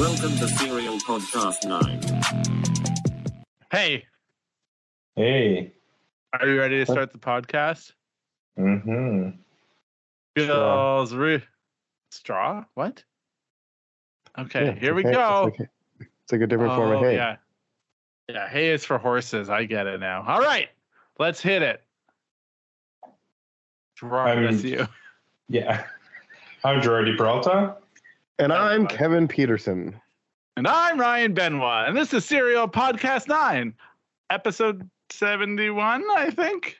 Welcome to Serial Podcast 9. Hey, Hey. are you ready to start the podcast? Mm-hmm. Feels re- straw. What? Okay, Yeah, here we hey, go. It's like, a- it's like a different form of Oh, hay. Yeah, yeah. Hay is for horses. I get it now. All right, let's hit it. Gerard, I'm- that's you. Yeah. I'm Gerardi Peralta. And I'm. Kevin Peterson. And I'm Ryan Benoit, and this is Serial Podcast 9, episode 71, I think.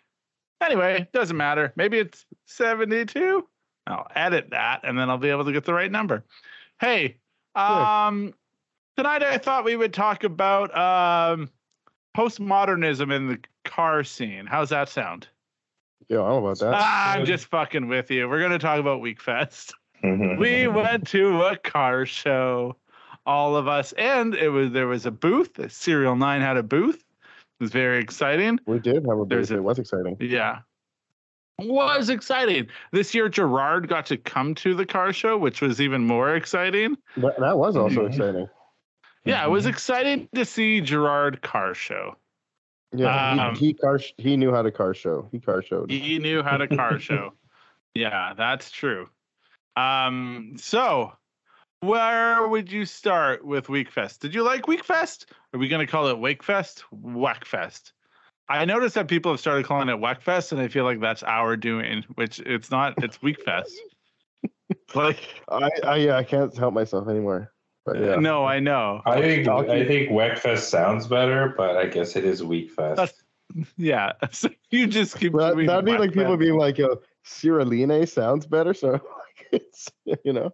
Anyway, doesn't matter. Maybe it's 72. I'll edit that, and then I'll be able to get the right number. Hey, um, tonight I thought we would talk about um, postmodernism in the car scene. How's that sound? Yeah, I don't about that. Ah, I'm just fucking with you. We're going to talk about Wekfest. we went to a car show all of us and it was there was a booth serial 9 had a booth it was very exciting we did have a booth. a- It was exciting. yeah was exciting this year gerard got to come to the car show which was even more exciting That, that was also Mhm. exciting. yeah it was exciting to see gerard car show Yeah, Um, he, he car he knew how to car show. He car showed. he knew how to car show yeah that's true um so where would you start with weekfest did you like weekfest are we going to call it wakefest wackfest i noticed that people have started calling it wackfest and i feel like that's our doing which it's not it's weekfest like I, I yeah, I can't help myself anymore. But yeah, no i know I think I'll I keep- think Weckfest sounds better, but I guess it is Weekfest. That's- yeah so you just keep that, doing that'd be like people Wackfest. being like, "Yo, Cyriline sounds better." So like, it's you know,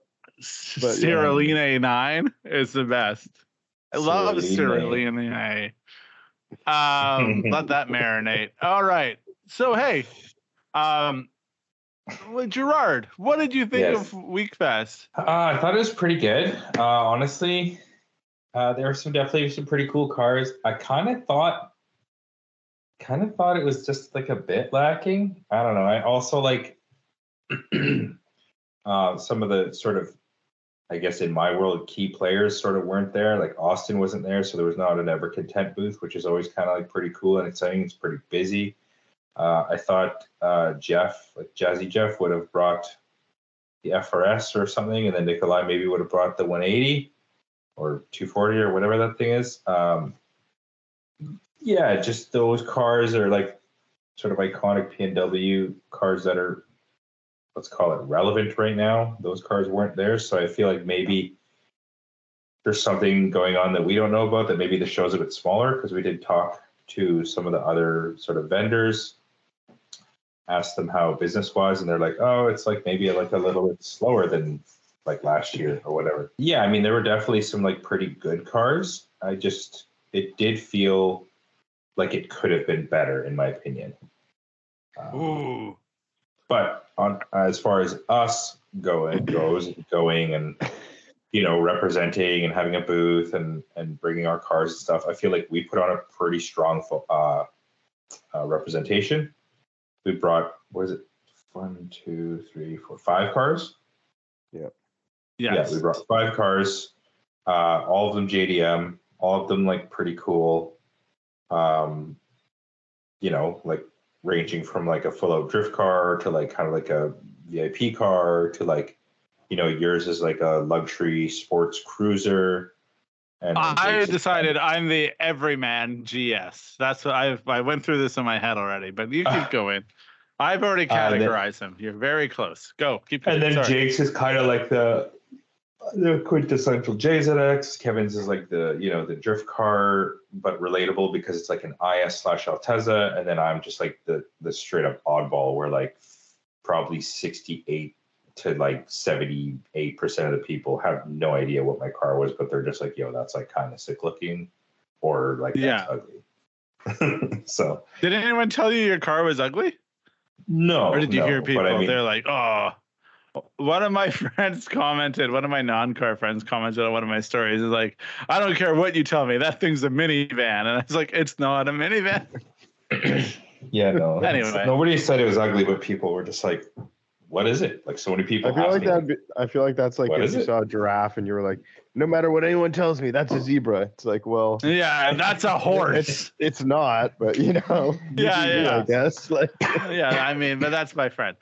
But, yeah. Cyriline 9 is the best. I love Cyriline. Cyriline. Um, let that marinate. All right. So hey, um, well, Gerard, what did you think Yes. of Wekfest? Uh, I thought it was pretty good. Uh, honestly, uh, there were some definitely some pretty cool cars. I kind of thought, kind of thought it was just like a bit lacking. I don't know. I also like uh, some of the sort of, I guess in my world, key players sort of weren't there. Like Austin wasn't there, so there was not an ever content booth, which is always kind of like pretty cool and exciting. It's pretty busy. Uh, I thought uh, Jeff, like Jazzy Jeff, would have brought the FRS or something, and then Nikolai maybe would have brought the 180 or 240 or whatever that thing is. Um, yeah, just those cars are like sort of iconic PNW cars that are, let's call it relevant right now. Those cars weren't there, so I feel like maybe there's something going on that we don't know about that maybe the show's a bit smaller because we did talk to some of the other sort of vendors asked them how business was and they're like oh it's like maybe like a little bit slower than like last year or whatever yeah i mean there were definitely some like pretty good cars i just it did feel like it could have been better in my opinion Um, Ooh. But on as far as us going goes going and you know representing and having a booth and and bringing our cars and stuff i feel like we put on a pretty strong fo- uh, uh representation. We brought what is it? One two three four five cars. Yeah. Yes. yeah we brought five cars. Uh all of them jdm all of them like pretty cool. Um you know like ranging from like a full out drift car to like kind of like a vip car to like you know yours is like a luxury sports cruiser and I decided I'm the everyman GS. That's what I've I went through this in my head already, but you keep going. I've already Uh, then- categorized them. You're very close. Go. Keep Going. and then sorry. Jake's is kind of like the the quintessential JZX. Kevin's is like the you know the drift car, but relatable because it's like an IS slash Altezza, and then I'm just like the the straight up oddball where like probably sixty eight to like seventy eight percent of the people have no idea what my car was, but they're just like, yo, that's like kind of sick looking, or like Yeah. ugly. so Did anyone tell you your car was ugly? no, or did you no, hear people? I mean- They're like, oh. One of my friends commented, one of my non car friends commented on one of my stories. Is like, I don't care what you tell me, that thing's a minivan. And I was like, it's not a minivan. Yeah, no. Anyway. nobody said it was ugly, but people were just like, what is it? Like so many people I feel like that. be- I feel like that's like What if you it? saw a giraffe and you were like, no matter what anyone tells me, that's a zebra. It's like, well, Yeah, that's a horse. it's it's not, but you know, Yeah, yeah. I guess like yeah, I mean, but that's my friend.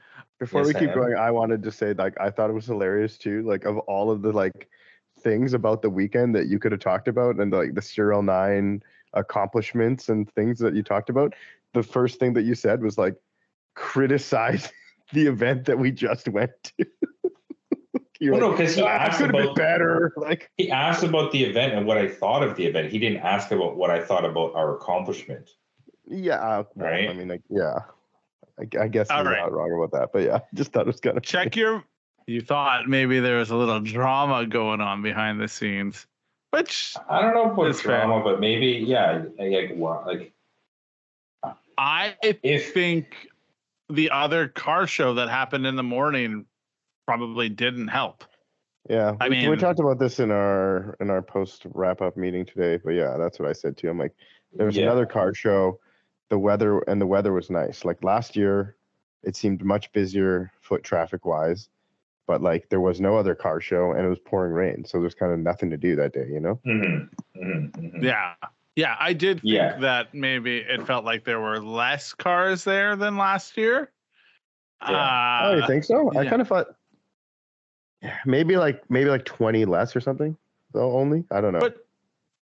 Before Yes, we keep going, I wanted to say like I thought it was hilarious too. Like of all of the like things about the weekend that you could have talked about and like the serial nine accomplishments and things that you talked about, the first thing that you said was like criticize the event that we just went to. Well, no, because he "Ah, asked about better. Like he asked about the event and what I thought of the event. He didn't ask about what I thought about our accomplishment. Yeah, well, Right. I mean, like, yeah, I, I guess All you're right. not wrong about that, but yeah, just thought it was kind of Check your. You thought maybe there was a little drama going on behind the scenes, which I don't know about It's fair. drama, but maybe yeah, like what, like I if think the other car show that happened in the morning probably didn't help. Yeah, I we, we talked about this in our in our post wrap up meeting today, but yeah, that's what I said too. I'm like, there was Yeah. another car show, the weather and the weather was nice. Like last year, it seemed much busier foot traffic wise, but like there was no other car show and it was pouring rain, so there's kind of nothing to do that day, you know? Mhm, mhm, mhm. Yeah. Yeah, I did think Yeah. that maybe it felt like there were less cars there than last year. Yeah. oh, you Uh, think so? I kind of thought maybe like maybe like 20 less or something. Though only I don't know. but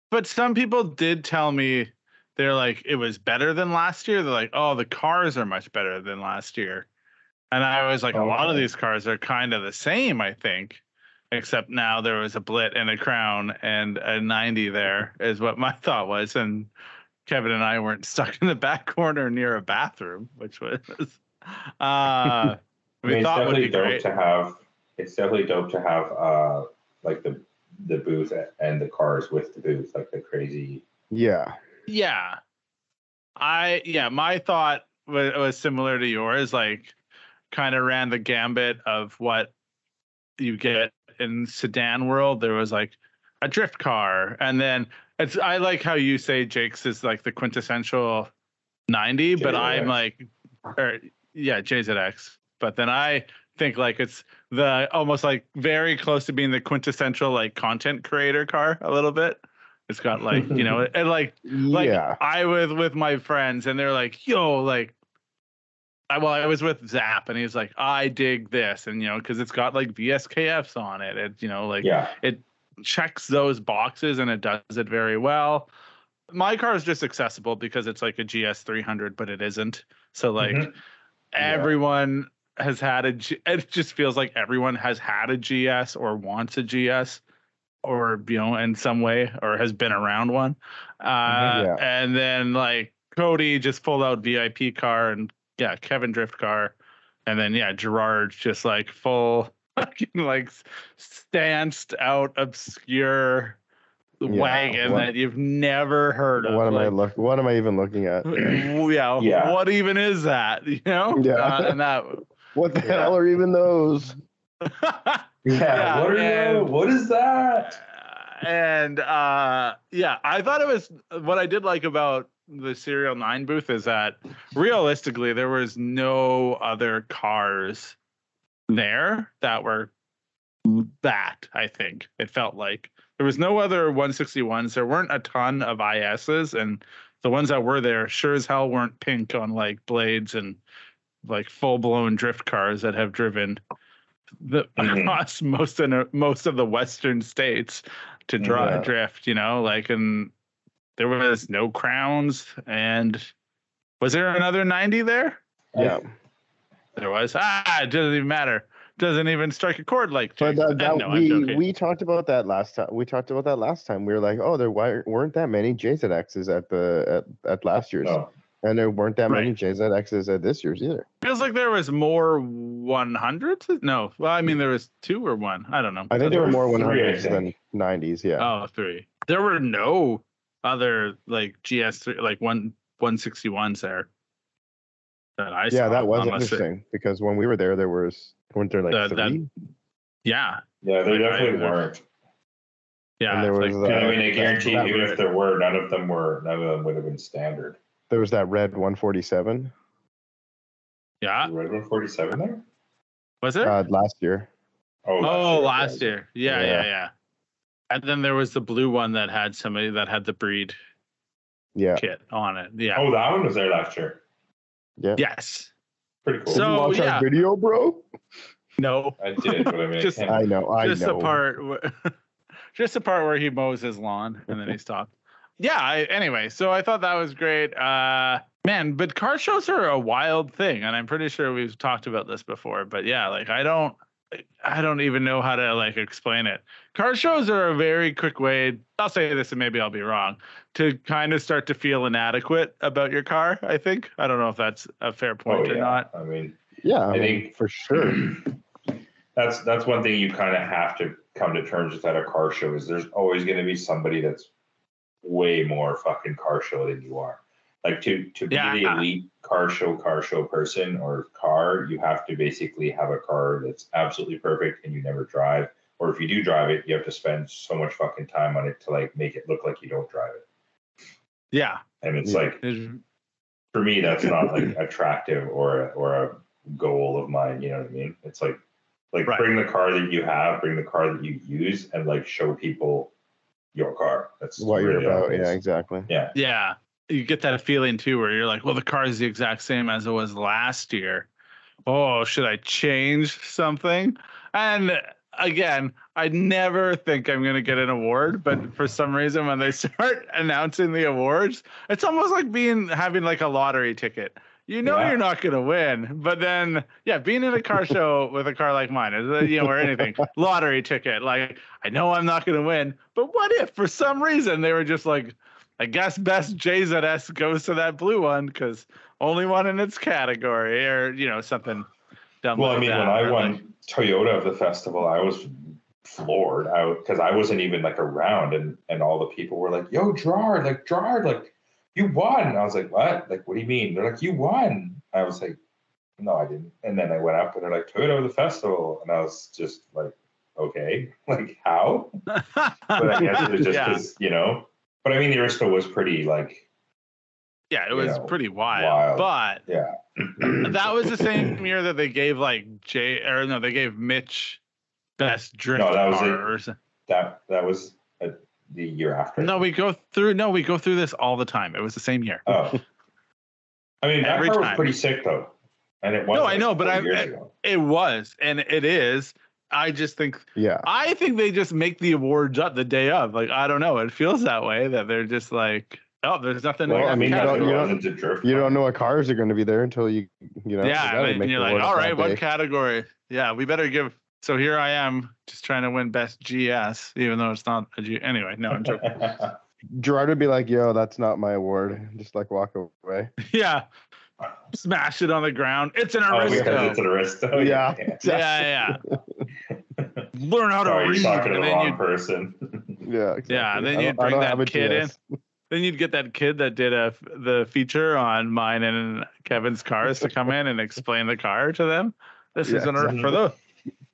but some people did tell me they're like it was better than last year. They're like, oh, the cars are much better than last year. And I was like, a lot of these cars are kind of the same, I think. Except now there was a Blit and a Crown and a 90 there, is what my thought was. And Kevin and I weren't stuck in the back corner near a bathroom, which was uh I we mean, it's thought would definitely be dope great. to have. It's definitely dope to have uh like the the booth and the cars with the booth, like the crazy. yeah. Yeah. I yeah, my thought was, was similar to yours, like kind of ran the gambit of what you get in sedan world. There was like a drift car, and then it's I like how you say Jake's is like the quintessential 90, but I'm like or yeah, JZX. But then I think like it's the almost like very close to being the quintessential like content creator car a little bit. It's got like, you know, and like like yeah. I was with my friends and they're like, yo, like I well, I was with Zap and he's like, I dig this, and you know, because it's got like VSKFs on it. It, you know, like Yeah, it checks those boxes and it does it very well. My car is just accessible because it's like a GS 300, but it isn't. So like Mhm. Yeah. everyone has had a G- it just feels like everyone has had a GS or wants a GS or you know in some way or has been around one. Uh Yeah. and then like Cody just pulled out VIP car and yeah, Kevin drift car and then yeah, Gerard just like full fucking like stanced out obscure Yeah, wagon what- that you've never heard of. What am I look? What am I even looking at? yeah, Yeah. what even is that? You know? Yeah. Uh, and that What the Yeah. hell are even those? Yeah. Yeah, what are and- you? What is that? and uh yeah, I thought it was what I did like about the Serial 9 booth is that realistically there was no other cars there that were that, I think. It felt like there was no other 161s. There weren't a ton of ISs and the ones that were there sure as hell weren't pink on like blades and like full blown drift cars that have driven the Mhm. across most of the, most of the western states to draw Yeah. drift, you know, like and there was no crowns and was there another 90 there? Yeah, There was. Ah, it doesn't even matter. Doesn't even strike a chord like but that, Uh, that no, we we talked about that last time. We talked about that last time. We were like, oh, there weren't that many JZXs at the at, at last year's, No. And there weren't that many Right. JZXs at this year's either. Feels like there was more 100s. No, well, I mean there was two or one. I don't know. I think there there were were more three, 100s than 90s. Yeah, Oh, three. There were no other like GS3 like one 161s there. That I saw. yeah, saw, that was unless it- interesting because when we were there, there was weren't there like The- that- three? yeah, Yeah, they Like, definitely I- weren't. yeah. And there was, like, uh, I mean, I guarantee even if there were, none of them were. None of them would have been standard. There was that red 147. yeah. Red one forty seven there. Was it? Uh, last year. Oh, oh, year, last right. year. Yeah, Yeah. yeah, yeah. And then there was the blue one that had somebody that had the breed Yeah. kit on it. Yeah. Oh, that one was there last year. Yeah. Yes. Pretty cool. Did So- you watch yeah. our video, bro? No. I did, but I mean, Just- I can't- I know. I just know. the part, wh- just the part where he mows his lawn and then he stopped. Yeah. I, anyway, so I thought that was great. Uh, man, but car shows are a wild thing, and I'm pretty sure we've talked about this before. But yeah, like I don't, I don't even know how to like explain it. Car shows are a very quick way. I'll say this, and maybe I'll be wrong, to kind of start to feel inadequate about your car. I think I don't know if that's a fair oh, point or yeah. not. I mean, yeah, I, I mean, think- for sure. that's that's one thing you kind of have to come to terms with at a car show is there's always going to be somebody that's way more fucking car show than you are. Like to to be the Yeah. elite car show car show person or car, you have to basically have a car that's absolutely perfect and you never drive. Or if you do drive it, you have to spend so much fucking time on it to like make it look like you don't drive it. Yeah. And it's Yeah. like There's- for me, that's not like attractive or a, or a goal of mine. You know what I mean? It's like like Right. bring the car that you have, bring the car that you use, and like show people your car. That's what you're uh, about. it is. Yeah, exactly. Yeah. Yeah. You get that feeling too where you're like, well, the car is the exact same as it was last year. Oh, should I change something? And again, I never think I'm going to get an award, but for some reason, when they start announcing the awards, it's almost like being having like a lottery ticket. You know Yeah. you're not going to win, but then yeah, being in a car show with a car like mine is uh, you know or anything lottery ticket. Like I know I'm not going to win, but what if for some reason they were just like, I guess best JZS goes to that blue one because only one in its category, or you know something. Dumb Well, I mean, when I won like- Toyota of the festival, I was floored. I because I wasn't even like around, and and all the people were like, "Yo, Gerard, like Gerard, like you won." I was like, "What? Like, what do you mean?" They're like, "You won." I was like, "No, I didn't." And then I went up, and they're like, "Toyota of the festival," and I was just like, "Okay, like how?" But I guess it was just yeah, because you know. But I mean, the Aristo was pretty like yeah, it was know, pretty wild, wild. but yeah. that was the same year that they gave like Jay or no, they gave Mitch best drift No, that was car it. that that was the year after. No, we go through. No, we go through this all the time. It was the same year. Oh. I mean, that Every car time. was pretty sick though. And it was. No, I know, but I- years It was, and it is. I just think Yeah. I think they just make the awards up the day of. Like I don't know, it feels that way that they're just like, oh, there's nothing. Well, I mean, you don't- you wasn't You don't know what cars are going to be there until you, you know. you yeah, gotta and make you're like, awards all that right, what day. category? Yeah, we better give. So here I am, just trying to win best GS, even though it's not a G. Anyway, no, I'm joking. Gerard would be like, "Yo, that's not my award." Just like walk away. yeah, smash it on the ground. It's an Aristo. oh, because Aristo. it's an Aristo. Yeah. yeah, yeah. Learn how to Sorry, read, you're talking to and the then you person. Yeah. Exactly. Yeah, then I you'd bring that kid in. Then you'd get that kid that did a the feature on mine and Kevin's cars to come in and explain the car to them. This Yeah, is an exactly. for those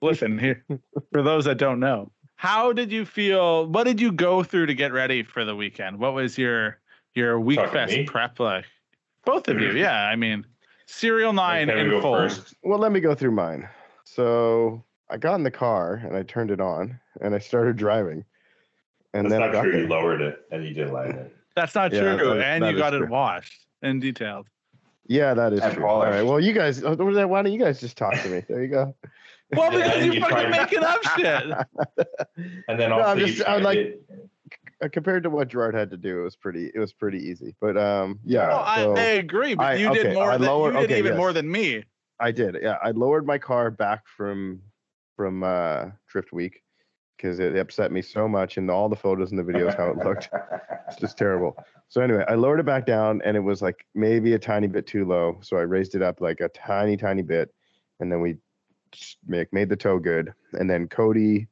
listen here for those that don't know. How did you feel? What did you go through to get ready for the weekend? What was your your week Talking fest prep like? Both of you, yeah. I mean, Serial Nine Can we in full. first? Well, let me go through mine. So I got in the car and I turned it on and I started driving. And That's then I not got true. You lowered it and you didn't light it. That's not Yeah, true, that- and that you is got it washed and detailed. Yeah, that is And true. All right. Well, you guys, uh, why don't you guys just talk to me? There you go. Well, because and you, you fucking tried- making up shit. And then No, I'm you just- I'm like- it- Uh, Compared to what Gerard had to do, it was pretty. It was pretty easy. But um, yeah. No, I, so I agree, but I- you okay, did more I than lowered- you did okay, even yes. more than me. I did. Yeah, I lowered my car back from from uh, Drift Week because it upset me so much in all the photos and the videos how it looked. It's just terrible. So anyway, I lowered it back down, and it was like maybe a tiny bit too low. So I raised it up like a tiny, tiny bit, and then we make made the toe good. And then Cody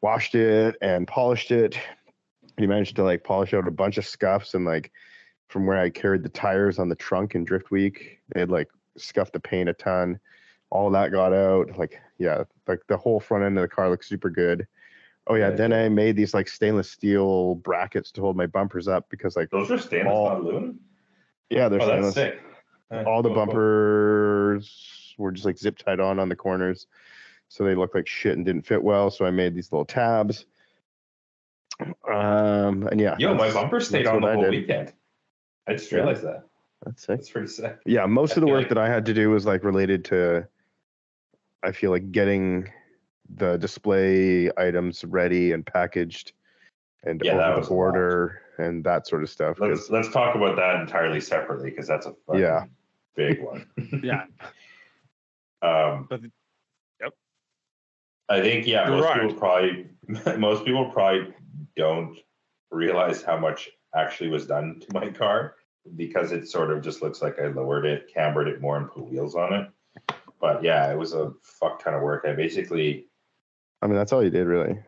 washed it and polished it. He managed to like polish out a bunch of scuffs and like from where I carried the tires on the trunk in Drift Week, they had like scuffed the paint a ton. All that got out. Like, yeah, like the whole front end of the car looks super good. Oh yeah, Yeah, then. I made these like stainless steel brackets to hold my bumpers up because like Those are stainless, All- aluminum. yeah, they're Oh, that's stainless. sick. All the bumpers were just like zip tied on on the corners, so they looked like shit and didn't fit well. So I made these little tabs. Um, and yeah, Yo, my bumper stayed on the what I whole did. weekend. I just Yeah. realized that. That's sick. That's pretty sick. Yeah, most I of the work like- that I had to do was like related to I feel like getting the display items ready and packaged and Yeah, over the a border and that sort of stuff. Let's let's talk about that entirely separately because that's a Yeah. big one. Yeah. Um, But- yep. I think yeah, You're most right. people probably most people probably don't realize how much actually was done to my car because it sort of just looks like I lowered it, cambered it more, and put wheels on it. But yeah, it was a fuck ton of work. I basically I mean, that's all you did really.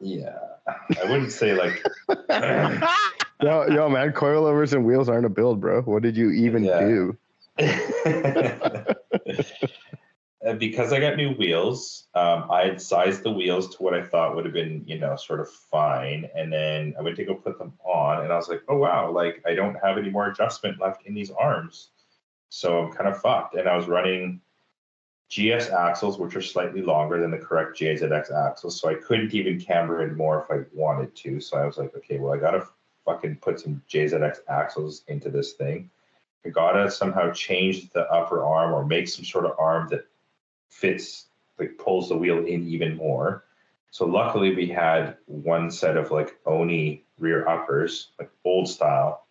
yeah, I wouldn't say like yo, yo, man, coilovers and wheels aren't a build, bro. What did you even Yeah. do? Because I got new wheels, um, I had sized the wheels to what I thought would have been, you know, sort of fine. And then I went to go put them on, and I was like, oh wow, like I don't have any more adjustment left in these arms, so I'm kind of fucked. And I was running GS axles, which are slightly longer than the correct JZX axles, so I couldn't even camber in more if I wanted to. So I was like, okay, well I gotta fucking put some JZX axles into this thing. Gotta somehow change the upper arm or make some sort of arm that fits, like pulls the wheel in even more. So luckily we had one set of like Oni rear uppers, like old style.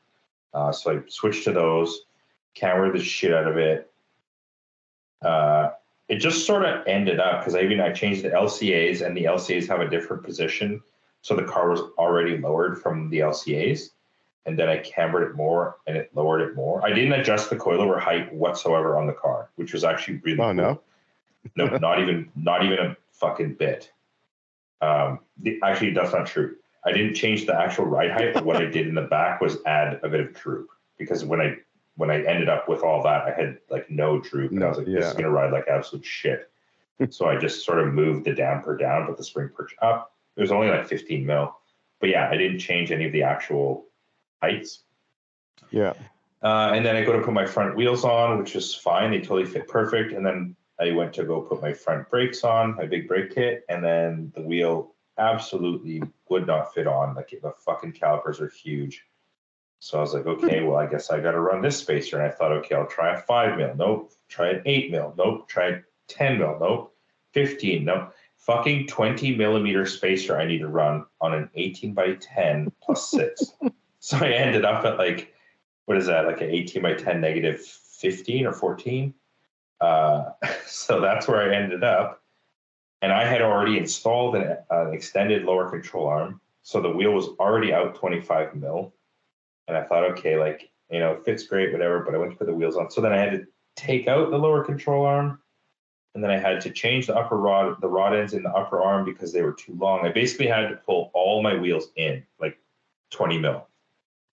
Uh, so I switched to those, cambered the shit out of it. Uh, it just sort of ended up because I even I changed the LCAs and the LCAs have a different position. So the car was already lowered from the LCAs and then I cambered it more and it lowered it more. I didn't adjust the coilover height whatsoever on the car, which was actually really Oh, cool. no? no, not even not even a fucking bit. Um, the, actually, that's not true. I didn't change the actual ride height, but what I did in the back was add a bit of droop because when I when I ended up with all that, I had like no droop, and I was like, this is gonna ride like absolute shit. so I just sort of moved the damper down, but the spring perch up. It was only like 15 mil, but yeah, I didn't change any of the actual heights. Yeah. Uh, and then I go to put my front wheels on, which is fine. They totally fit perfect. And then I went to go put my front brakes on, my big brake kit, and then the wheel absolutely would not fit on. Like the fucking calipers are huge. So I was like, okay, well, I guess I got to run this spacer. And I thought, okay, I'll try a five mil. Nope. Try an eight mil. Nope. Try a 10 mil. Nope. 15. Nope. Fucking 20 millimeter spacer I need to run on an 18 by 10 plus six. so I ended up at like, what is that, like an 18 by 10 negative 15 or 14? Uh, so that's where I ended up. And I had already installed an, an extended lower control arm. So the wheel was already out 25 mil. And I thought, okay, like, you know, it fits great, whatever. But I went to put the wheels on. So then I had to take out the lower control arm. And then I had to change the upper rod, the rod ends in the upper arm because they were too long. I basically had to pull all my wheels in, like 20 mil,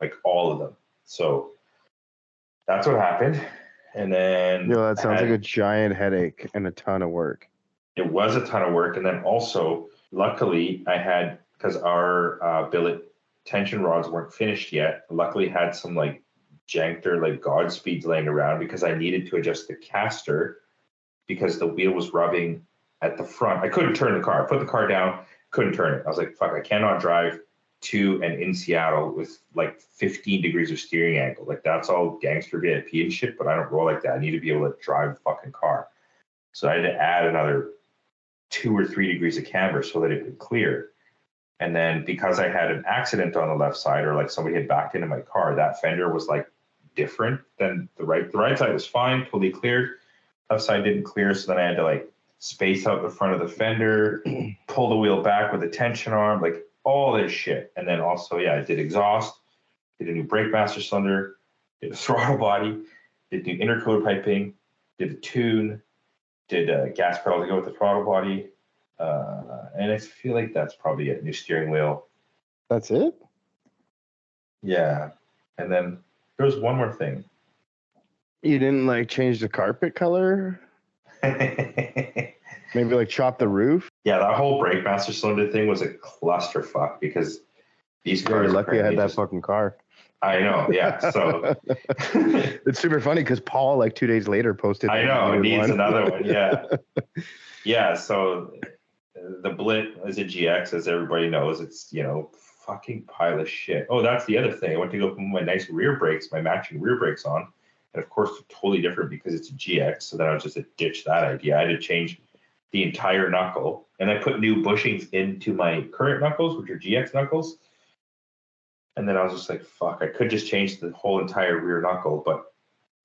like all of them. So that's what happened. And then Yo, that sounds had- like a giant headache and a ton of work. it was a ton of work. And then also, luckily, I had because our uh, billet tension rods weren't finished yet. Luckily, had some like jankter like Godspeeds laying around because I needed to adjust the caster because the wheel was rubbing at the front. I couldn't turn the car. I put the car down, couldn't turn it. I was like, fuck, I cannot drive to and in Seattle with like 15 degrees of steering angle. Like that's all gangster VIP and shit, but I don't roll like that. I need to be able to drive the fucking car. So I had to add another two or three degrees of camber so that it would clear. And then because I had an accident on the left side or like somebody had backed into my car, that fender was like different than the right. The right side was fine, totally cleared. Left side didn't clear. So then I had to like space out the front of the fender, pull the wheel back with a tension arm, like all this shit. And then also, yeah, I did exhaust, did a new brake master cylinder, did a throttle body, did new intercooler piping, did a tune, did a gas pedal to go with the throttle body. Uh, and I feel like that's probably it. New steering wheel. That's it? Yeah. And then there was one more thing. You didn't like change the carpet color? Maybe like chop the roof? That whole brake master cylinder thing was a clusterfuck because these Yeah, you're cars lucky I had that just- fucking car. I know. Yeah. So it's super funny because Paul, like two days later, posted. I know he it needed needs one. another one. Yeah. yeah. So the Blit is a GX, as everybody knows. It's you know fucking pile of shit. Oh, that's the other thing. I went to go put my nice rear brakes, my matching rear brakes on, and of course they're totally different because it's a GX. So then I was just to ditch that idea. I had to change the entire knuckle, and I put new bushings into my current knuckles, which are GX knuckles. And then I was just like, fuck, I could just change the whole entire rear knuckle, but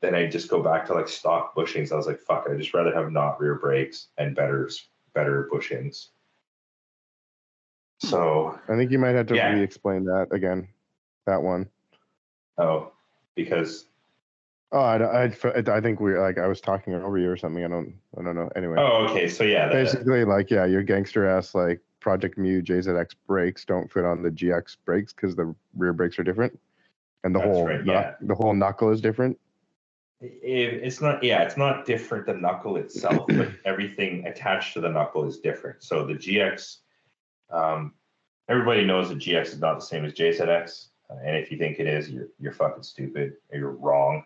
then I just go back to like stock bushings. I was like, fuck, I'd just rather have not rear brakes and better better bushings. So I think you might have to Yeah. re-explain that again. That one. oh, because Oh, I, I, I think we like I was talking over you or something. I don't I don't know. Anyway, oh okay, so yeah, the, basically like yeah, your gangster ass like Project Mu JZX brakes don't fit on the GX brakes because the rear brakes are different, and the whole right, yeah. the whole knuckle is different. it, it's not yeah, it's not different the knuckle itself, but everything attached to the knuckle is different. So the GX, um, everybody knows the GX is not the same as JZX, uh, and if you think it is, you're you're fucking stupid or you're wrong.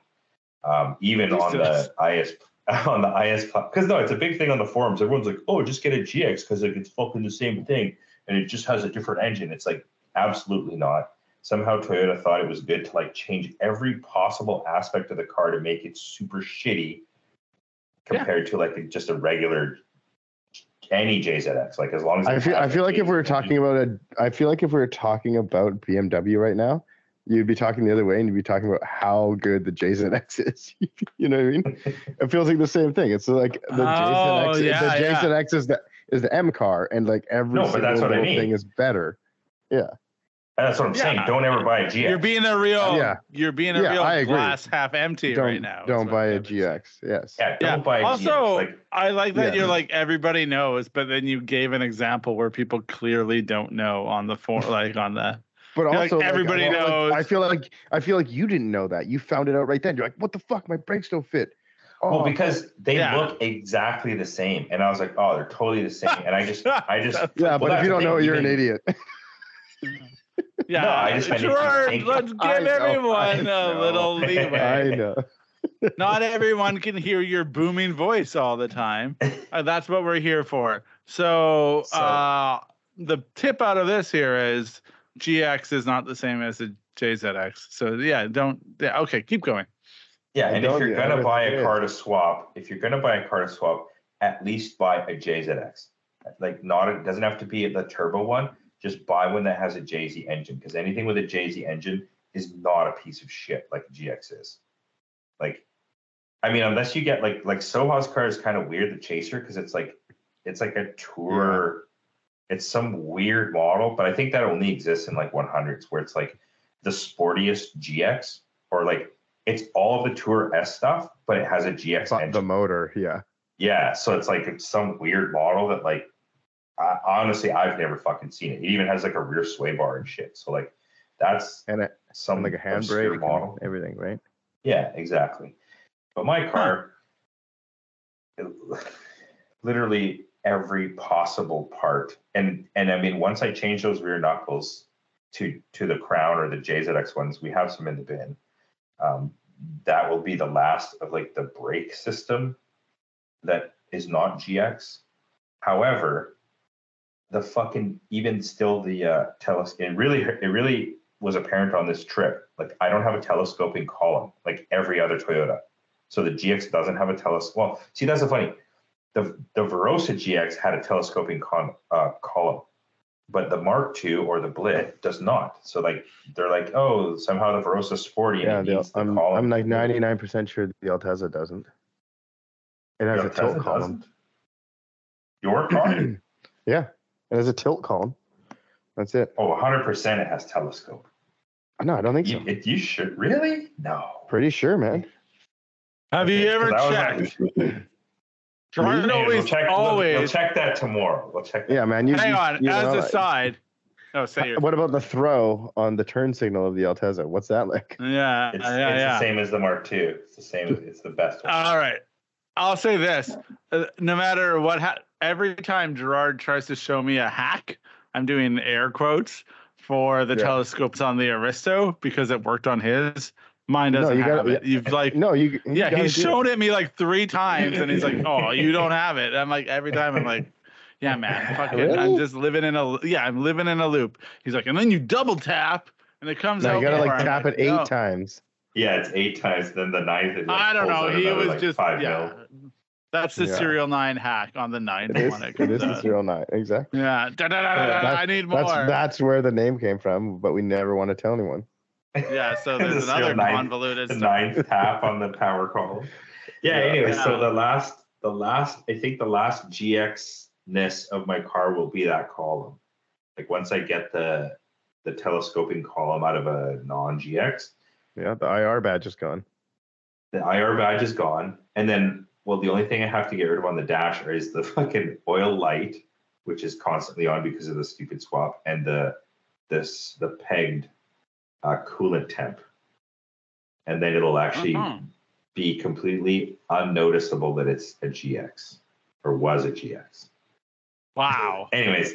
Um, even on the IS on the IS because no, it's a big thing on the forums. Everyone's like, oh, just get a GX because like, it's fucking the same thing and it just has a different engine. It's like absolutely not. Somehow Toyota thought it was good to like change every possible aspect of the car to make it super shitty compared to like just a regular any JZX. Like as long as I feel I feel like if we were JZX talking about a I feel like if we were talking about BMW right now, you'd be talking the other way and you'd be talking about how good the JZX is. you know what I mean? it feels like the same thing. It's like the Oh, JZX yeah, the yeah. JZX is the is the M car and like every No, but single that's what I mean. thing is better. Yeah. That's what I'm saying. Don't ever buy a GX. You're being a real. Yeah. You're being a Yeah, real I agree. glass half empty don't right now. don't buy a GX. Yes. yeah, don't Yeah. buy a Also, GX. Like I like that Yeah. you're like everybody knows, but then you gave an example where people clearly don't know on the for like on the. But You're also like, everybody well, like, knows. I feel like I feel like you didn't know that. You found it out right then. You're like, what the fuck? My brakes don't fit. Well, Oh, because they Yeah. look exactly the same, and I was like, "Oh, they're totally the same." And I just, I just, That's- yeah, well, but if you don't know, you're an idiot. Yeah, No, I just meant you Gerard, let's I give know, everyone I a know. little leeway. I know. Not everyone can hear your booming voice all the time. Uh, that's what we're here for. So, So- uh, the tip out of this here is GX is not the same as a JZX. So yeah, don't. Yeah, okay, keep going. yeah. And if you're gonna buy a car to swap, if you're gonna buy a car to swap, at least buy a JZX. Like, not it doesn't have to be the turbo one. Just buy one that has a JZ engine, because anything with a JZ engine is not a piece of shit like GX is. Like, I mean, unless you get like like Soha's car is kind of weird, the Chaser, because it's like it's like a tour. It's some weird model, but I think that only exists in like 100s, where it's like the sportiest GX, or like it's all the Tour S stuff, but it has a GX But engine. the motor, yeah. Yeah, so it's like it's some weird model that like I, honestly I've never fucking seen it. It even has like a rear sway bar and shit. So like that's And it some like a handbrake, model. everything, right? Yeah, exactly. But my car, literally every possible part, and and I mean, once I change those rear knuckles to to the crown or the JZX ones, we have some in the bin. Um, that will be the last of like the brake system that is not GX. However, the fucking even still the uh, teles it really it really was apparent on this trip. Like I don't have a telescoping column like every other Toyota. So the GX doesn't have a telescope. Well, see that's the funny. The the Verossa GX had a telescoping con, uh, column, but the Mark II or the Blit does not. So like they're like, oh, somehow the Verossa Sporty Yeah, and the, the I'm column. I'm like 99 percent sure the Altezza doesn't. It has The a tilt column. doesn't? Your car? yeah, it has a tilt column. That's it. oh, 100 percent it has telescope. No, I don't think so. You, it, you should really? No. Pretty sure, man. Have you Okay, ever 'cause I was checked? Like, Gerard Hey, always, we'll check, we'll- We'll, check that tomorrow. We'll check that. Yeah, man. You, hang you- on. you as know, a side. Oh, say your. What about the throw on the turn signal of the Altezza? What's that like? Yeah, It's, yeah, it's yeah. the same as the Mark II. It's the same. It's the best one. All right. I'll say this: uh, no matter what, ha- every time Gerard tries to show me a hack, I'm doing air quotes for the Yeah. telescopes on the Aristo because it worked on his. Mine doesn't you have gotta- it. You've like No, you. you yeah, he's do it. shown it me like three times, and he's like, "Oh, you don't have it." I'm like, every time I'm like, "Yeah, man, fucking, I'm just living in a yeah, I'm living in a loop." He's like, and then you double tap, and it comes No, out. you gotta like I'm tap it eight "No." times. Yeah, it's eight times. Then the ninth. It, like, I don't know. He was like, just five yeah. mil. That's the Yeah. serial nine hack on the ninth It is. one. It It comes is the serial nine. Exactly. Yeah, da, da, da, I need more. That's that's where the name came from, but we never want to tell anyone. Yeah, so there's serial another ninth- convoluted the ninth tap on the power column. Yeah. Yeah. Anyway, so the last, the last, I think the last GX ness of my car will be that column. Like once I get the the telescoping column out of a non GX, Yeah, the IR badge is gone. the IR badge is gone, and then well, the only thing I have to get rid of on the dash is the fucking oil light, which is constantly on because of the stupid swap, and the this the pegged uh, coolant temp, and then it'll actually Uh-huh. be completely unnoticeable that it's a GX or was a GX. Wow. Anyways,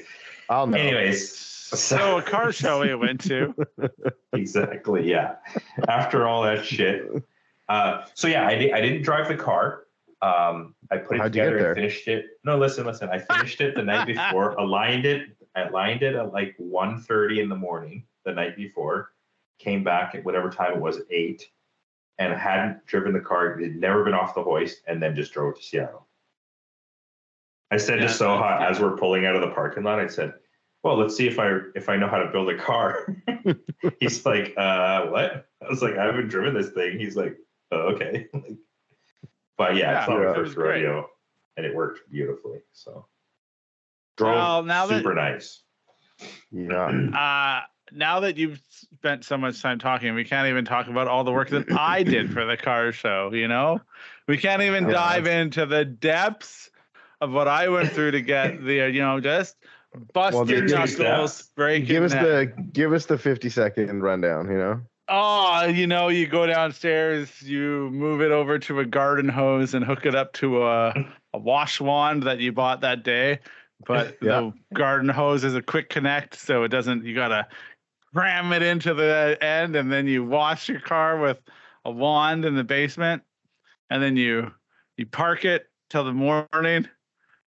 I'll know. anyways, So a car show we went to. exactly. Yeah. After all that shit. Uh, so yeah, I, di- I didn't drive the car. Um, I put it How'd together and finished it. No, listen, listen. I finished it the night before. Aligned it. I aligned it at like 1.30 in the morning the night before. Came back at whatever time it was, eight, and hadn't driven the car. It had never been off the hoist, and then just drove to Seattle. I said Yeah, to Soha that's- as we're pulling out of the parking lot, I said, "Well, let's see if I if I know how to build a car." He's like, "Uh, what?" I was like, "I haven't driven this thing." He's like, "Oh, okay." Like, but yeah, it's Yeah, not my it was first great. rodeo, and it worked beautifully. So drove Well, now that- super nice. Yeah. Uh, now that you've spent so much time talking, we can't even talk about all the work that I did for the car show. You know, we can't even dive into the depths of what I went through to get the, uh, you know, just bust Well, your knuckles, break give us neck. the give us the 50 second rundown, you know? Oh, you know, you go downstairs, you move it over to a garden hose and hook it up to a, a wash wand that you bought that day. But Yeah. the garden hose is a quick connect, so it doesn't, you got to cram it into the end and then you wash your car with a wand in the basement. And then you you park it till the morning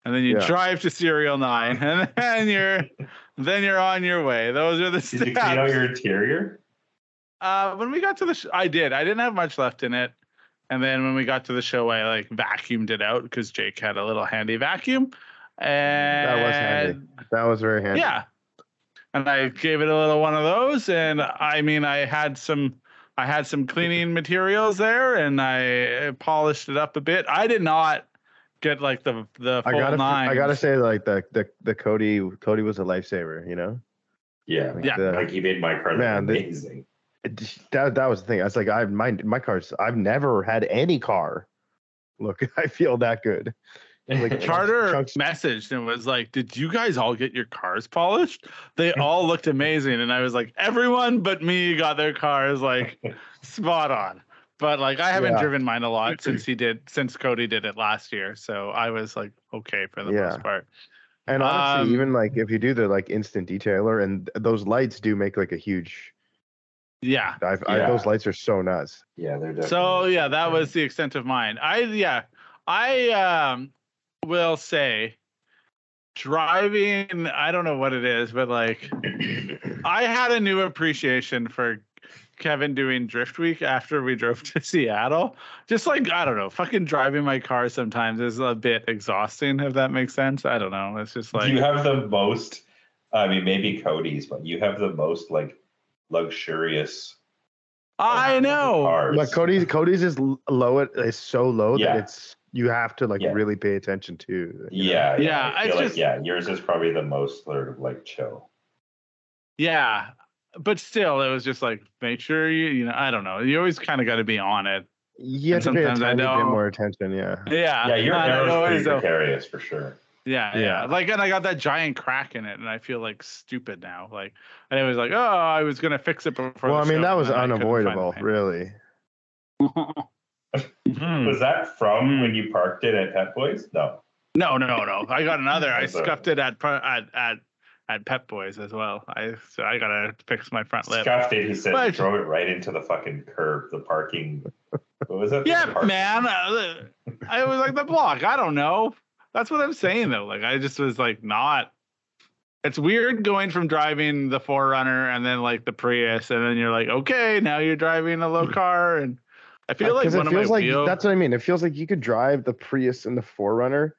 and then you Yeah. drive to Serial 9 and then you're then you're on your way. Those are the Did you clean out steps. your interior? Uh, when we got to the, sh- I did. I didn't have much left in it, and then when we got to the show, I like vacuumed it out because Jake had a little handy vacuum, and that was handy. That was very handy. yeah, and I gave it a little one of those, and I mean, I had some, I had some cleaning materials there, and I polished it up a bit. I did not get like the the I full gotta nine. I gotta say like the the the Cody Cody was a lifesaver, you know? Yeah. Like Yeah. the- Like he made my car Man, this- amazing. it that that was the thing. I was like, I've my my car's I've never had any car. Look, I feel that good. Like Carter chunks- messaged and was like, "Did you guys all get your cars polished? They all looked amazing." And I was like, "Everyone but me got their cars like spot on." But like, I haven't Yeah. driven mine a lot since he did, since Cody did it last year. So I was like, okay for the Yeah. most part. And honestly, Um, even like if you do the like instant detailer and those lights do make like a huge Yeah. I've, I, Yeah. those lights are so nuts. Yeah, they're definitely. So yeah, that was the extent of mine. I yeah, I um will say driving, I don't know what it is, but like I had a new appreciation for Kevin doing Drift Week after we drove to Seattle. Just like I don't know, fucking driving my car sometimes is a bit exhausting. If that makes sense, I don't know. It's just like you have the most. I mean, maybe Cody's, but you have the most like luxurious. I know. Cars. But Cody's Cody's is low. It is so low Yeah. that it's you have to like Yeah. really pay attention to. Yeah, yeah. Yeah, I it's feel like just- yeah, yours is probably the most sort of like chill. Yeah, but still, it was just like make sure you you know I don't know. You always kind of got to be on it. Yeah, have to pay a Sometimes I tiny bit more attention. Yeah. Yeah. Yeah, your not arrow's pretty precarious for sure. Yeah, yeah, Yeah. Like, and I got that giant crack in it, and I feel like stupid now. Like, and it was like, oh, I was gonna fix it before. Well, I mean show, that was then I couldn't find the unavoidable, really. Hmm. Was that from when you parked it at Pep Boys? No. No, no, no. I got another. I scuffed it at at at at Pep Boys as well. I so I gotta fix my front lip. Scuffed it. He said But- drove it right into the fucking curb, the parking. What was it? Yeah, man. uh, I was like the block. I don't know. That's what I'm saying though. Like I just was like not. It's weird going from driving the 4Runner and then like the Prius, and then you're like, okay, now you're driving a low car, and I feel like because one it of my feels like wheels. that's what I mean. It feels like you could drive the Prius and the 4Runner,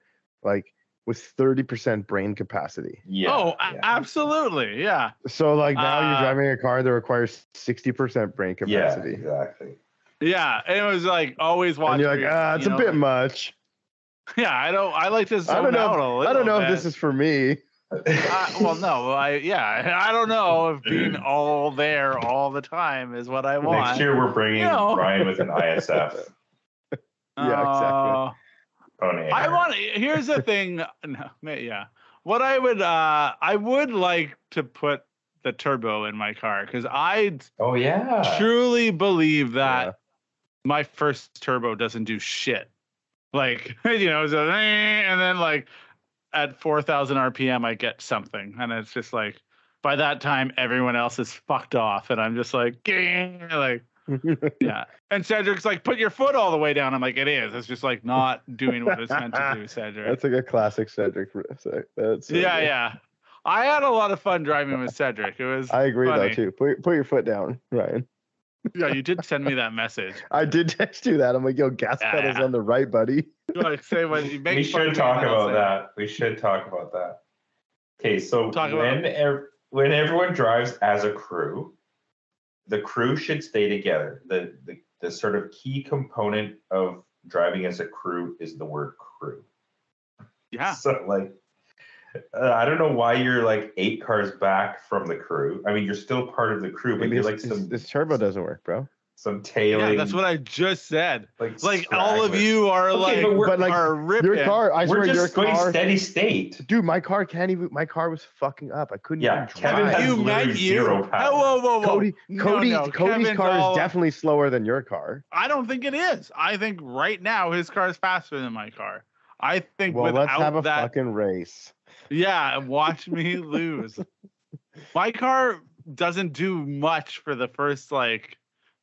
like with thirty percent brain capacity. Yeah. oh, yeah. absolutely, yeah. So like now Uh, you're driving a car that requires sixty percent brain capacity. Yeah, capacity, exactly. Yeah, it was like always watching. and you're like, ah, it's a bit much. Yeah, I don't. I like this. I don't know. if- little I don't know if this is for me. Uh, well, no, I yeah, I don't know if being all there all the time is what I want. Next year we're bringing No. Ryan with an ISF. Yeah, exactly. Uh. I want. Here's the thing. No, yeah. What I would, uh, I would like to put the turbo in my car because I Oh yeah. truly believe that Yeah. my first turbo doesn't do shit. Like you know, so, and then like at four thousand RPM, I get something, and it's just like by that time everyone else is fucked off, and I'm just like, "Ging," like yeah. And Cedric's like, put your foot all the way down. I'm like, it is. It's just like not doing what it's meant to do, Cedric. That's like a classic Cedric. That's yeah, yeah. I had a lot of fun driving with Cedric. It was I agree funny. though too. Put put your foot down, Ryan. Yeah, you did send me that message. I did text you that. I'm like, yo, gas Yeah, pedals yeah. on the right, buddy. You like say what you make we should talk about that. We should talk about that. Okay, so Talk about- when ev- when everyone drives as a crew, the crew should stay together. The, the the sort of key component of driving as a crew is the word crew. Yeah. So like, uh, I don't know why you're like eight cars back from the crew. I mean, you're still part of the crew, but you're this, like some this turbo doesn't work, bro. some tailing. Yeah, that's what I just said. like Like all of you are Okay, like, but we're- But like are ripping. your car, I We're swear your just going car. steady state. Dude, my car can't even. My car was fucking up. I couldn't Yeah, even Kevin drive. has you literally met you. zero Oh, power. whoa, whoa, whoa. Cody, No, Cody, no, Cody's Kevin's car all- is definitely slower than your car. I don't think it is. I think right now his car is faster than my car. I think Well, without let's have a that, fucking race. yeah, watch me lose. My car doesn't do much for the first like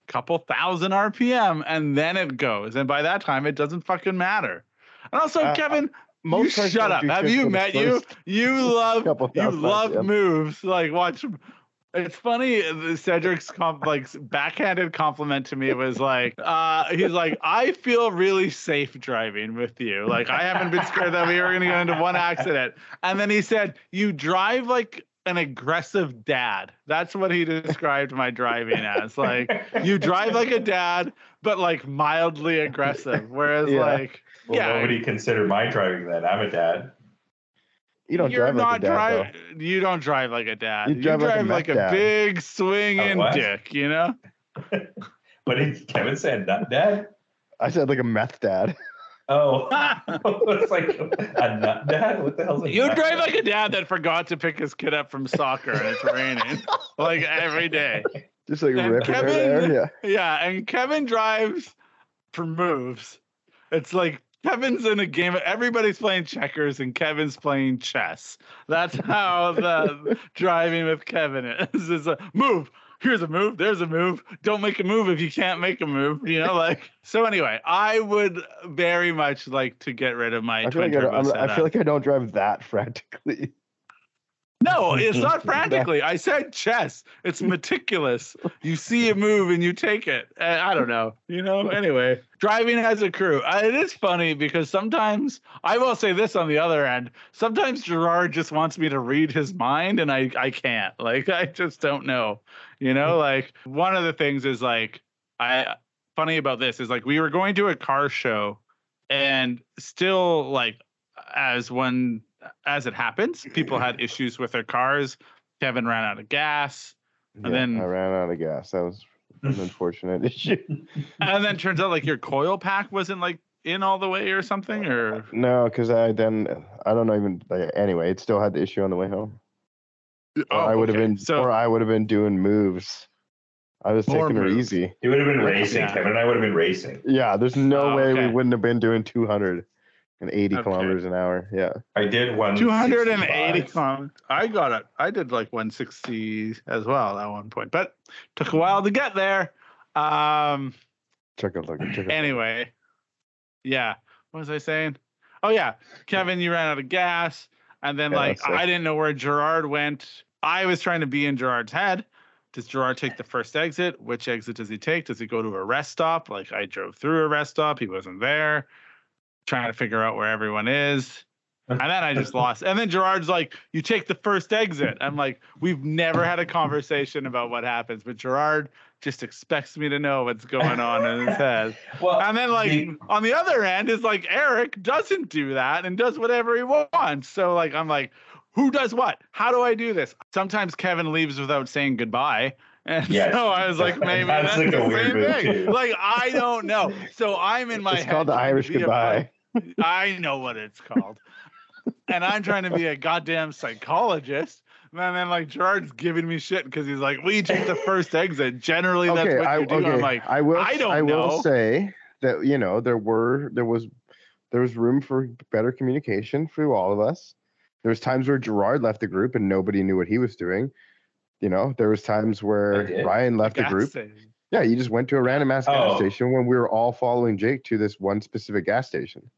couple thousand RPM, and then it goes, and by that time it doesn't fucking matter. And also, Uh, Kevin, you shut up. Have you met you? You love you love moves. Like watch. It's funny. Cedric's comp, like backhanded compliment to me was like, uh, he's like, I feel really safe driving with you. Like I haven't been scared that we were gonna go into one accident. And then he said, you drive like an aggressive dad. That's what he described my driving as. Like you drive like a dad, but like mildly aggressive. Whereas Yeah. like Well, Yeah. nobody considered my driving then. I'm a dad. You don't You're drive like not a dad, drive. You don't drive like a dad. You You drive drive, like a like, a big swinging oh, what? dick. You know. But did Kevin said nut dad? I said like a meth dad. Oh, it's like a nut dad. What the hell's a you drive like a dad that forgot to pick his kid up from soccer and it's raining, like every day. Just like And ripping her Kevin- there. Yeah. Yeah, and Kevin drives for moves. It's like Kevin's in a game. Everybody's playing checkers and Kevin's playing chess. That's how the driving with Kevin is. It's a move. Here's a move. There's a move. Don't make a move if you can't make a move. You know, like so. Anyway, I would very much like to get rid of my I feel, like I, I feel like I don't drive that frantically. No, it's not frantically. I said chess. It's meticulous. You see a move and you take it. Uh, I don't know. You know. Anyway, driving as a crew. Uh, It is funny because sometimes I will say this on the other end. Sometimes Gerard just wants me to read his mind, and I I can't. Like I just don't know. You know. Like one of the things is like I funny about this is like we were going to a car show, and still like as when as it happens, people had issues with their cars. Kevin ran out of gas, Yeah, then- I ran out of gas. That was an unfortunate issue. and then turns out like your coil pack wasn't like in all the way or something. Or No, because I then I don't know even. Like, anyway, it still had the issue on the way home. Or Oh, I would have been, so. or I would have been doing moves. I was More taking her easy. He would have been racing. Yeah. Kevin and I would have been racing. Yeah, there's no Oh, way okay. we wouldn't have been doing 200. And 80 Okay. kilometers an hour. Yeah. I did one. 280 kilometers. I got it. I did like 160 as well at one point, but took a while to get there. Um. Check out look. Check out Anyway, yeah. What was I saying? Oh yeah, Kevin, you ran out of gas, and then Yeah, like that's. I didn't know where Gerard went. I was trying to be in Gerard's head. Does Gerard take the first exit? Which exit does he take? Does he go to a rest stop? Like I drove through a rest stop, he wasn't there. Trying to figure out where everyone is. And then I just lost. And then Gerard's like, "You take the first exit." I'm like, "We've never had a conversation about what happens, but Gerard just expects me to know what's going on in his head." Well, And then, like, the- on the other end is like Eric doesn't do that and does whatever he wants. So, like, I'm like, who does what? How do I do this? Sometimes Kevin leaves without saying goodbye. And Yes. so I was like, maybe That's that's, like the a weird same thing. too. Like, I don't know. So I'm in my It's head. called the Irish goodbye. I know what it's called. and I'm trying to be a goddamn psychologist. And then, like, Gerard's giving me shit because he's like, we take the first exit. Generally, that's okay, what I, you do. okay. I'm like, I will. I don't I will know. say that you know there were there was there was room for better communication through all of us. There was times where Gerard left the group and nobody knew what he was doing. You know, there was times where. Eh, Ryan left the group. station. Yeah, you just went to a random ass gas Oh. station when we were all following Jake to this one specific gas station.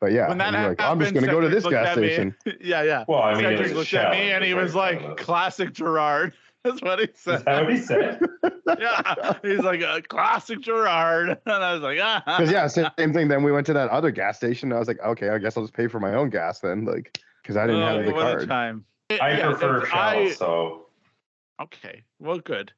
But yeah, when that and you're like, I'm just gonna go to this gas station. yeah, yeah. well, I mean, it Cedric looked shell. at me and he was like, shallow. Uh, "Classic Gerard." That's what he Is that what he said? yeah, he's like a classic Gerard, and I was like, ah. Because yeah, same, same thing. Then we went to that other gas station. And I was like, okay, I guess I'll just pay for my own gas then, like, because I didn't Oh, have the what a card. time. I Yeah, prefer if shell, I- so Okay, well, good.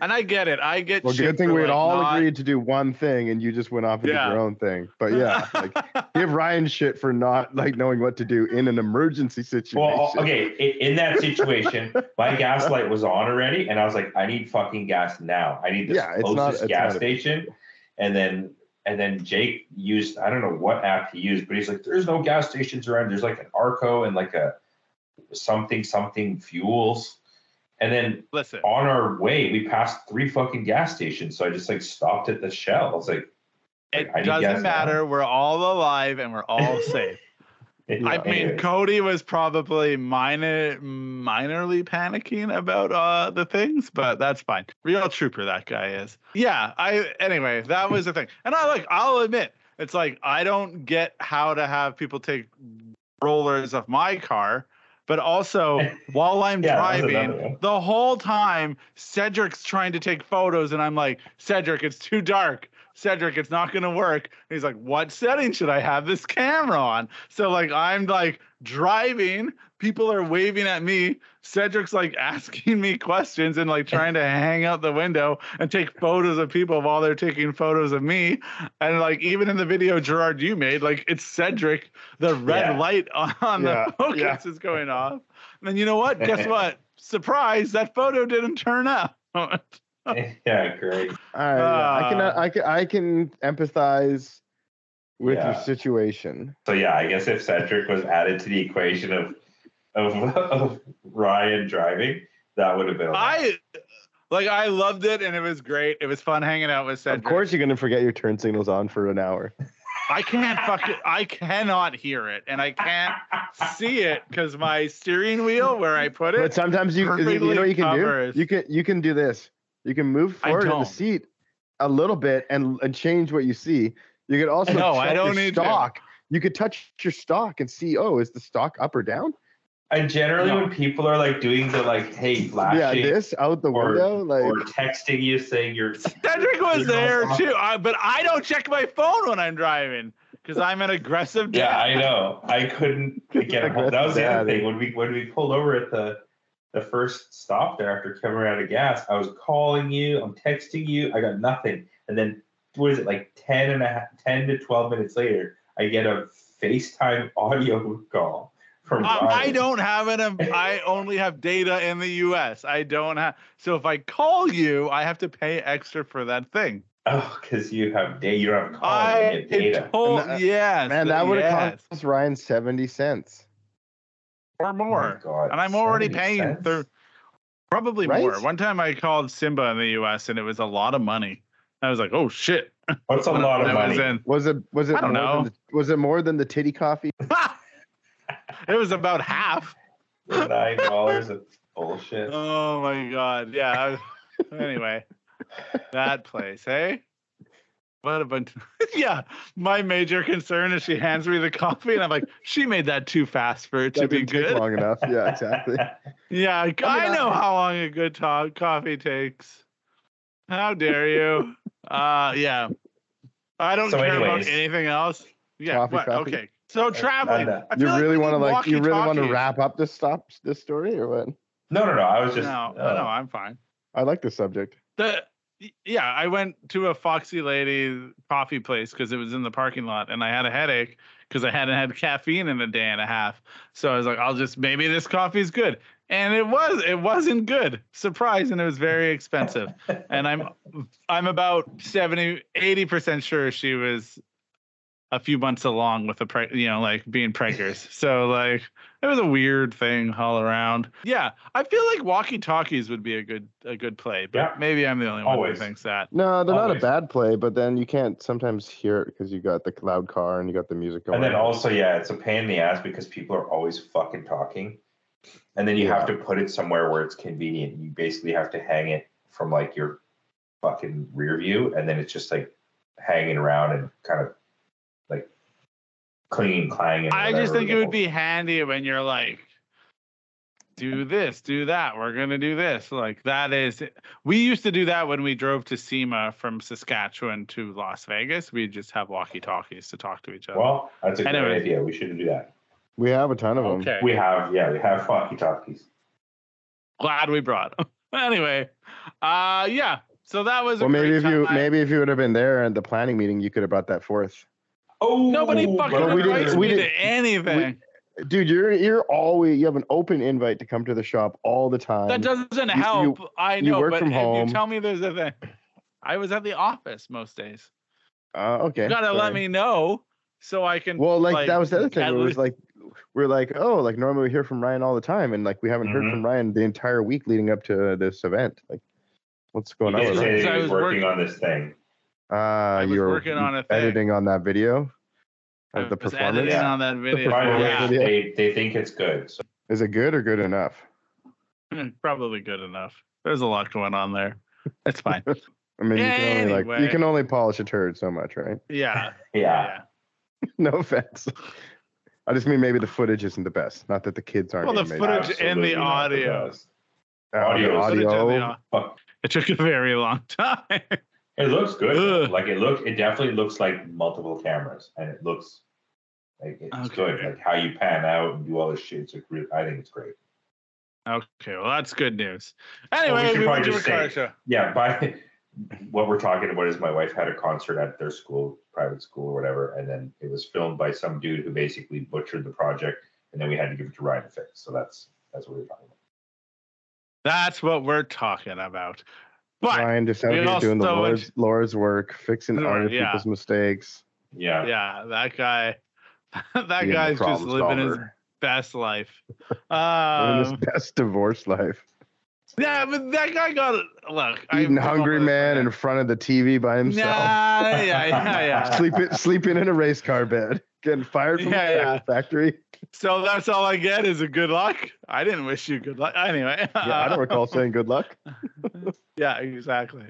And I get it. I get. Well, shit good thing we had like, all not- agreed to do one thing, and you just went off and Yeah. did your own thing. But yeah, like give Ryan shit for not like knowing what to do in an emergency situation. Well, okay. In that situation, my gas light was on already, and I was like, I need fucking gas now. I need the Yeah, it's not- closest gas station. And then, and then Jake used I don't know what app he used, but he's like, there's no gas stations around. There's like an Arco and like a something something fuels. And then Listen, on our way, we passed three fucking gas stations. So I just like stopped at the Shell. I was like, it I doesn't now. matter. We're all alive and we're all safe. I mean. Cody was probably minor, minorly panicking about uh, the things, but that's fine. Real trooper, that guy is. Yeah. I anyway, that was the thing, and I like. I'll admit, it's like I don't get how to have people take rollers of my car, but also while I'm Yeah, driving, the whole time Cedric's trying to take photos, and I'm like, Cedric, it's too dark. Cedric, it's not gonna work. And he's like, what setting should I have this camera on? So like I'm like driving, people are waving at me. Cedric's like asking me questions and like trying to hang out the window and take photos of people while they're taking photos of me. And like even in the video Gerard you made, like it's Cedric, the red Yeah. light on Yeah, the focus yeah. is going off. And then you know what? Guess what? Surprise, that photo didn't turn out. yeah, great. I, I can Ah. I can I can empathize with your situation. So yeah, I guess if Cedric was added to the equation of of, of Ryan driving, that would have been. I like I loved it and it was great. It was fun hanging out with Cedric. Of course, you're gonna forget your turn signals on for an hour. I can't fuck it. I cannot hear it and I can't see it because my steering wheel where I put it. But sometimes you you know what you can covers. do. You can you can do this. You can move forward in the seat a little bit and and change what you see. You could also No, I check don't your need to. stock. You could touch your stock and see. Oh, is the stock up or down? And generally, No. when people are like doing the like, hey, flashing yeah, this out the or- window, like or texting you saying you're Cedric was there off. too, I, but I don't check my phone when I'm driving because I'm an aggressive dad. Yeah, I know. I couldn't get a hold. That was the other thing when we when we pulled over at the the first stop there after coming out of gas. I was calling you. I'm texting you. I got nothing. And then what is it like 10 and a half, 10 to 12 minutes later, I get a FaceTime audio call from I, I don't have it. I only have data in the U.S. I don't have. So if I call you, I have to pay extra for that thing. Oh, because you have data. You don't have calls. I You data. it told, And that- yes, man, that would have yes, cost Ryan seventy cents. Or Oh more. God, and I'm already paying cents? thir- probably Right? more. One time I called Simba in the U.S. and it was a lot of money. I was like, oh shit. Oh, What's a lot of I was money? in. Was it was it I don't more know. Than the, was it more than the titty coffee? it was about half. Nine dollars of bullshit. Oh my god. Yeah. Anyway, that place, hey? What a bunch. yeah. My major concern is she hands me the coffee and I'm like, she made that too fast for it to be good. long enough. Yeah, exactly. Yeah, I, I know how long a good to- coffee takes. How dare you? Uh, yeah. I don't So care anyways. about anything else. Yeah. Coffee, what? coffee. Okay. So traveling. You feel like really want to like you really want to wrap up this stop this story or what? No, no, no. I was just no, uh, no, I'm fine. I like the subject. The yeah, I went to a Foxy Lady coffee place because it was in the parking lot, and I had a headache because I hadn't had caffeine in a day and a half. So I was like, I'll just maybe this coffee's good, and it was. It wasn't good. Surprise, and it was very expensive. and I'm I'm about 70 80 percent sure she was a few months along with the pre- you know like being preggers. so like it was a weird thing all around. Yeah, I feel like walkie talkies would be a good a good play, but Yeah. maybe I'm the only one Always. who thinks that. No, they're not a bad play, but then you can't sometimes hear it because you got the loud car and you got the music going. And then also, yeah, it's a pain in the ass because people are always fucking talking. And then you have to put it somewhere where it's convenient. You basically have to hang it from like your fucking rear view, and then it's just like hanging around and kind of like clinging, clanging. I just think it would be handy when you're like do this, do that. We're gonna do this. Like that is we used to do that when we drove to SEMA from Saskatchewan to Las Vegas. We'd just have walkie talkies to talk to each other. Well, that's a great idea. We should do that. we have a ton of them. okay. We have, yeah, we have walkie talkies. glad we brought them. anyway uh yeah so that was a Well, maybe great if you time. maybe if you would have been there at the planning meeting, you could have brought that forth. Oh, nobody fucking but we didn't- invites we me to didn't- anything Dude, you're you're always you have an open invite to come to the shop all the time. that doesn't you- help i know, you know work but from home. you tell me there's a thing i was at the office most days uh, okay. you gotta let me know so i can Well, like, like, that was the other thing. It was like we're like, oh, like normally we hear from Ryan all the time, and like we haven't heard Mhm. from Ryan the entire week leading up to this event. Like, what's going You on? did with say Ryan? I he was was working working- on this thing. Was you were working on a thing. editing on that video I the was performance. editing Yeah. on that video the yeah video. they, they think it's good. So Is it good or good enough? probably good enough there's a lot going on there it's fine I mean, you can only like you can only polish a turd so much, right? yeah yeah. no offense. I just mean maybe the footage isn't the best. Not that the kids aren't. Well, the footage- made. and the Absolutely the audio. Uh, the audio is- Footage of the audio. it took a very long time It looks good. Ugh. Like it look, it definitely looks like multiple cameras, and it looks like it's good. Like how you pan out and do all this shit. It's like I think it's great. Okay, well that's good news. we Anyway, should we, went probably just say- show. Yeah. By what we're talking about is my wife had a concert at their school, private school or whatever, and then it was filmed by some dude who basically butchered the project, and then we had to give it to Ryan to fix. So that's that's what we're talking about. That's what we're talking about. But Ryan just out here doing the also went- Lord's, Lord's work, fixing Lord, other yeah. people's mistakes. Yeah. yeah, that guy, that being guy's just problem living his best life. Living his Um, best divorce life. Yeah, but that guy got look. Eating I'm hungry man in front of the TV by Nah, himself. yeah, yeah, yeah. sleeping sleeping in a race car bed. Getting fired from Yeah, the yeah. factory. So that's all I get is a good luck. I didn't wish you good luck. Anyway, Yeah, I don't recall saying good luck. Yeah, exactly.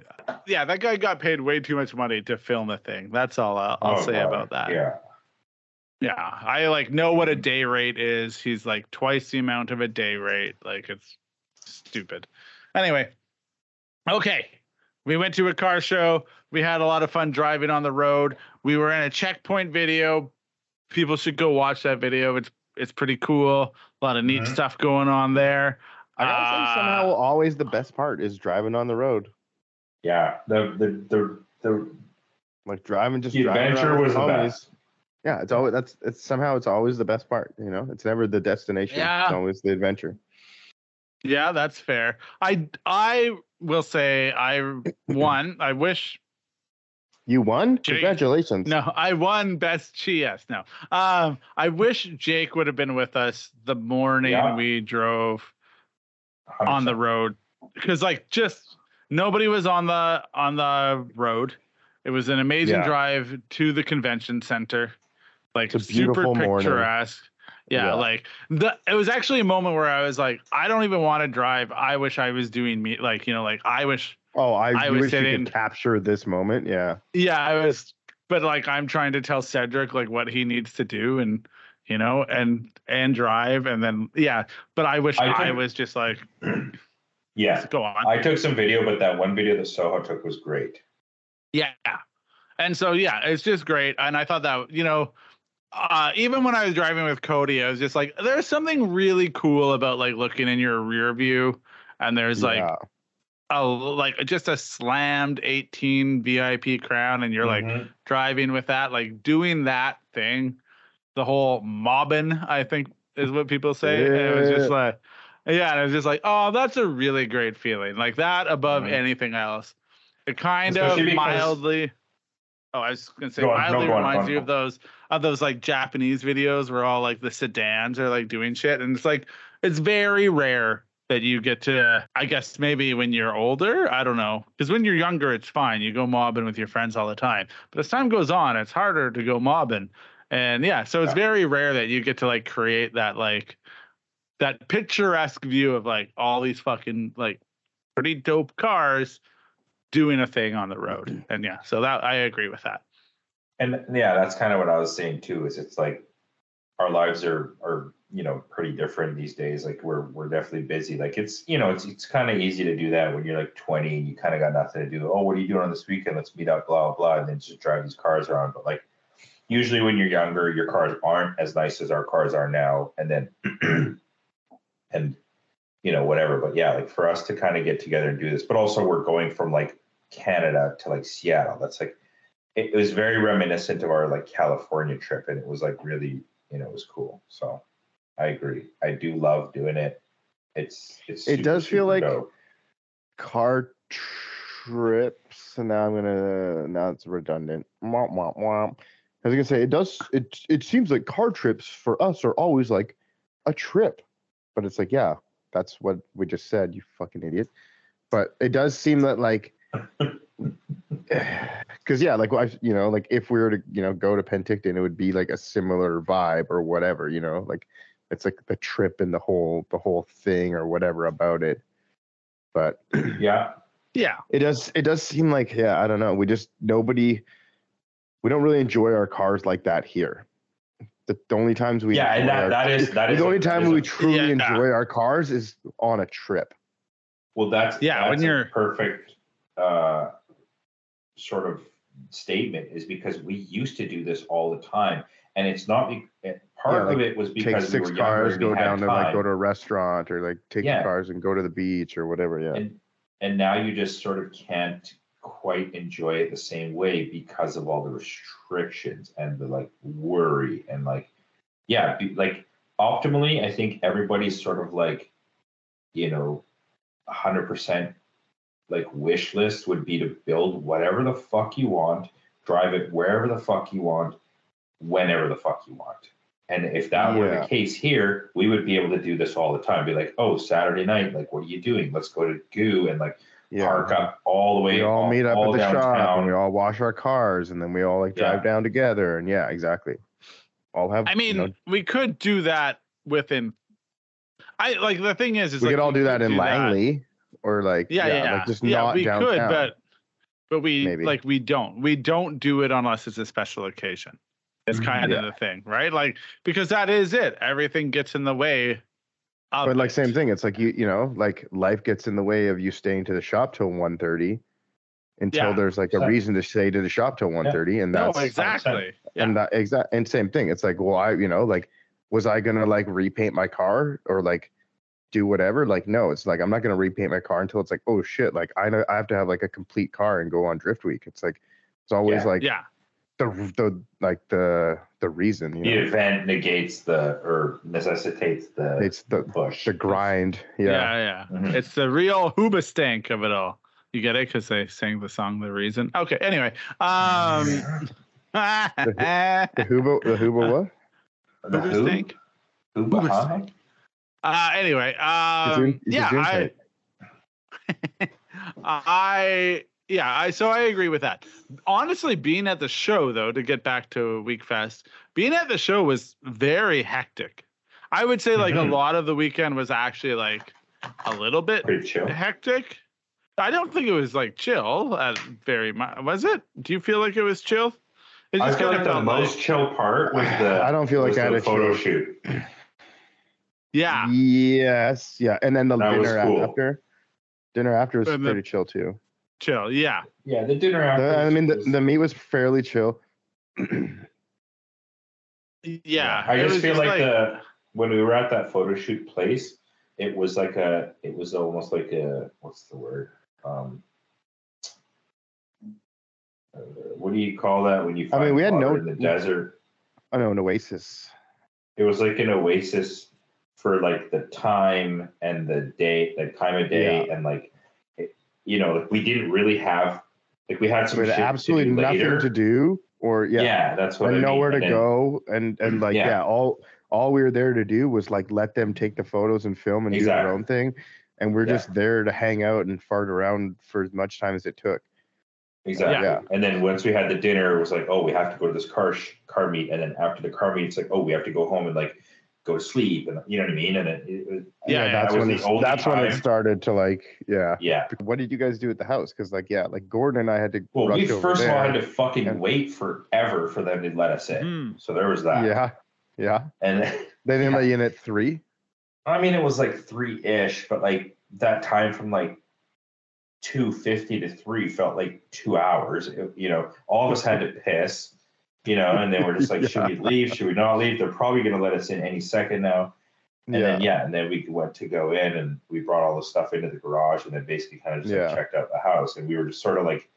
Yeah, that guy got paid way too much money to film the thing. That's all I'll, I'll Oh, say God. about that. Yeah. Yeah, I like know what a day rate is. He's like twice the amount of a day rate. Like it's stupid. Anyway, okay. We went to a car show. We had a lot of fun driving on the road. We were in a checkpoint video. People should go watch that video. It's it's pretty cool. A lot of neat Mhm. stuff going on there. I gotta say, Uh, somehow always the best part is driving on the road. Yeah. The the the the Like driving, just The driving adventure was the homies. best. Yeah, it's always that's it's somehow it's always the best part. You know, it's never the destination. Yeah. It's always the adventure. Yeah, that's fair. I I will say I won. I wish You won. Jake- Congratulations. no, I won best GS. No. Um I wish Jake would have been with us the morning Yeah. we drove 100%. on the road cuz like just nobody was on the on the road. It was an amazing Yeah. drive to the convention center, like super beautiful morning. Picturesque. Yeah, Yeah. like the it was actually a moment where I was like, I don't even want to drive. I wish I was doing me like you know like I wish Oh, I, I you was wish you sitting- could capture this moment. Yeah. yeah I was, but like I'm trying to tell Cedric like what he needs to do and you know and and drive and then yeah. But I wish I I, was just like Yeah. go on. I took some video, but that one video that Soho took was great. Yeah. And so yeah, it's just great. And I thought that, you know, uh even when I was driving with Cody, I was just like, there's something really cool about like looking in your rear view and there's like yeah. a like just a slammed 18 VIP crown and you're like Mhm. driving with that, like doing that thing, the whole mobbing, I think is what people say. And it was just Yeah. like yeah, and it was just like, oh, that's a really great feeling. Like that above Mhm. anything else. It kind Especially of because- mildly Oh, I was gonna say Go on, no, mildly on, go reminds on, you go of those of those like Japanese videos where all like the sedans are like doing shit, and it's like it's very rare that you get to. I guess maybe when you're older, I don't know, because when you're younger, it's fine. You go mobbing with your friends all the time, but as time goes on, it's harder to go mobbing, and yeah, so it's Yeah. very rare that you get to like create that like that picturesque view of like all these fucking like pretty dope cars doing a thing on the road. Mm-hmm. And yeah, so that I agree with that. And yeah, that's kind of what I was saying too. Is it's like our lives are are you know pretty different these days. Like we're we're definitely busy. Like it's you know it's it's kind of easy to do that when you're like 20 and you kind of got nothing to do. Oh, what are you doing on this weekend? Let's meet up. Blah blah blah, and then just drive these cars around. But like usually when you're younger, your cars aren't as nice as our cars are now. And then and you know whatever. But yeah, like for us to kind of get together and do this, but also we're going from like Canada to like Seattle. That's like it was very reminiscent of our like California trip, and it was like really, you know, it was cool. So I agree. I do love doing it. It's it's. It super, does feel like- dope. Car trips. And now I'm gonna now it's redundant. Womp womp womp. I was gonna say it does. It it seems like car trips for us are always like a trip, but it's like yeah, that's what we just said. You fucking idiot. But it does seem that like. Because yeah, like I, you know, like if we were to, you know, go to Penticton, it would be like a similar vibe or whatever, you know, like it's like the trip and the whole, the whole thing or whatever about it. But Yeah, Yeah. it does, it does seem like, yeah, I don't know. We just nobody, we don't really enjoy our cars like that here. The, the only times we, yeah, and that our- that is that is the a- only that time is a- we truly Yeah. enjoy our cars is on a trip. Well, that's Yeah, when that's a you're- perfect uh, sort of statement is because we used to do this all the time, and it's not. Eh, part Yeah, like, of it was Take because we six were cars, go and we had down to like go to a restaurant or like take Yeah. the cars and go to the beach or whatever. Yeah. and and now you just sort of can't quite enjoy it the same way because of all the restrictions and the like worry and like yeah be, like optimally i think everybody's sort of like you know 100% like wish list would be to build whatever the fuck you want drive it wherever the fuck you want whenever the fuck you want. And if that were the case here we would be able to do this all the time. Be like oh saturday night like what are you doing? Let's go to goo and like yeah. park up all the way we all meet up all at the shop and we all wash our cars and then we all like drive Yeah. down together and yeah exactly all have I you mean, know, we could do that within I like the thing is is we like could all do that in do langley or like Yeah, yeah, like just yeah, not we downtown could, but but we Maybe. like we don't. We don't do it unless it's a special occasion. It's Mhm. kind of the thing, right? Like because that is it. Everything gets in the way of but like same thing it's like you you know like life gets in the way of you staying to the shop till 1.30 until Yeah. there's like a reason to stay to the shop till 1.30 and No, that's exactly. Yeah. and that exact and same thing it's like well i you know like was i gonna like repaint my car or like do whatever like no it's like i'm not gonna repaint my car until it's like oh shit like i know i have to have like a complete car and go on drift week it's like it's always Yeah. like yeah. The the like the the reason you the know event negates the or necessitates the it's the push the grind Yeah, yeah, yeah. Mhm. It's the real Hoobastank of it all. You get it because they sang the song "The Reason." Okay. Anyway, um, the hubo the hubo what the hooba who? stank. Who Hooba behind? Uh, anyway, um, Gesund- yeah, I, I yeah, I so I agree with that. Honestly, being at the show though, to get back to Wekfest, being at the show was very hectic. I would say like Mhm. a lot of the weekend was actually like a little bit Pretty chill. hectic. I don't think it was like chill at very much. Was it? Do you feel like it was chill? It I feel kinda like the felt most chill part was the. I don't feel like was I had a photo chill. shoot. yeah. Yes, yeah, and then the That was dinner cool. after. Dinner after was And the- pretty chill too. Chill. Yeah. Yeah, the dinner The- I mean, the, the meat was fairly chill. Yeah. I just was feel like, the when we were at that photo shoot place, it was like a, it was almost like a, what's the word? Um, uh, what do you call that when you? I mean, we had no- in the desert. I know an oasis. It was like an oasis for like the time and the day, the time of day, and like, it, you know, we didn't really have, like we had some With shit absolutely to nothing later. to do, or yeah, Yeah, that's what and I mean. nowhere to And go, and and like Yeah. yeah. all all we were there to do was like let them take the photos and film and do their own thing, and we're Yeah. just there to hang out and fart around for as much time as it took. Exactly. Yeah. And then once we had the dinner, it was like, oh, we have to go to this car sh- car meet, and then after the car meet, it's like, oh, we have to go home and like go to sleep, and you know what I mean. And it, it, it Yeah, yeah, that's that when it, only that's when it started to like yeah. yeah. What did you guys do at the house? Because like yeah, like Gordon and I had to Well, we first of all had to fucking And- wait forever for them to let us in. Hmm. So there was that. yeah, yeah. And They didn't let you in at three. I mean, it was like three ish, but like that time from like two fifty to three felt like two hours. It- you know, all of us had to piss. You know, and then we're just like, should we leave? Should we not leave? They're probably going to let us in any second now. And yeah, then yeah, and then we went to go in and we brought all the stuff into the garage and then basically kind of just like, checked out the house and we were just sort of like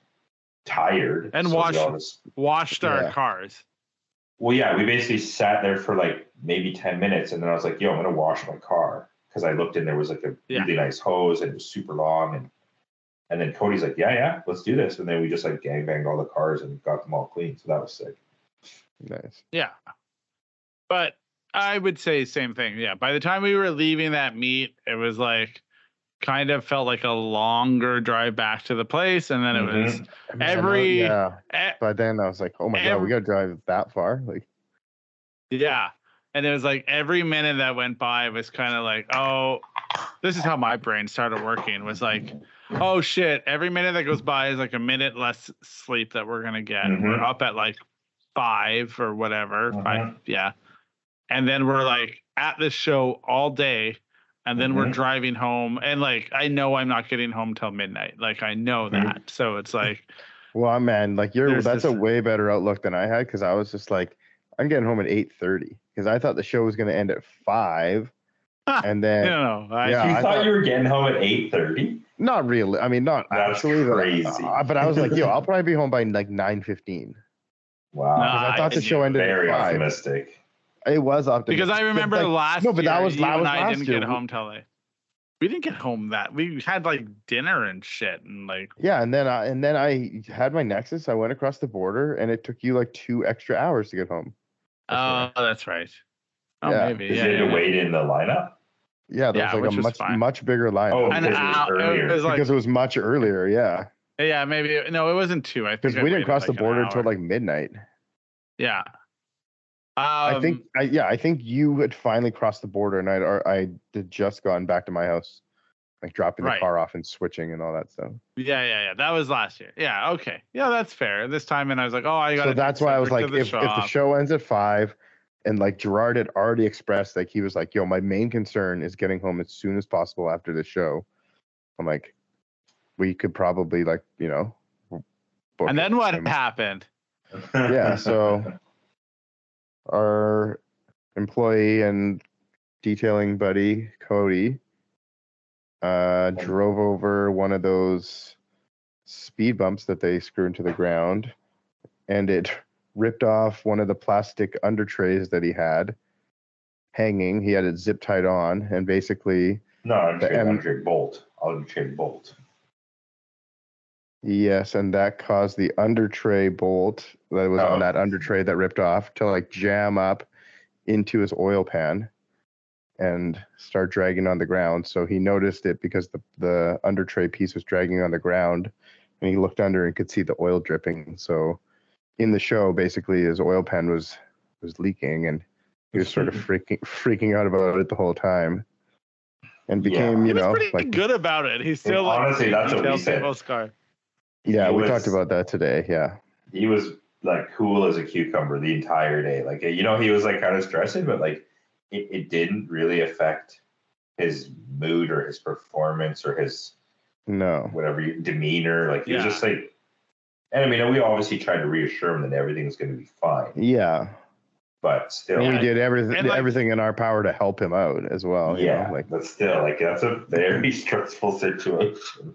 tired And so washed- all just- Washed our Yeah. cars. well, yeah, we basically sat there for like maybe ten minutes and then I was like, yo, I'm gonna wash my car because I looked and there was like a Yeah. really nice hose and it was super long and and then Cody's like, yeah, yeah, let's do this and then we just like gang banged all the cars and got them all clean so that was sick. Nice. Yeah. But I would say same thing. Yeah. By the time we were leaving that meet, it was like kind of felt like a longer drive back to the place. And then it was Mm-hmm. I mean, Every- yeah. eh, But then I was like, oh my god, we gotta drive that far. Like yeah. And it was like every minute that went by was kind of like, oh, this is how my brain started working was like, oh shit, every minute that goes by is like a minute less sleep that we're gonna get. We're Mhm. up at like five or whatever. Five, Mhm. yeah. And then we're like at this show all day. And then we're Mhm. driving home. And like I know I'm not getting home till midnight. Like I know that. So it's like Well, man, like you're that's this- a way better outlook than I had because I was just like, I'm getting home at eight thirty because I thought the show was gonna end at five, Ah, and then don't know. I, Yeah, you I thought, thought- you were getting home at eight thirty? not really. I mean, not That's actually, but, crazy. uh, but I was like, yo, I'll probably be home by like nine fifteen. Wow. Nah, I thought the show ended Very at five. optimistic. It was optimistic because I remember like, last no, but that year, was- you that and was I didn't year. get home till like we didn't get home that we had like dinner and shit and like Yeah, and then I and then I had my Nexus. I went across the border, and it took you like two extra hours to get home. oh that's right. Oh Yeah. maybe Did yeah. you have yeah, to wait in the lineup? Yeah, there Yeah, was like a much fine. much bigger line Oh, An because it was uh, hour- earlier. it was like because it was much earlier. Yeah, yeah maybe no it wasn't two. I think because we didn't cross the like, an border until like midnight. yeah. Um, I think, I, yeah, I think you had finally crossed the border, and I'd or I had just gone back to my house, like dropping Right. the car off and switching and all that stuff. yeah yeah yeah that was last year. Yeah okay yeah that's fair. This time and I was like oh I got So that's why I was like, if, if the show ends at five, and like Gerard had already expressed, like he was like, "Yo, my main concern is getting home as soon as possible after the show." I'm like, we could probably like you know. book and then what and- happened? Yeah, so our employee and detailing buddy Cody uh, drove over one of those speed bumps that they screw into the ground, and it ripped off one of the plastic under trays that he had hanging. He had it zip tied on, and basically, no, I'm The trade, M- Bolt. I'll trade Bolt. Yes, and that caused the under tray bolt that was on Oh. that under tray that ripped off to like jam up into his oil pan and start dragging on the ground. So he noticed it because the the under tray piece was dragging on the ground, and he looked under and could see the oil dripping. So in the show, basically, his oil pan was was leaking, and he was sort of freaking freaking out about it the whole time, and Yeah. became He you was know pretty like good about it. He's still like honestly, that's what we detailed said. people's car. Yeah, He we was- talked about that today. Yeah, he was like cool as a cucumber the entire day. Like you know, he was like kind of stressing, but like it, it didn't really affect his mood or his performance or his no, whatever demeanor. Like he was just like, and I mean, we obviously tried to reassure him that everything's going to be fine, yeah, but still, and Yeah. we did everything like- everything in our power to help him out as well. you yeah, know, like but still, like that's a very stressful situation.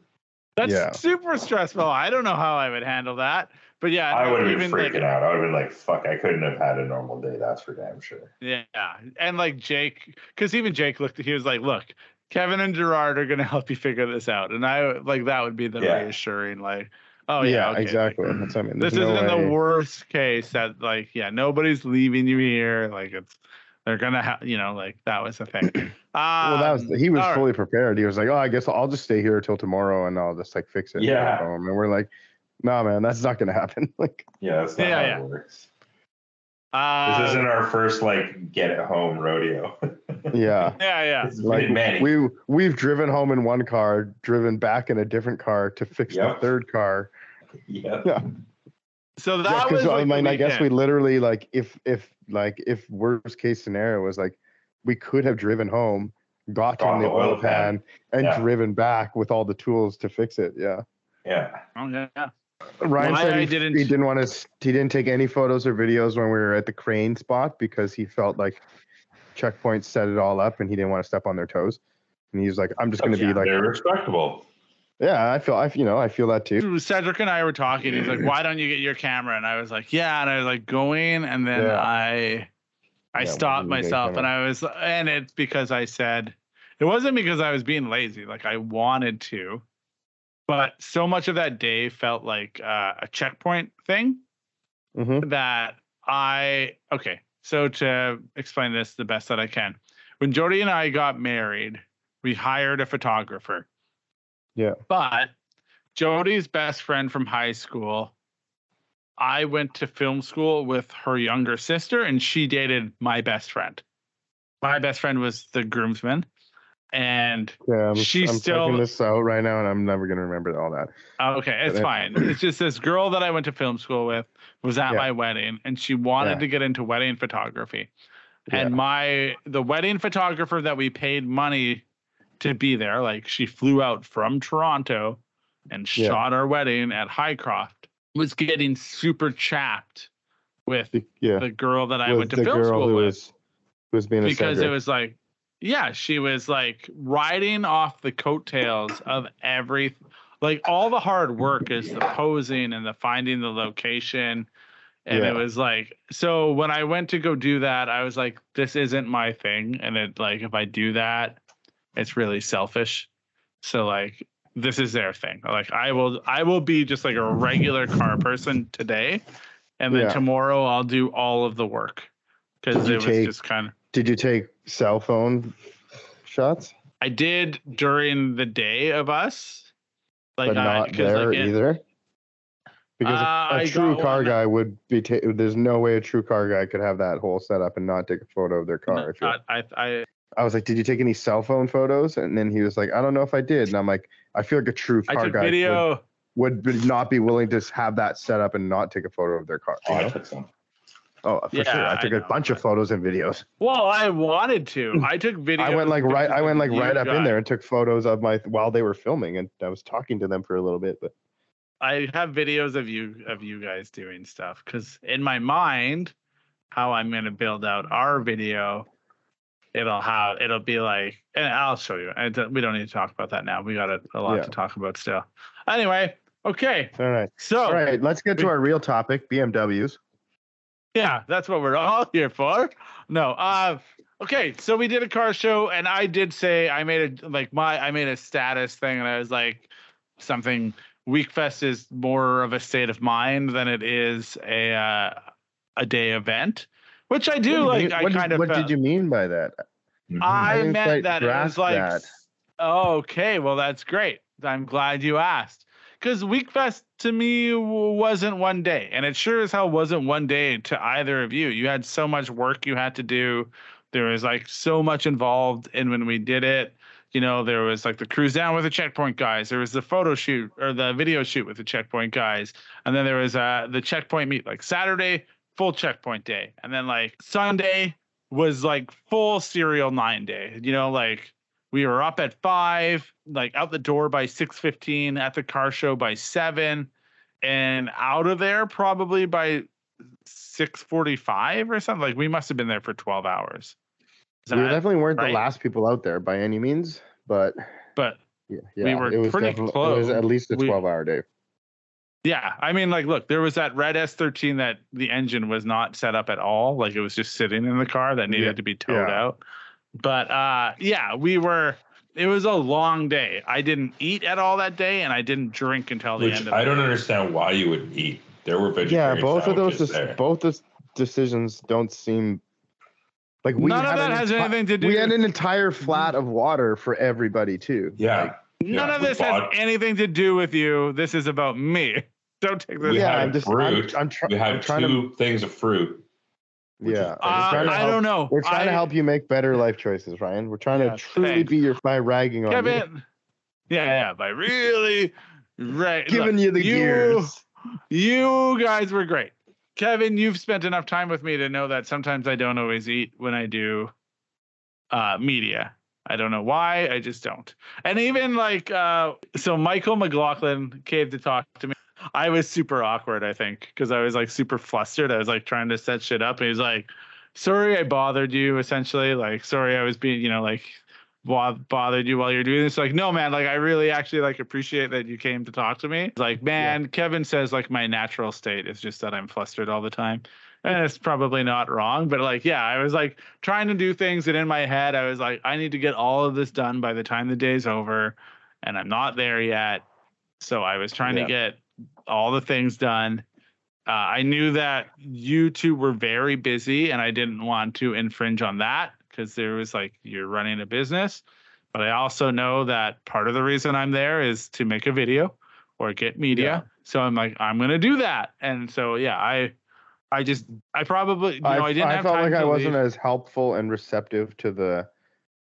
That's Yeah. super stressful. I don't know how I would handle that. But yeah, I would have been freaking like, out. I would have been like, "Fuck, I couldn't have had a normal day." That's for damn sure. Yeah, and like Jake, because even Jake looked. He was like, "Look, Kevin and Gerard are gonna help you figure this out," and I like that would be the Yeah. reassuring. Like, oh yeah, yeah, okay, exactly. That's I mean, this no isn't way- the worst case that like yeah nobody's leaving you here. Like it's they're gonna have you know like that was the thing. Well, that was Um, he was all right. fully prepared. He was like, "Oh, I guess I'll just stay here till tomorrow, and I'll just like fix it." when I get Yeah. home." And we're like, "No, man, that's not gonna happen." like, Yeah, that's not Yeah, how yeah. it works. uh, This isn't our first like get it home rodeo. yeah, yeah, yeah. Like many. we we've driven home in one car, driven back in a different car to fix Yep. the third car. yeah. Yeah, So Yeah, that was 'cause, like I mean, I guess we literally like if if like if worst case scenario was like we could have driven home, got Got on the the oil oil pan. pan, and Yeah. driven back with all the tools to fix it. Yeah. Yeah. Oh, yeah, yeah. Ryan Why said I he, didn't- he didn't want to. He didn't take any photos or videos when we were at the crane spot because he felt like checkpoints set it all up, and he didn't want to step on their toes. And he was like, "I'm just going to Yeah, be like, They're respectable. yeah, I feel, I you know, I feel that too." Cedric and I were talking. He's like, "Why don't you get your camera?" And I was like, "Yeah." And I was like going, and then Yeah. I, I Yeah, stopped why didn't you get a myself, and I was, and it's because I said, it wasn't because I was being lazy. Like I wanted to, but so much of that day felt like uh, a checkpoint thing hmm that I okay. So to explain this the best that I can, when Jody and I got married, we hired a photographer. Yeah. But Jody's best friend from high school, I went to film school with her younger sister, and she dated my best friend. My best friend was the groomsman, and Yeah, I'm, She's I'm still- checking this out right now, and I'm never going to remember all that. Okay, it's fine. It's just this girl that I went to film school with was at Yeah. my wedding and she wanted Yeah. to get into wedding photography. And my the wedding photographer that we paid money to be there, like she flew out from Toronto and shot our wedding at Highcroft, was getting super chapped with The- Yeah, the girl that I went to film school with was who was being a because it was like yeah she was like riding off the coattails of every like all the hard work is the posing and the finding the location. And Yeah. it was like so when i went to go do that i was like this isn't my thing. And it like if i do that it's really selfish. So like this is their thing like i will i will be just like a regular car person today and then Yeah. tomorrow i'll do all of the work because it was take- just kind of Did you take cell phone shots? I did during the day of us, like but I- there like, it- either. Because a- Uh, a, true car one- guy would be. Ta- there's no way a true car guy could have that whole setup and not take a photo of their car. I, I, I, I was like, "Did you take any cell phone photos?" And then he was like, "I don't know if I did." And I'm like, "I feel like a true I car took guy would- video. would, be- not be willing to have that set up and not take a photo of their car." Oh, you Oh, I took some. Oh, for Yeah, sure. I I took a know, bunch of photos and videos. Well, I wanted to. I took video. I went like right. I went like right up in there and took photos of my while they were filming, and I was talking to them for a little bit. But I have videos of you of you guys doing stuff because in my mind, how I'm gonna build out our video, it'll have it'll be like, and I'll show you. Don't- we don't need to talk about that now. We got a, a lot Yeah. to talk about still. Anyway, okay, all right, so all right. Let's get to we- our real topic: BMWs. Yeah, that's what we're all here for. No, uh okay, so we did a car show and I did say I made a like my I made a status thing and I was like something Wekfest is more of a state of mind than it is a uh, a day event, which I do What like did you- I what did- kind of What felt- did you mean by that? Mhm. I meant that it was like that. oh, okay, well that's great. I'm glad you asked. because Wekfest to me wasn't one day, and it sure as hell wasn't one day to either of you. You had so much work you had to do. There was like so much involved and when we did it. You know, there was like the cruise down with the checkpoint guys. There was the photo shoot or the video shoot with the checkpoint guys, and then there was uh the checkpoint meet like Saturday full checkpoint day, and then like Sunday was like full serial nine day. You know, like we were up at five, like out the door by six fifteen, at the car show by seven, and out of there probably by six forty five or something. Like we must have been there for twelve hours. Is we definitely weren't right? the last people out there by any means, but but yeah, We were it was pretty definitely it was at least a We- 12 hour day. Yeah, I mean, like, look, there was that red S13 that the engine was not set up at all. Like it was just sitting in the car that needed Yeah, to be towed yeah. out. But uh yeah, we were it was a long day. I didn't eat at all that day and I didn't drink until the Which end of I the don't day. understand why you would eat. There were vegetarian. Yeah, both of those sandwiches both those decisions don't seem like we None of had that an has enti- anything to do We had an entire flat of water for everybody too. Yeah, Like, None yeah, of we this has anything to do with you. This is about me. Don't take this. We yeah, I'm just fruit. I'm, I'm, try- we I'm trying two things of fruit. which is- Yeah, I'm Uh, just I help- don't know. We're trying to help you make better life choices, Ryan. We're trying Yeah, to truly thanks. be your by ragging on you, Kevin. Yeah, yeah, by really right giving look, you the you- gears. You guys were great. Kevin, you've spent enough time with me to know that sometimes I don't always eat when I do uh media. I don't know why, I just don't. And even like uh so Michael McLaughlin came to talk to me. I was super awkward, I think, because I was like super flustered. I was like trying to set shit up. And he was like, sorry I bothered you, essentially. Like, sorry I was being, you know, like bothered you while you're doing this. Like, no, man, like I really actually like appreciate that you came to talk to me. It's like, man, Kevin says like my natural state is just that I'm flustered all the time. And it's probably not wrong, but like, yeah, I was like trying to do things and in my head, I was like, I need to get all of this done by the time the day's over, and I'm not there yet. So I was trying Yeah. to get all the things done. Uh, I knew that you two were very busy, and I didn't want to infringe on that because there was like you're running a business. But I also know that part of the reason I'm there is to make a video or get media. So I'm like, I'm gonna do that. And so yeah, I I just I probably you know I, I, didn't I have felt time like to I wasn't leave. as helpful and receptive to the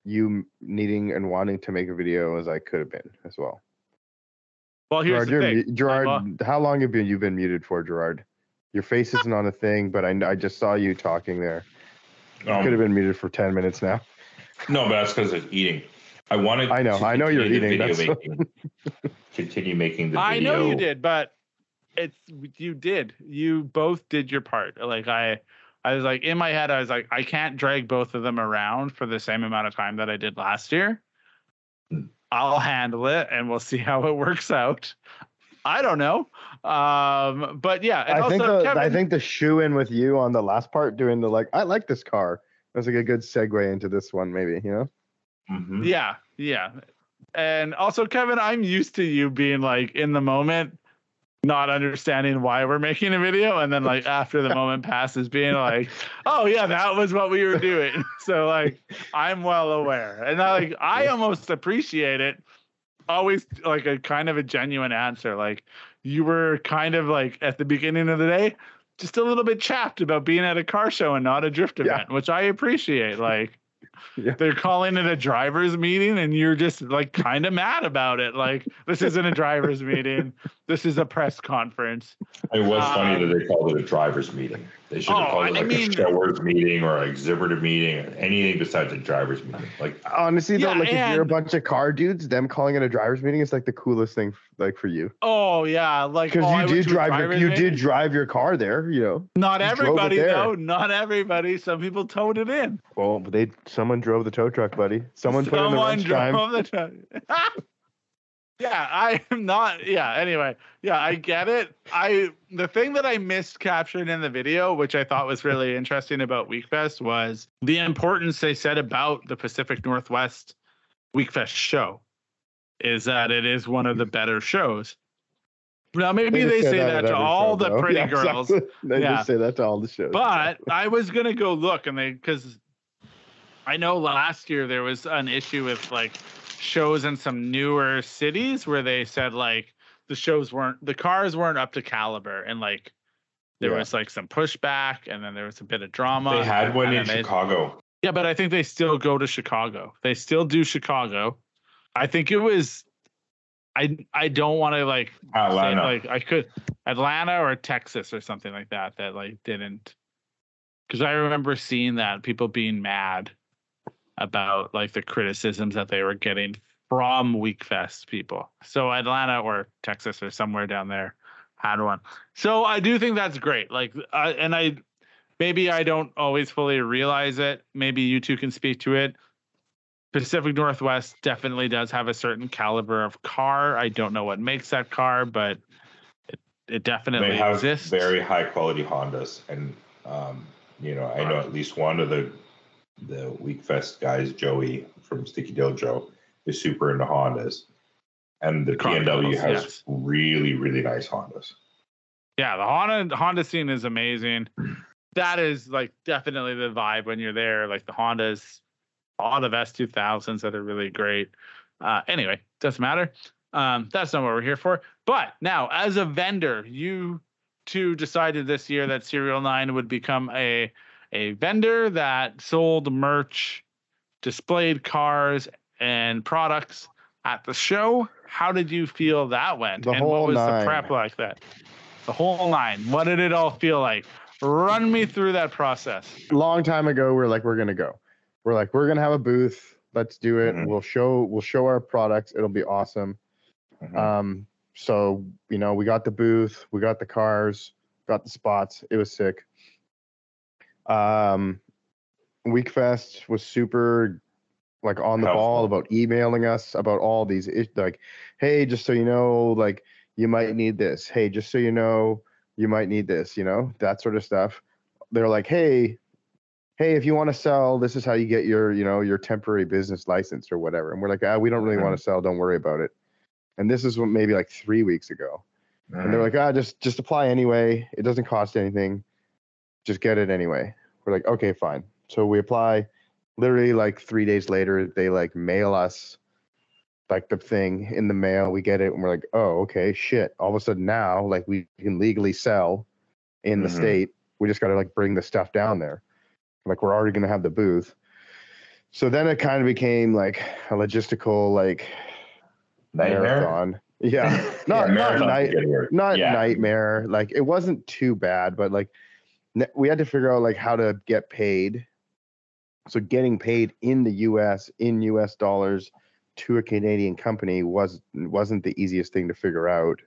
you needing and wanting to make a video as I could have been as well. Well, here's Gerard, the you're thing. mu- Gerard, uh, how long have you you been muted for, Gerard? Your face isn't on a thing, but I, I just saw you talking there. You Um, could have been muted for ten minutes now. No, but that's because of eating. I wanted. I know, to I know you're eating, Video making, continue making the Video. I know you did, but it's you did. You both did your part. Like I I was like in my head, I was like, I can't drag both of them around for the same amount of time that I did last year. I'll handle it and we'll see how it works out. I don't know. Um, but yeah, and I also think the, Kevin, I think the shoe in with you on the last part, doing the like, I like this car. That's like a good segue into this one, maybe. You know? Mhm. Yeah, yeah. And also, Kevin, I'm used to you being like in the moment, not understanding why we're making a video, and then like after the moment passes, being like, "Oh yeah, that was what we were doing." so like, I'm well aware, and I like I almost appreciate it. Always like a kind of a genuine answer. Like you were kind of like at the beginning of the day, just a little bit chapped about being at a car show and not a drift Yeah. event, which I appreciate. Like Yeah. they're calling it a drivers meeting and you're just like kind of mad about it like this isn't a drivers meeting this is a press conference It was funny Um, that they called it a drivers meeting. They should have Oh, called it like mean- a showers meeting or an exhibitor meeting, or anything besides a drivers meeting. Like Honestly, Yeah, though, like if you're a bunch of car dudes, them calling it a driver's meeting is like the coolest thing, like for you, oh yeah like because oh, you went did drive your, you meeting. did drive your car there. You know, not you everybody there. though not everybody some people towed it in well, they someone drove the tow truck, buddy. Someone put in the Someone wrench time. the truck. yeah, I am not. Yeah. Anyway, yeah, I get it. I the thing that I missed capturing in the video, which I thought was really interesting about Wekfest, was the importance they said about the Pacific Northwest Wekfest show. Is that it is one of the better shows. Now maybe just they say at that to all show, the though. pretty Yeah, girls. exactly. They Yeah. just say that to all the shows. But I was gonna go look, and they because I know last year there was an issue with like shows in some newer cities where they said like the shows weren't the cars weren't up to caliber and like there Yeah. was like some pushback and then there was a bit of drama. They had one in then they- Chicago. Yeah, but I think they still go to Chicago. They still do Chicago. I think it was I I don't want to like say, like I could Atlanta or Texas or something like that that like didn't because I remember seeing that people being mad about like the criticisms that they were getting from Wekfest people. So Atlanta or Texas or somewhere down there had one. So I do think that's great. Like and I maybe I don't always fully realize it. Maybe you two can speak to it. Pacific Northwest definitely does have a certain caliber of car. I don't know what makes that car, but it, it definitely they have exists. very high quality Hondas, and um, you know I know at least one of the the Wekfest guys, Joey from Sticky Dojo, is super into Hondas, and the Car PNW has yes. really really nice Hondas. yeah, the Honda Honda scene is amazing. That is like definitely the vibe when you're there. Like the Hondas, a lot of S2000s that are really great. Uh, anyway, doesn't matter. Um, that's not what we're here for. But now, as a vendor, you two decided this year that Serial Nine would become a a vendor that sold merch, displayed cars and products at the show. How did you feel that went? The and whole what was nine. the prep like that? The whole nine. What did it all feel like? Run me through that process. long time ago we're like we're gonna go we're like we're gonna have a booth let's do it Mhm. we'll show we'll show our products it'll be awesome Mhm. um so you know we got the booth we got the cars got the spots it was sick um Wekfest was super like on the ball about emailing us about all these like hey just so you know like you might need this. Hey just so you know you might need this you know that sort of stuff. They're like hey hey if you want to sell this is how you get your you know your temporary business license or whatever. And we're like ah, we don't really want to sell. Don't worry about it. And this is what maybe like three weeks ago. And they're like ah just just apply anyway. It doesn't cost anything. Just get it anyway we're like okay fine. So we apply. Literally like three days later they like mail us like the thing in the mail. We get it and we're like oh okay shit. All of a sudden now like we can legally sell in the Mhm. state. We just got to like bring the stuff down there. Like we're already going to have the booth. So then it kind of became like a logistical like nightmare. marathon. Yeah. Not, Yeah, not night not Yeah. nightmare. Like it wasn't too bad but like we had to figure out like how to get paid so getting paid in the us in us dollars to a canadian company was wasn't the easiest thing to figure out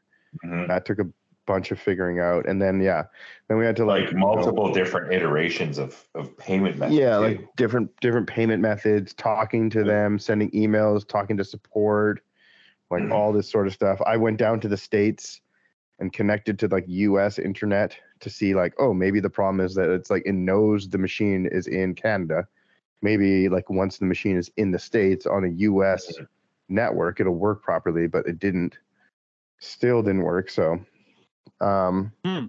Mhm. that took a bunch of figuring out and then yeah then we had to like like you know, multiple different iterations of of payment methods. yeah like different different payment methods talking to Yeah. them sending emails talking to support like Mhm. all this sort of stuff i went down to the states and connected to like us internet to see like oh maybe the problem is that it's like it knows the machine is in canada maybe like once the machine is in the states on a us network it'll work properly but it didn't still didn't work so um Hmm.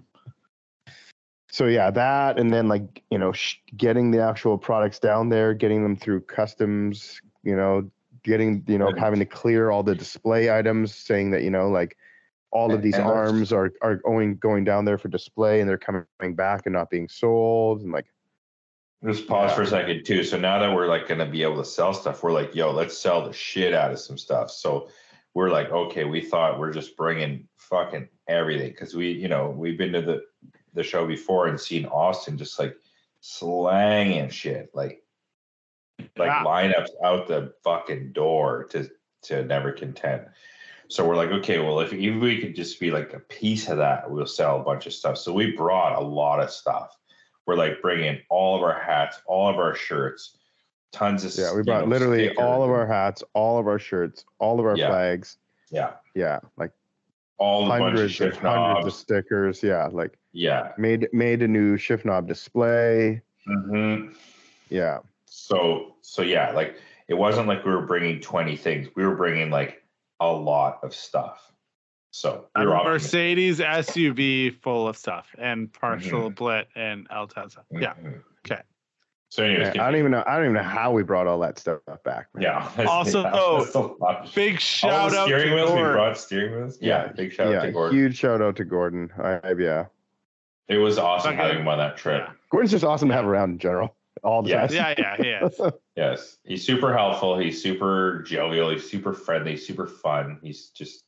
so yeah that and then like you know sh- getting the actual products down there getting them through customs you know getting you know Right. having to clear all the display items saying that you know like all of these and arms are are going going down there for display and they're coming back and not being sold and like Just pause Yeah. for a second too. So now that we're like gonna be able to sell stuff, we're like, yo, let's sell the shit out of some stuff. So we're like, okay, we thought we're just bringing fucking everything because we, you know, we've been to the the show before and seen Austin just like slanging shit, like like Yeah. lineups out the fucking door to to never content. So we're like, okay, well, if, if we could just be like a piece of that, we'll sell a bunch of stuff. So we brought a lot of stuff. We're like bringing all of our hats, all of our shirts, tons of yeah we brought know, literally stickers all of our hats all of our shirts all of our Yeah. flags yeah, yeah like all bunch of hundreds hundreds of stickers yeah like Yeah. made made a new shift knob display hmm yeah So so yeah, like it wasn't like we were bringing twenty things. We were bringing like a lot of stuff. So we A. Mercedes SUV full of stuff and partial Mhm. Blit and Altezza. Yeah. Mhm. Okay. So anyways, Man, I don't even know. I don't even know how we brought all that stuff back. Man. Yeah. that's- Also, yeah, that's a lot. Big All shout the out steering to wheels. We brought steering wheels. Yeah. Big shout yeah, out to Gordon. huge shout out to Gordon. I, I- yeah, It was awesome Okay. having him on that trip. Yeah. Gordon's just awesome to have around in general. All the Yes. time. Yeah, yeah, yeah. Yes, he's super helpful. He's super jovial. He's super friendly. Super fun. He's just,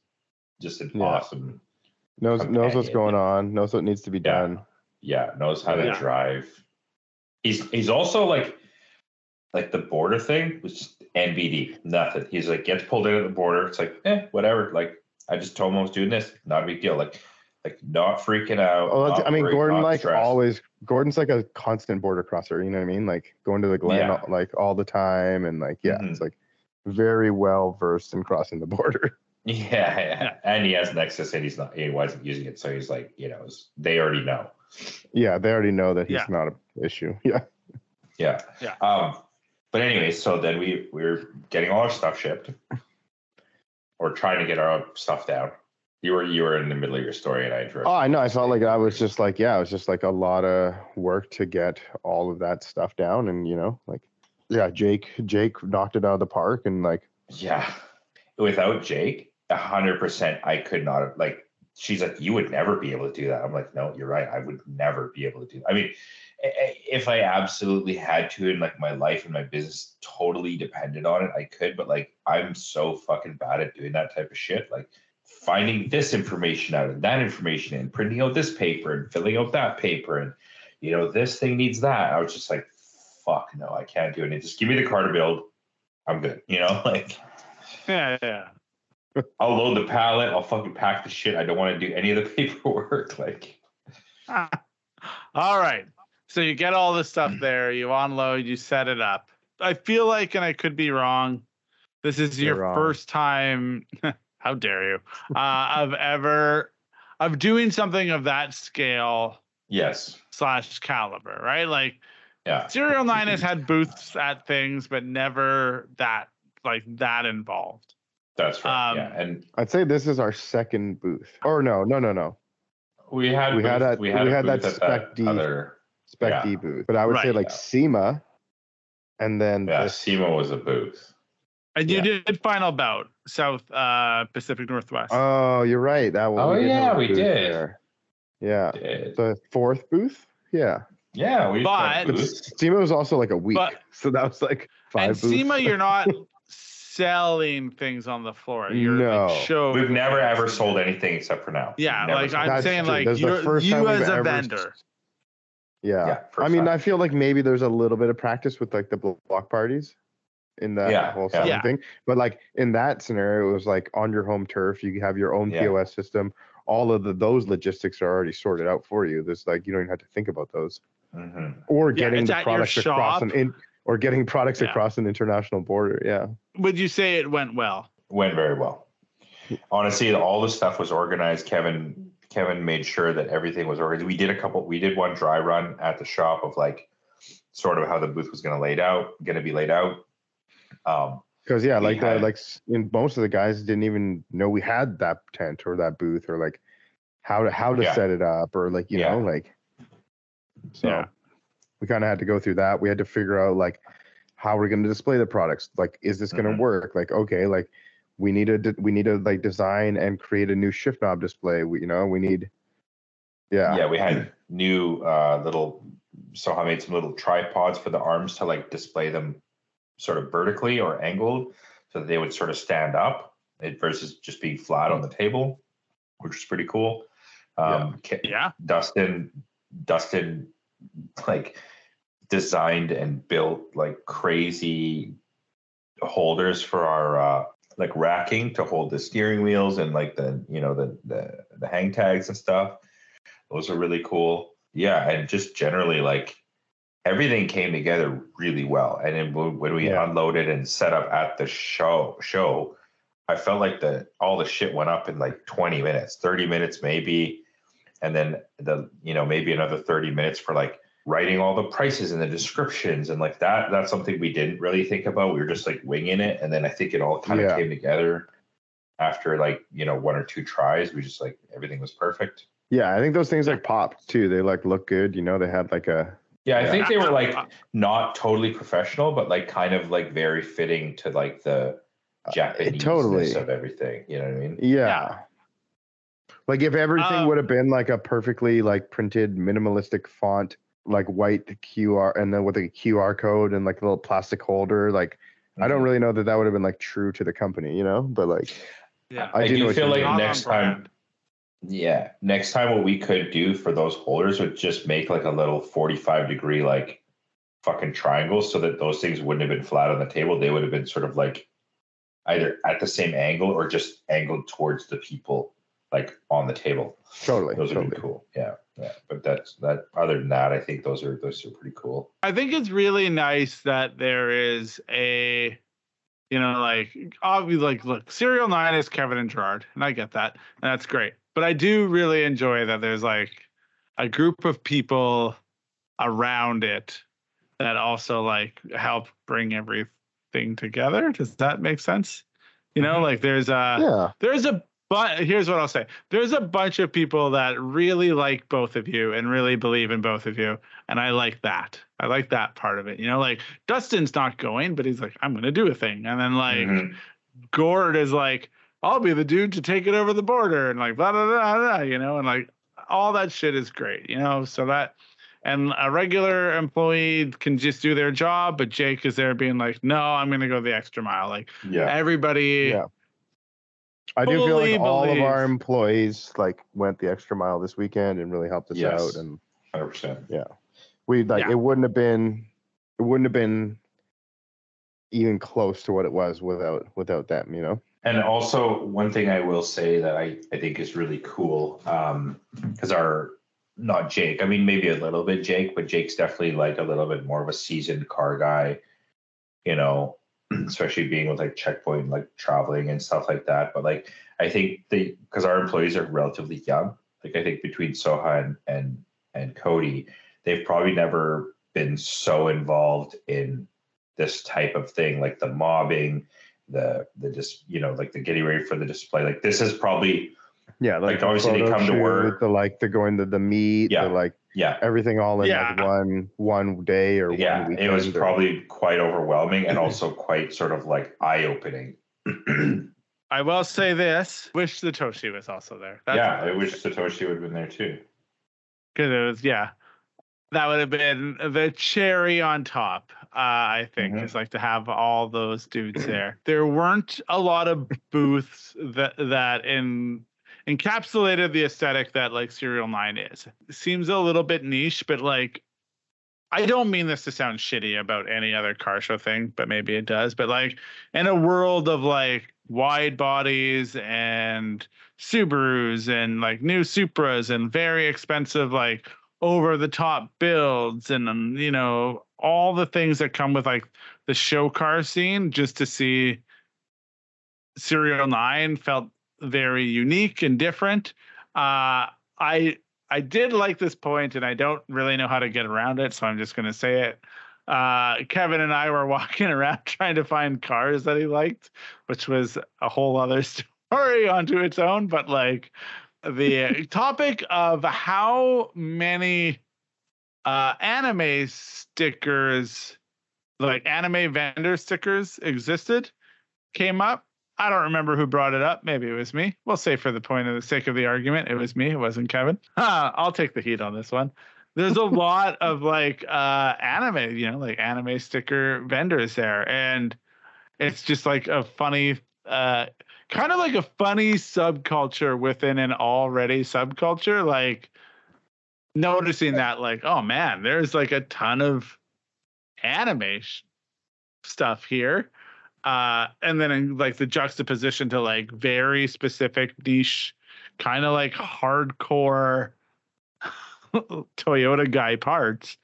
just an Yeah. awesome. knows knows what's going on. Knows what needs to be Yeah. done. Yeah, knows how to Yeah. drive. He's he's also like, like the border thing was just NBD. Nothing. He's like gets pulled in at the border. It's like, eh, whatever. Like I just told him I was doing this. Not a big deal. Like, like not freaking out. Oh, not I mean, Gordon not like stressed. always. Gordon's like a constant border crosser. You know what I mean? Like going to the Glen Yeah. like all the time, and like yeah, Mhm. it's like very well versed in crossing the border. Yeah, yeah, and he has Nexus, and he's not. He wasn't using it, so he's like, you know, they already know. Yeah, they already know that he's Yeah. not an issue. Yeah. Yeah. Yeah. Um, but anyway, so then we we're getting all our stuff shipped, or trying to get our stuff down. You were you were in the middle of your story, and I interrupted. Oh, I know. I felt like I was just like, yeah, it was just like a lot of work to get all of that stuff down, and you know, like, yeah, Jake, Jake knocked it out of the park, and like, Yeah. Without Jake, a hundred percent, I could not have. Like, she's like, you would never be able to do that. I'm like, no, you're right. I would never be able to do. That. I mean, if I absolutely had to, and like my life and my business totally depended on it, I could. But like, I'm so fucking bad at doing that type of shit. Like finding this information out and that information and printing out this paper and filling out that paper and you know this thing needs that. I was just like, fuck no, I can't do it. And just give me the car to build. I'm good. You know, like. Yeah, yeah. I'll load the pallet. I'll fucking pack the shit. I don't want to do any of the paperwork. Like, all right. So you get all this stuff there, you unload, you set it up. I feel like, and I could be wrong, this is You're your wrong. first time, how dare you, uh, of ever, of doing something of that scale yes, slash caliber, right? Like yeah, Serial 9 has had booths at things, but never that, like that involved. that's right. Um, yeah, and I'd say this is our second booth. Or no, no, no, no, we had we had booth- that- we had, we had that booth at Spec D. other. Spec Yeah. D booth. But I would say like Yeah. SEMA, and then Yeah, this- SEMA was a booth. And you Yeah. did final bout, South uh, Pacific Northwest. Oh, you're right. That one. Oh, did yeah, we did. there. Yeah, Did. the fourth booth. Yeah, Yeah, we had But- but booths. SEMA was also like a week, But- so that was like five and booths. SEMA, you're not selling things on the floor. You're No. like show. We've never ever sold anything except for now. Yeah, never like sold I'm That's saying, true. like That's you're, first you we've as a ever- vendor. Yeah. Yeah, I mean, time. I feel like maybe there's a little bit of practice with like the block parties in that Yeah, whole yeah. Yeah. thing. But like in that scenario, it was like on your home turf, you have your own Yeah. POS system. All of the, those logistics are already sorted out for you. There's like you don't even have to think about those. Mhm. Or getting it's the at products across an in, or getting products Yeah. across an international border. Yeah. Would you say it went well? went very well. Honestly, all the stuff was organized. Kevin Kevin made sure that everything was organized. We did a couple. We did one dry run at the shop of like sort of how the booth was going to laid out, going to be laid out. Um, Because yeah, like the, had- like in most of the guys didn't even know we had that tent or that booth or like how to how to Yeah. set it up or like you Yeah. know like so Yeah. we kind of had to go through that. We had to figure out like how we're going to display the products. Like, is this going to Mhm. work? Like, okay, like we need to we need to like design and create a new shift knob display. We you know we need yeah yeah, we had new uh, little. Soha made some little tripods for the arms to like display them sort of vertically or angled, so that they would sort of stand up it versus just being flat on the table, which was pretty cool. Um, Ke- Yeah. Dustin Dustin like designed and built like crazy holders for our uh like racking to hold the steering wheels and like the you know the the, the hang tags and stuff those are really cool yeah and just generally like everything came together really well and then when we Yeah. unloaded and set up at the show show i felt like the all the shit went up in like 20 minutes 30 minutes maybe and then the you know maybe another 30 minutes for like writing all the prices and the descriptions and like that that's something we didn't really think about we were just like winging it and then i think it all kind of came together after like you know one or two tries we just like everything was perfect yeah. I think those things like popped too. They like look good. You know, they had like a Yeah, I Yeah. think they were like Uh, not totally professional, but like kind of like very fitting to like the Japanese totally. of everything. You know what I mean? Yeah. Yeah. Like if everything Um, would have been like a perfectly like printed minimalistic font, like white QR, and then with a QR code and like a little plastic holder, like I Mm-hmm. don't really know that that would have been like true to the company, you know. But like, yeah. I I, do do what feel like mean. Not on next time, brand. Yeah, next time what we could do for those holders would just make like a little 45 degree like fucking triangle so that those things wouldn't have been flat on the table. They would have been sort of like either at the same angle or just angled towards the people like on the table. totally, Those would totally. be cool. Yeah. Yeah. But that's that other than that, I think those are those are pretty cool. I think it's really nice that there is a, you know, like obviously, like look, Serial Nine is Kevin and Gerard, and I get that, and that's great. But I do really enjoy that there's like a group of people around it that also like help bring everything together. Does that make sense? You know, Mhm. like there's a Yeah, there's a but here's what I'll say. There's a bunch of people that really like both of you and really believe in both of you. And I like that. I like that part of it. You know, like Dustin's not going, but he's like, I'm gonna do a thing. And then like Mhm. Gord is like, I'll be the dude to take it over the border and like blah blah blah blah, you know, and like all that shit is great, you know. So that and a regular employee can just do their job, but Jake is there being like, No, I'm gonna go the extra mile. Like Yeah. everybody Yeah. I do feel fully like all of our employees like went the extra mile this weekend and really helped us Yes. out, and 100%. we like Yeah. it wouldn't have been, it wouldn't have been even close to what it was without without them, you know. And also, one thing I will say that I, I think is really cool, um, because our not Jake, I mean maybe a little bit Jake, but Jake's definitely like a little bit more of a seasoned car guy, you know, especially being with like checkpoint, like traveling and stuff like that. But like I think they because our employees are relatively young, like I think between Soha and and and Cody, they've probably never been so involved in this type of thing, like the mobbing, the the just you know like the getting ready for the display. Like this is probably Yeah, Like, the obviously they photo come to shoot, work. the like the going to the meet, Yeah. the like yeah everything all in like one one day or yeah one it was or- probably quite overwhelming and also quite sort of like eye opening. I will say this: wish Satoshi was also there. That's yeah, I wish Satoshi would have been there too. because it was yeah, that would have been the cherry on top. Uh, I think Mhm. is like to have all those dudes there. There weren't a lot of booths that that in encapsulated the aesthetic that like Serial Nine is. Seems a little bit niche, but like. I don't mean this to sound shitty about any other car show thing, but maybe it does. But like in a world of like wide bodies and Subarus and like new Supras and very expensive like over the top builds and um, you know all the things that come with like the show car scene just to see Serial 9 felt very unique and different. Uh I I did like this point and I don't really know how to get around it so I'm just going to say it. Uh Kevin and I were walking around trying to find cars that he liked, which was a whole other story onto its own, but like the topic of how many uh anime stickers like anime vendor stickers existed came up. I don't remember who brought it up. Maybe it was me. We'll say for the point of the sake of the argument it was me. It wasn't kevin. Huh, i'll take the heat on this one. There's a lot of like uh anime you know like anime sticker vendors there. And it's just like a funny uh kind of like a funny subculture within an already subculture like noticing that like oh man there's like a ton of anime sh- stuff here uh and then in, like the juxtaposition to like very specific niche kind of like hardcore toyota guy parts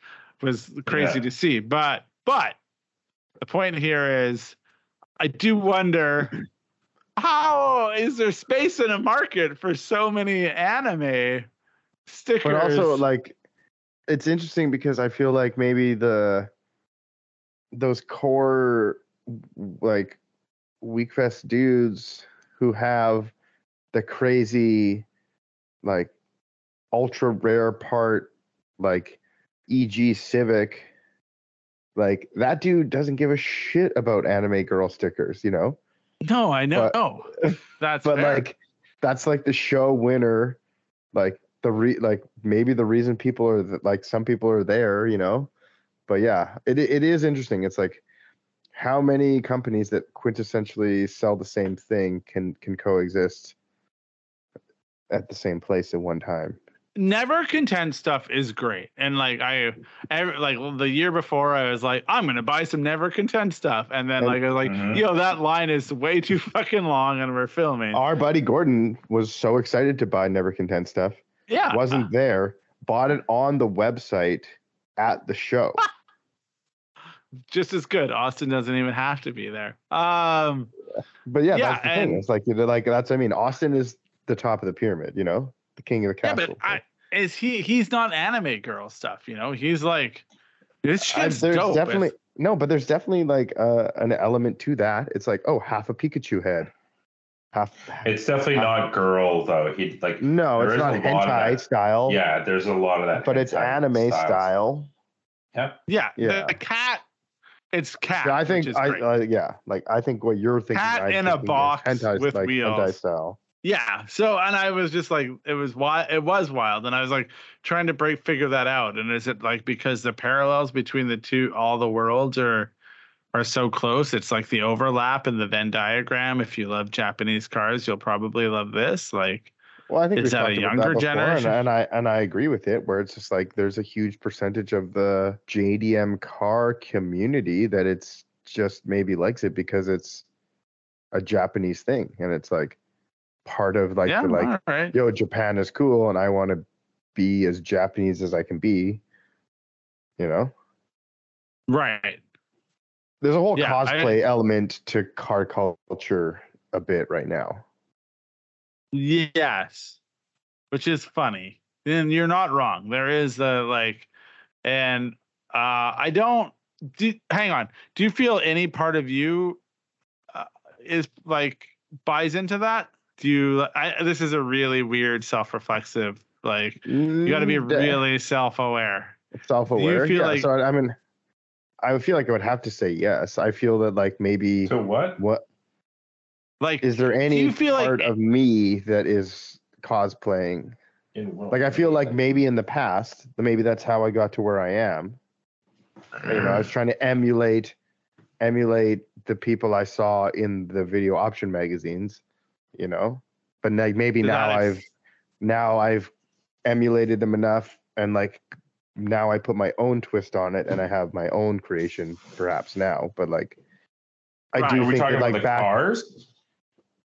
was crazy Yeah. to see but but the point here is i do wonder how is there space in a market for so many anime stickers but also like it's interesting because I feel like maybe the those core like Wekfest dudes who have the crazy like ultra rare part like EG Civic, like that dude doesn't give a shit about anime girl stickers, you know. No, I know. But- oh, That's but fair. like that's like the show winner like the re like maybe the reason people are th- like some people are there you know but yeah it it is interesting it's like how many companies that quintessentially sell the same thing can can coexist at the same place at one time never content stuff is great. And like i every, like the year before i was like i'm gonna buy some never content stuff. And then And- like i was like Mhm. yo that line is way too fucking long and we're filming. Our buddy gordon was so excited to buy never content stuff. Yeah. Wasn't there bought it on the website at the show. Just as good. Austin doesn't even have to be there. Um But yeah, Yeah, that's the thing. It's like you know, like that's I mean, Austin is the top of the pyramid, you know, the king of the castle. yeah but i is he he's not anime girl stuff you know he's like this I- shit's there's dope definitely It's- no, but there's definitely like uh, an element to that. It's like oh, half a Pikachu head, half. It's definitely not girl though. He like no, it's not hentai style. yeah. There's a lot of that, but it's anime styles. style. Yep. yeah, Yeah. The, the cat it's cat Yeah, I which think is I great. uh, yeah, like I think what you're thinking. Cat I'm in a thinking is box hentai, with like, wheels. hentai style. Yeah. So, and I was just like, it was wild. It was wild, and I was like trying to break figure that out. And is it like because the parallels between the two, all the worlds are are so close? It's like the overlap in the Venn diagram. If you love Japanese cars, you'll probably love this. Like, Well, I think Is that a younger before, generation? and, and I and I agree with it. Where it's just like there's a huge percentage of the JDM car community that it's just maybe likes it because it's a Japanese thing, and it's like part of like yeah, the like right. yo Japan is cool, and I want to be as Japanese as I can be. You know, right. there's a whole Yeah, I- cosplay element to car culture a bit right now. Yes, which is funny. Then you're not wrong. There is the like, and uh, I don't. Do, hang on. Do you feel any part of you uh, is like buys into that? Do you? I, this is a really weird, self-reflexive. Like you got to be Mm, really self-aware. self-aware. feel yeah, like- so I, I mean, I would feel like I would have to say yes. I feel that like maybe So what? what Like, is there any you feel like- part of me that is cosplaying? Like I feel like maybe in the past, maybe that's how I got to where I am. You know, I was trying to emulate emulate the people I saw in the video option magazines, you know. But like maybe to now I've ex- now I've emulated them enough and like now I put my own twist on it and I have my own creation perhaps now. But like I Right, do Are we think talking that about like the back cars?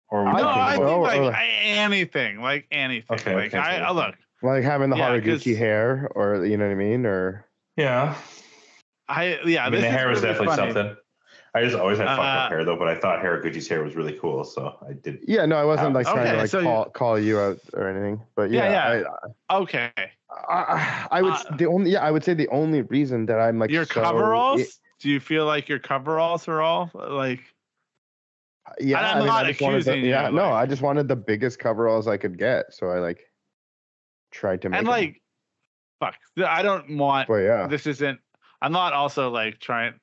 Or we I No, talking I think about- oh, like or- oh, I- anything, like anything. Okay, like okay, I, I look. like having the Yeah, 'cause- Haraguchi hair or you know what I mean? Or yeah. I yeah. I mean, this the is hair was really definitely funny. something. I just always had fucked Uh, up hair though, but I thought Haraguchi's hair was really cool, so I did. yeah, no, I wasn't like trying Okay, to like so you- call, call you out or anything. But Yeah, yeah, yeah. Okay, I, I, I would Uh, the only yeah, I would say the only reason that I'm like your so- coveralls. i- do you feel like your coveralls are all like? Yeah, I'm I mean, not I just wanted the, accusing you, yeah, no, I just wanted the biggest coveralls I could get, so I like tried to make. and 'em. like, fuck. I don't want. but yeah, This isn't. I'm not also like trying.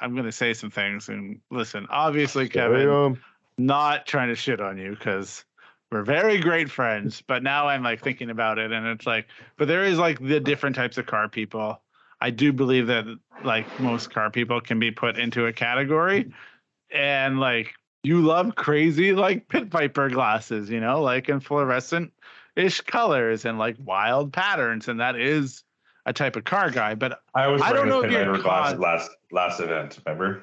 I'm gonna say some things and listen. Obviously, Kevin, not trying to shit on you because we're very great friends. But now I'm like thinking about it, and it's like, but there is like the different types of car people. I do believe that like most car people can be put into a category, and like you love crazy like pit viper glasses, you know, like in fluorescent ish colors and like wild patterns, and that is a type of car guy. But I was I don't know if Pin you're Viper caught- last last event. Remember?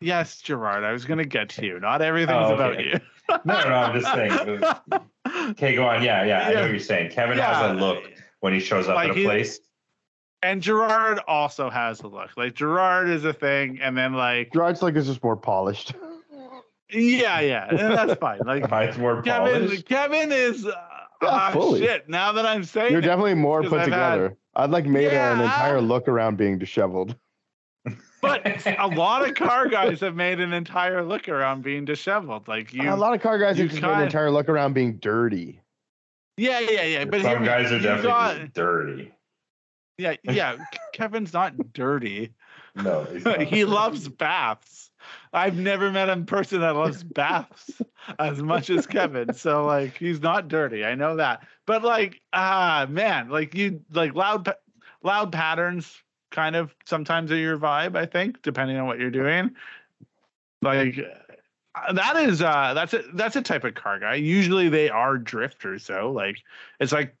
yes, Gerard, I was gonna get to you. Not everything's Oh, about you. No, no, I'm just saying. Okay, go on. Yeah, yeah, I know what you're saying. Kevin Yeah. has a look when he shows up Like at a place. And Gerard also has a look. Like Gerard is a thing, and then like Gerard's like is just more polished. yeah, yeah, that's fine. Like Mine's more Kevin, polished. Kevin is uh, Yeah, ah, shit. Now that I'm saying You're it, definitely more put I've had- together. I'd like made an entire look around being disheveled. but a lot of car guys have made an entire look around being disheveled. Like you, a lot of car guys you have just made an entire look around being dirty. yeah, yeah, yeah. But hear Some me, guys are definitely got- just dirty. Yeah, yeah. Kevin's not dirty. No, he's not. he loves baths. I've never met a person that loves baths as much as Kevin. So like he's not dirty. I know that. But like ah man, like you like loud loud patterns kind of sometimes are your vibe, I think, depending on what you're doing. Like uh, that is uh that's a that's a type of car guy. Usually they are drifters though. Like it's like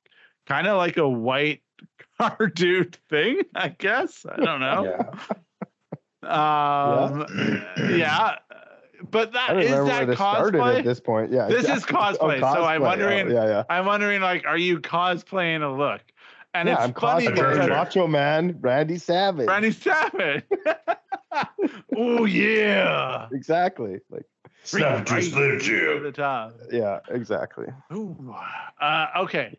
kind of like a white car dude thing, I guess. I don't know. Yeah. Um, yeah. But I that don't is that where at this point. Yeah. This yeah. is cosplay, Oh, so I'm wondering- Oh, yeah, yeah. I'm wondering, like, are you cosplaying a look? And yeah, it's I'm funny cosplaying because Macho Man, Randy Savage. Randy Savage. oh yeah. Exactly. Like, Snap to Slim the top. yeah, exactly. Ooh. Uh, okay.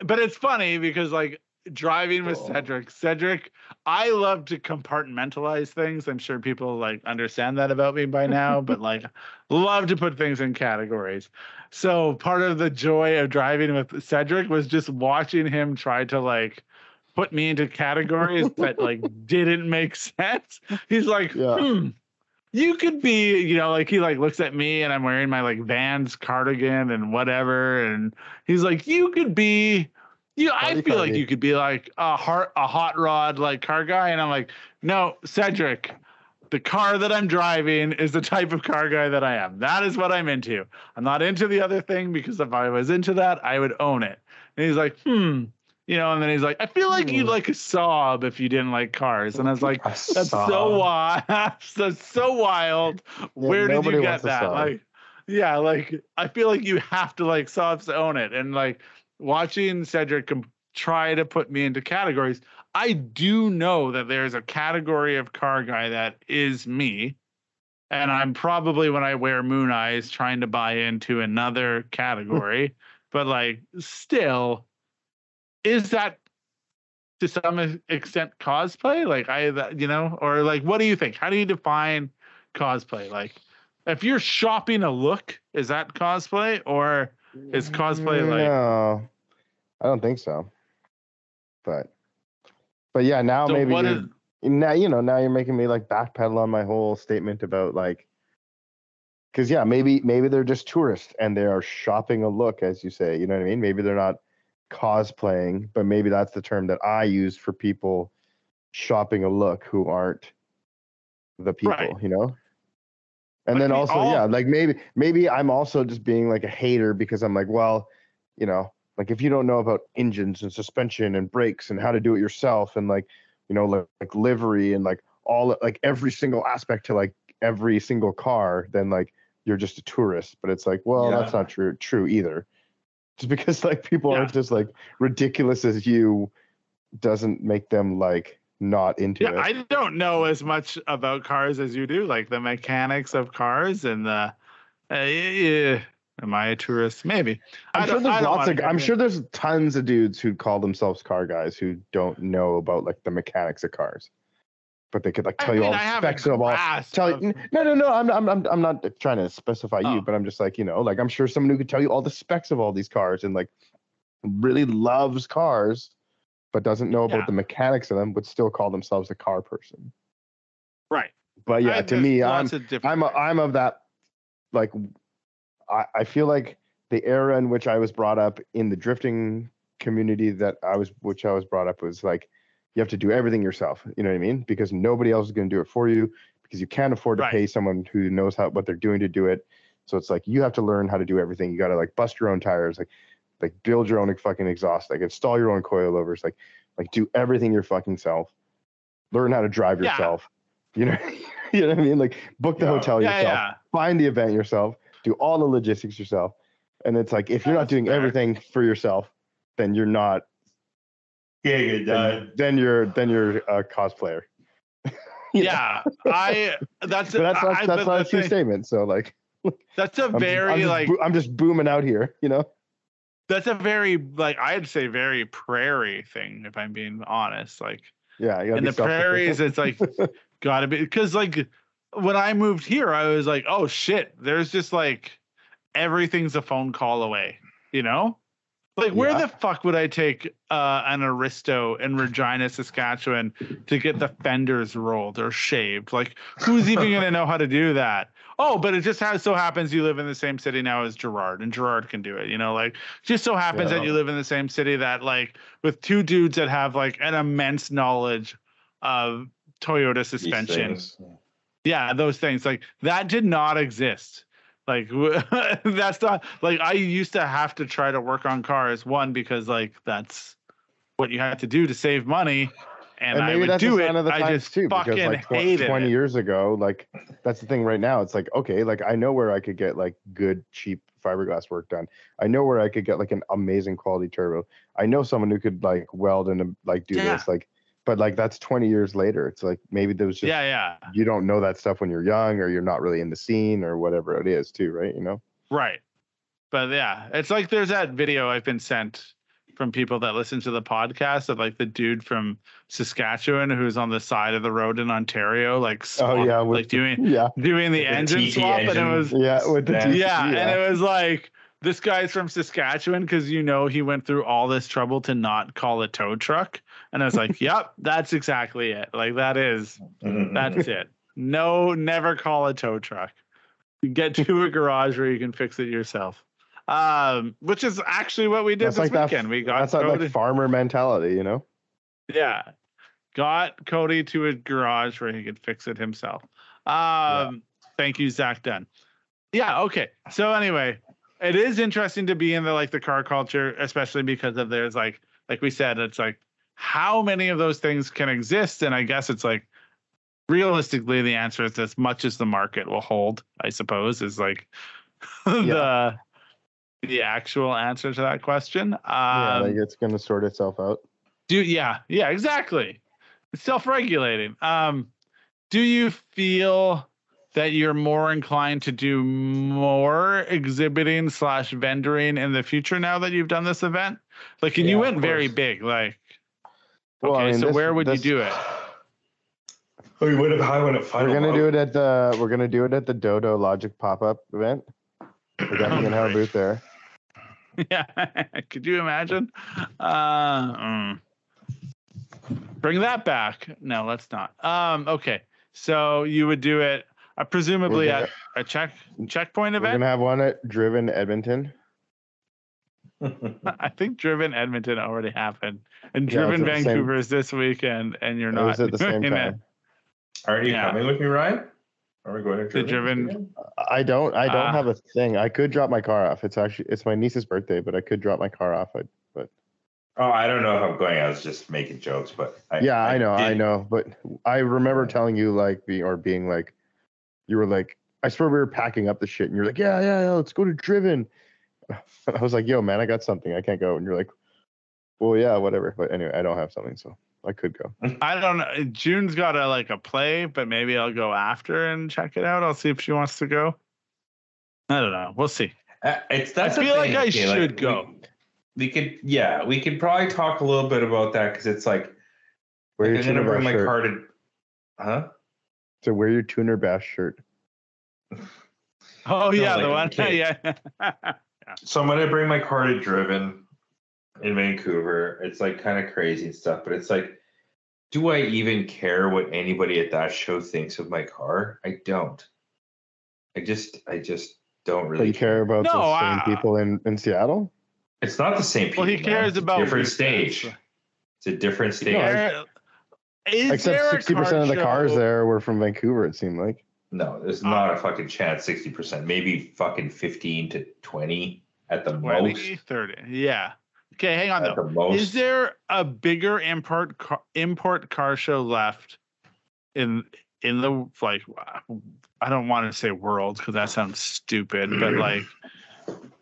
But it's funny because like driving with Oh. Cedric, Cedric, I love to compartmentalize things. I'm sure people like understand that about me by now, but like love to put things in categories. So part of the joy of driving with Cedric was just watching him try to like put me into categories that like didn't make sense. He's like, Yeah. hmm, you could be, you know, like he like looks at me and I'm wearing my like Vans cardigan and whatever, and he's like, you could be, you. I Party feel like you could be like a heart, a hot rod like car guy, and I'm like, no, Cedric. The car that I'm driving is the type of car guy that I am. That is what I'm into. I'm not into the other thing because if I was into that, I would own it. And he's like, hmm, you know, and then he's like, I feel like you'd Hmm. like a Saab if you didn't like cars. And I was like, that's so wild. That's so wild. Where did you get that? Like, yeah, like I feel like you have to like Saabs to own it. And like watching Cedric try to put me into categories, I do know that there's a category of car guy that is me. And I'm probably when I wear Mooneyes trying to buy into another category. but like still, is that to some extent cosplay like i that you know or like what do you think how do you define cosplay like if you're shopping a look is that cosplay or Is cosplay like- No, I don't think so. But, but yeah, now so maybe what you're, is now you know now you're making me like backpedal on my whole statement about like, because yeah, maybe maybe they're just tourists and they are shopping a look, as you say. You know what I mean? Maybe they're not cosplaying, but maybe that's the term that I use for people shopping a look who aren't the people. Right. You know. And then also, all- yeah, like maybe maybe I'm also just being like a hater because I'm like, well, you know, like if you don't know about engines and suspension and brakes and how to do it yourself and like, you know, like, like livery and like all like every single aspect to like every single car, then like you're just a tourist. But it's like, well, that's not true true either. Just because like people Yeah. aren't just like ridiculous as you doesn't make them like not into yeah it. i don't know as much about cars as you do like the mechanics of cars and the uh, yeah, am i a tourist maybe I I'm sure there's lots of. I'm in- sure there's tons of dudes who call themselves car guys who don't know about like the mechanics of cars, but they could like I tell you mean, all the specs of all. Tell you, no, no, no. I'm, I'm, I'm, I'm not trying to specify Oh. you, but I'm just like you know, like I'm sure someone who could tell you all the specs of all these cars and like really loves cars, but doesn't know about Yeah. the mechanics of them, would still call themselves a car person. right But yeah, I- to me, I'm of I'm a. I'm of that like I, I feel like the era in which I was brought up in the drifting community that I was which I was brought up was like you have to do everything yourself. You know what I mean? Because nobody else is going to do it for you because you can't afford to Right. pay someone who knows how what they're doing to do it. So it's like you have to learn how to do everything. You got to like bust your own tires, like like build your own fucking exhaust, like install your own coilovers, like like do everything your fucking self. Learn how to drive Yeah. yourself. You know, you know what I mean? Like book the Yeah. hotel yeah yourself yeah find the event yourself, do all the logistics yourself. And it's like if you're Yeah, not doing fair. everything for yourself, then you're not Yeah, good then, then you're then you're a cosplayer. Yeah i that's But that's I- not I- that's but not a true statement. So like that's a I'm, very I'm just, like I'm just booming out here, you know? That's a very like I'd say very prairie thing if I'm being honest. Like Yeah, in the prairies, it's like gotta be because like when I moved here, I was like, oh shit, there's just like everything's a phone call away, you know? Like, where Yeah. the fuck would I take uh, an Aristo in Regina, Saskatchewan to get the fenders rolled or shaved? Like, who's even going to know how to do that? Oh, but it just has so happens you live in the same city now as Gerard, and Gerard can do it. You know, like, just so happens that you live in the same city that, like, with two dudes that have like an immense knowledge of Toyota suspension. Yeah, those things like that did not exist. Like that's not like I used to have to try to work on cars one because like that's what you had to do to save money, and, And, I would that's do a it. sign of the I just too, because fucking like tw- hated 20 it. years ago, like that's the thing right now. It's like, okay, like I know where I could get like good, cheap fiberglass work done. I know where I could get like an amazing quality turbo. I know someone who could like weld and um, like do Yeah. this. Like, but like that's 20 years later. It's like maybe there was just Yeah, yeah, you don't know that stuff when you're young or you're not really in the scene or whatever it is too, right? You know? right. But yeah, it's like there's that video I've been sent from people that listen to the podcast of like the dude from Saskatchewan who's on the side of the road in Ontario, like Oh yeah, with like doing yeah, doing the With the engine TT swap, and it was yeah, with the Yeah. TC, yeah, and it was like this guy's from Saskatchewan because you know he went through all this trouble to not call a tow truck, and I was like, "Yep, that's exactly it. Like that is that's it. No, never call a tow truck. You get to a garage where you can fix it yourself." Um, which is actually what we did That's this like that. weekend. we got That's that Cody, like farmer mentality, you know? yeah, got Cody to a garage where he could fix it himself. Um, thank you, Zach Dunn. Yeah, okay. So anyway, it is interesting to be in the like the car culture, especially because of there's like like we said, it's like how many of those things can exist, and I guess it's like realistically the answer is as much as the market will hold. I suppose is like the the actual answer to that question. Um, yeah, like it's gonna sort itself out. do yeah, yeah, exactly. It's self-regulating. Um, do you feel that you're more inclined to do more exhibiting slash vendoring in the future now that you've done this event? Like, and you went very big. Like, Well, okay, I mean, so this- where would this- you do it? You would have high one at We're gonna do it at the we're gonna do it at the Dodo Logic pop up event. We're definitely gonna have a booth there. yeah, could you imagine? Uh, mm. Bring that back. No, let's not. Um, okay, so you would do it, uh, presumably gonna- at a check checkpoint event. We're gonna have one at Driven Edmonton. I think Driven Edmonton already happened, and Yeah, Driven at the same- Vancouver is this weekend, and you're It not was at the same doing it. time. Aren't you Yeah. coming with me, Ryan? Are we going to The Driven? Driven- I don't I don't Ah. have a thing. I could drop my car off. It's actually it's my niece's birthday, but I could drop my car off. I, Oh, I don't know if I'm going. I was just making jokes, but I, yeah, I know, I did- know. But I remember telling you like be or being like you were like I swear we were packing up the shit and you're like, Yeah, yeah, yeah, let's go to Driven. I was like, yo, man, I got something. I can't go. And you're like, Well, yeah, whatever. But anyway, I don't have something, so I could go. I don't know. June's got a like a play, but maybe I'll go after and check it out. I'll see if she wants to go. I don't know. We'll see. Uh, It's that's I the feel like I okay, should we- go. We, could, yeah, we could probably talk a little bit about that because it's like Wear like, your I'm gonna tuner bring my shirt. car to, huh? So wear your tuner bash shirt. Oh yeah, like the one. kid. Yeah. So I'm gonna bring my car to Driven in Vancouver. It's like kind of crazy and stuff, but it's like, do I even care what anybody at that show thinks of my car? I don't. I just, I just don't really you care about No, the same I- people in, in Seattle? It's not the same people. Well, he cares It's a about different stage. Fest. It's a different stage. No, I- There- is Except sixty percent of the cars show- there were from Vancouver. It seemed like. No, there's Uh, not a fucking chance. Sixty percent, maybe fucking fifteen to twenty at the 20, most. 30. Yeah. Okay, hang on At though. the most. Is there a bigger import car, import car show left in in the like I don't want to say world because that sounds stupid, but mm-hmm. like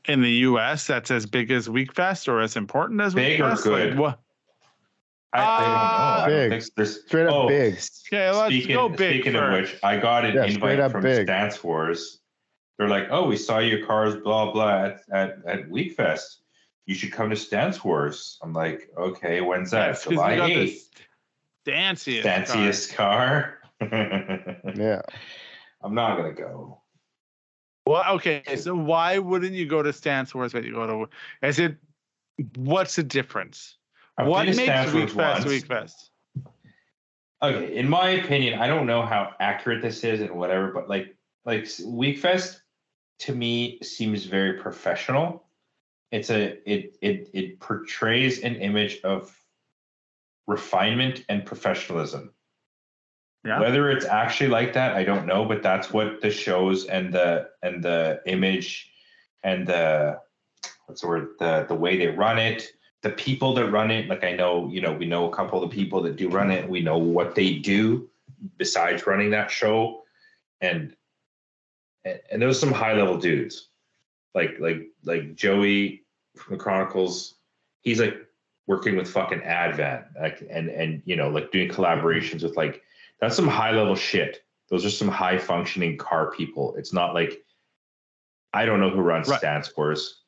in the US that's as big as Wekfest or as important as Big or Wekfest? good? Like, what? I, I don't know. Ah! I don't Big. there's Straight up oh, big. Okay, let's speaking, go big speaking of which, I got an Yeah, invite from big. Stance Wars. They're like, "Oh, we saw your cars, blah blah, at at, at Wekfest. You should come to Stance Wars." I'm like, "Okay, when's that? Yes, 'cause July eighth. Danciest. car. Car." Yeah. I'm not gonna go. Well, okay. So why wouldn't you go to Stance Wars when you go to? Is it What's the difference? I've what makes Stance Week Wars Fest. Week Fest? Okay, in my opinion, I don't know how accurate this is and whatever, but like like Wekfest to me seems very professional. It's a it it it portrays an image of refinement and professionalism. Yeah. Whether it's actually like that, I don't know, but that's what the shows and the and the image and the what's the word the the way they run it, the people that run it. Like I know, you know, we know a couple of the people that do run it. We know what they do besides running that show, and and, and there's some high level dudes, like like like Joey from the Chronicles. He's like working with fucking Advan, like and and you know like doing collaborations with like that's some high level shit. Those are some high functioning car people. It's not like I don't know who runs Right. Stance Wars.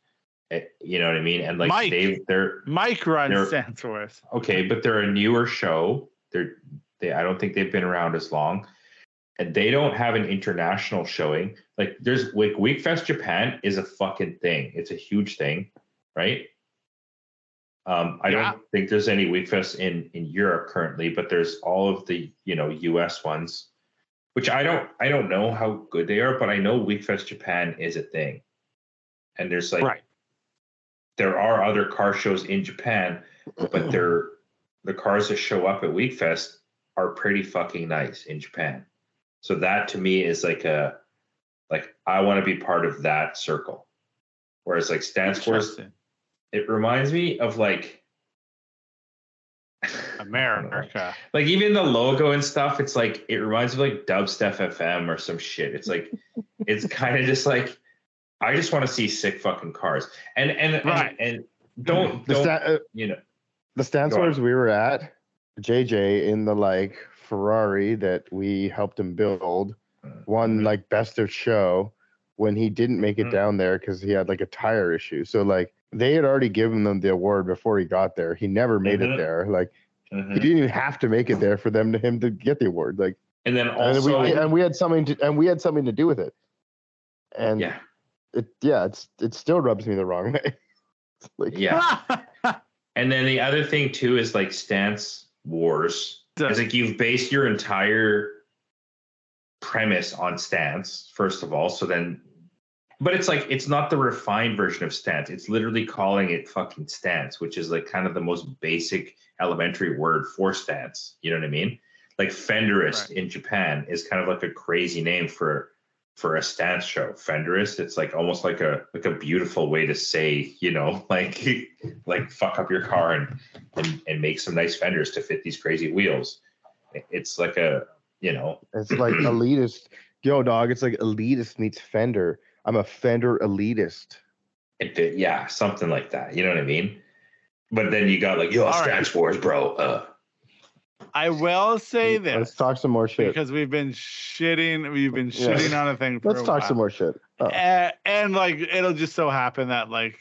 Eh, You know what I mean? And like Mike. they they're Mike runs They're- Stance Wars. okay, but they're a newer show. They're they I don't think they've been around as long. And they don't have an international showing. Like there's like Wekfest Japan is a fucking thing. It's a huge thing, right? Um, I Yeah. don't think there's any Wekfest in in Europe currently, but there's all of the you know US ones, which I don't I don't know how good they are, but I know Wekfest Japan is a thing. And there's like right. there are other car shows in Japan, but they're the cars that show up at Wekfest are pretty fucking nice in Japan. So that to me is like a like I want to be part of that circle. Whereas like Stance Wars, it reminds me of like America. like even the logo and stuff, it's like it reminds me of like Dubstep FM or some shit. It's like it's kind of just like I just want to see sick fucking cars. And and Right. and, and don't don't sta- uh, you know the stance Go wars we were at, JJ in the like Ferrari that we helped him build won Mhm. like best of show when he didn't make it Mhm. down there because he had like a tire issue. So like they had already given them the award before he got there. He never made Mhm. it there. Like Mhm. he didn't even have to make it there for them to him to get the award. Like and then and also we and we had something to and we had something to do with it. And yeah it yeah, it's it still rubs me the wrong way. Like yeah and then the other thing too is like stance wars it's like you've based your entire premise on stance first of all so then but it's like it's not the refined version of stance. It's literally calling it fucking stance which is like kind of the most basic elementary word for stance. You know what i mean? Like fenderist Right. in japan is kind of like a crazy name for for a stance show fenderist it's like almost like a like a beautiful way to say you know like like fuck up your car and and, and make some nice fenders to fit these crazy wheels it's like a you know It's like elitist. Yo, dog, it's like elitist meets Fender. I'm a Fender elitist. it fit, yeah something like that you know what i mean but then you got like yo All right. stance wars bro uh I will say this. Let's talk some more shit. because we've been shitting. We've been Yeah. shitting on a thing for Let's a talk while. some more shit. Oh. and, and like it'll just so happen that like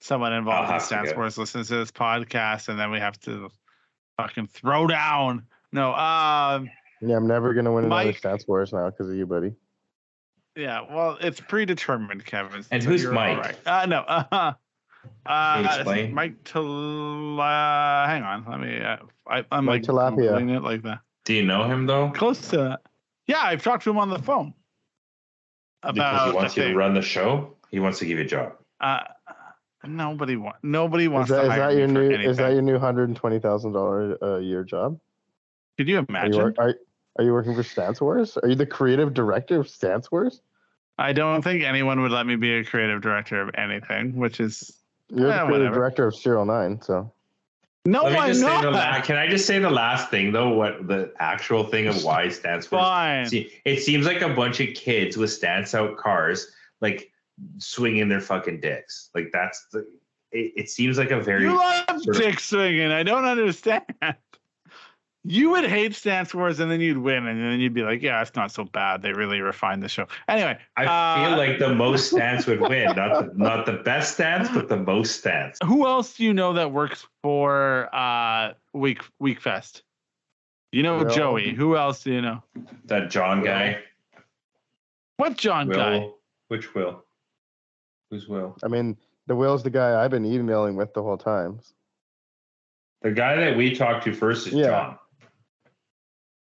someone involved I'll in have to Stance go. Wars listens to this podcast, and then we have to fucking throw down. No, um, Yeah, I'm never gonna win another Mike- Stance Wars now because of you, buddy. yeah. Well, it's predetermined, Kevin. And so who's you're Mike? right. Uh, no, uh, Can you uh. Mike Til. Uh, hang on, let me. Uh, I, I'm Mike like Tilapia. Googling it like that. do you know him though Close to that. Yeah, I've talked to him on the phone because about he wants the you to run the show he wants to give you a job Uh, nobody want. Nobody Is wants that, to is hire that your new? anything. Is that your new hundred and twenty thousand dollar a year job? Could you Are you, imagine? are, are you working for Stance Wars? Are you the creative director of Stance Wars? I don't think anyone would let me be a creative director of anything, which is You're Yeah, the creative director of Serial Nine, so no, Let me I'm just say not. the la- can I just say the last thing though? What the actual thing of why stands for? Fine. See, it seems like a bunch of kids with stance out cars, like swinging their fucking dicks. Like that's the. It, it seems like a very. You love sort of- dick swinging. I don't understand. You would hate Stance Wars, and then you'd win, and then you'd be like, "Yeah, it's not so bad. They really refined the show." Anyway, I uh, feel like the most stance would win, not the, not the best stance, but the most stance. who else do you know that works for uh, Week Wekfest? You know Will. Joey. Who else do you know? That John guy. What John guy? Will. Which Will? Who's Will? I mean, The Will's the guy I've been emailing with the whole time. The guy that we talked to first is Yeah. John.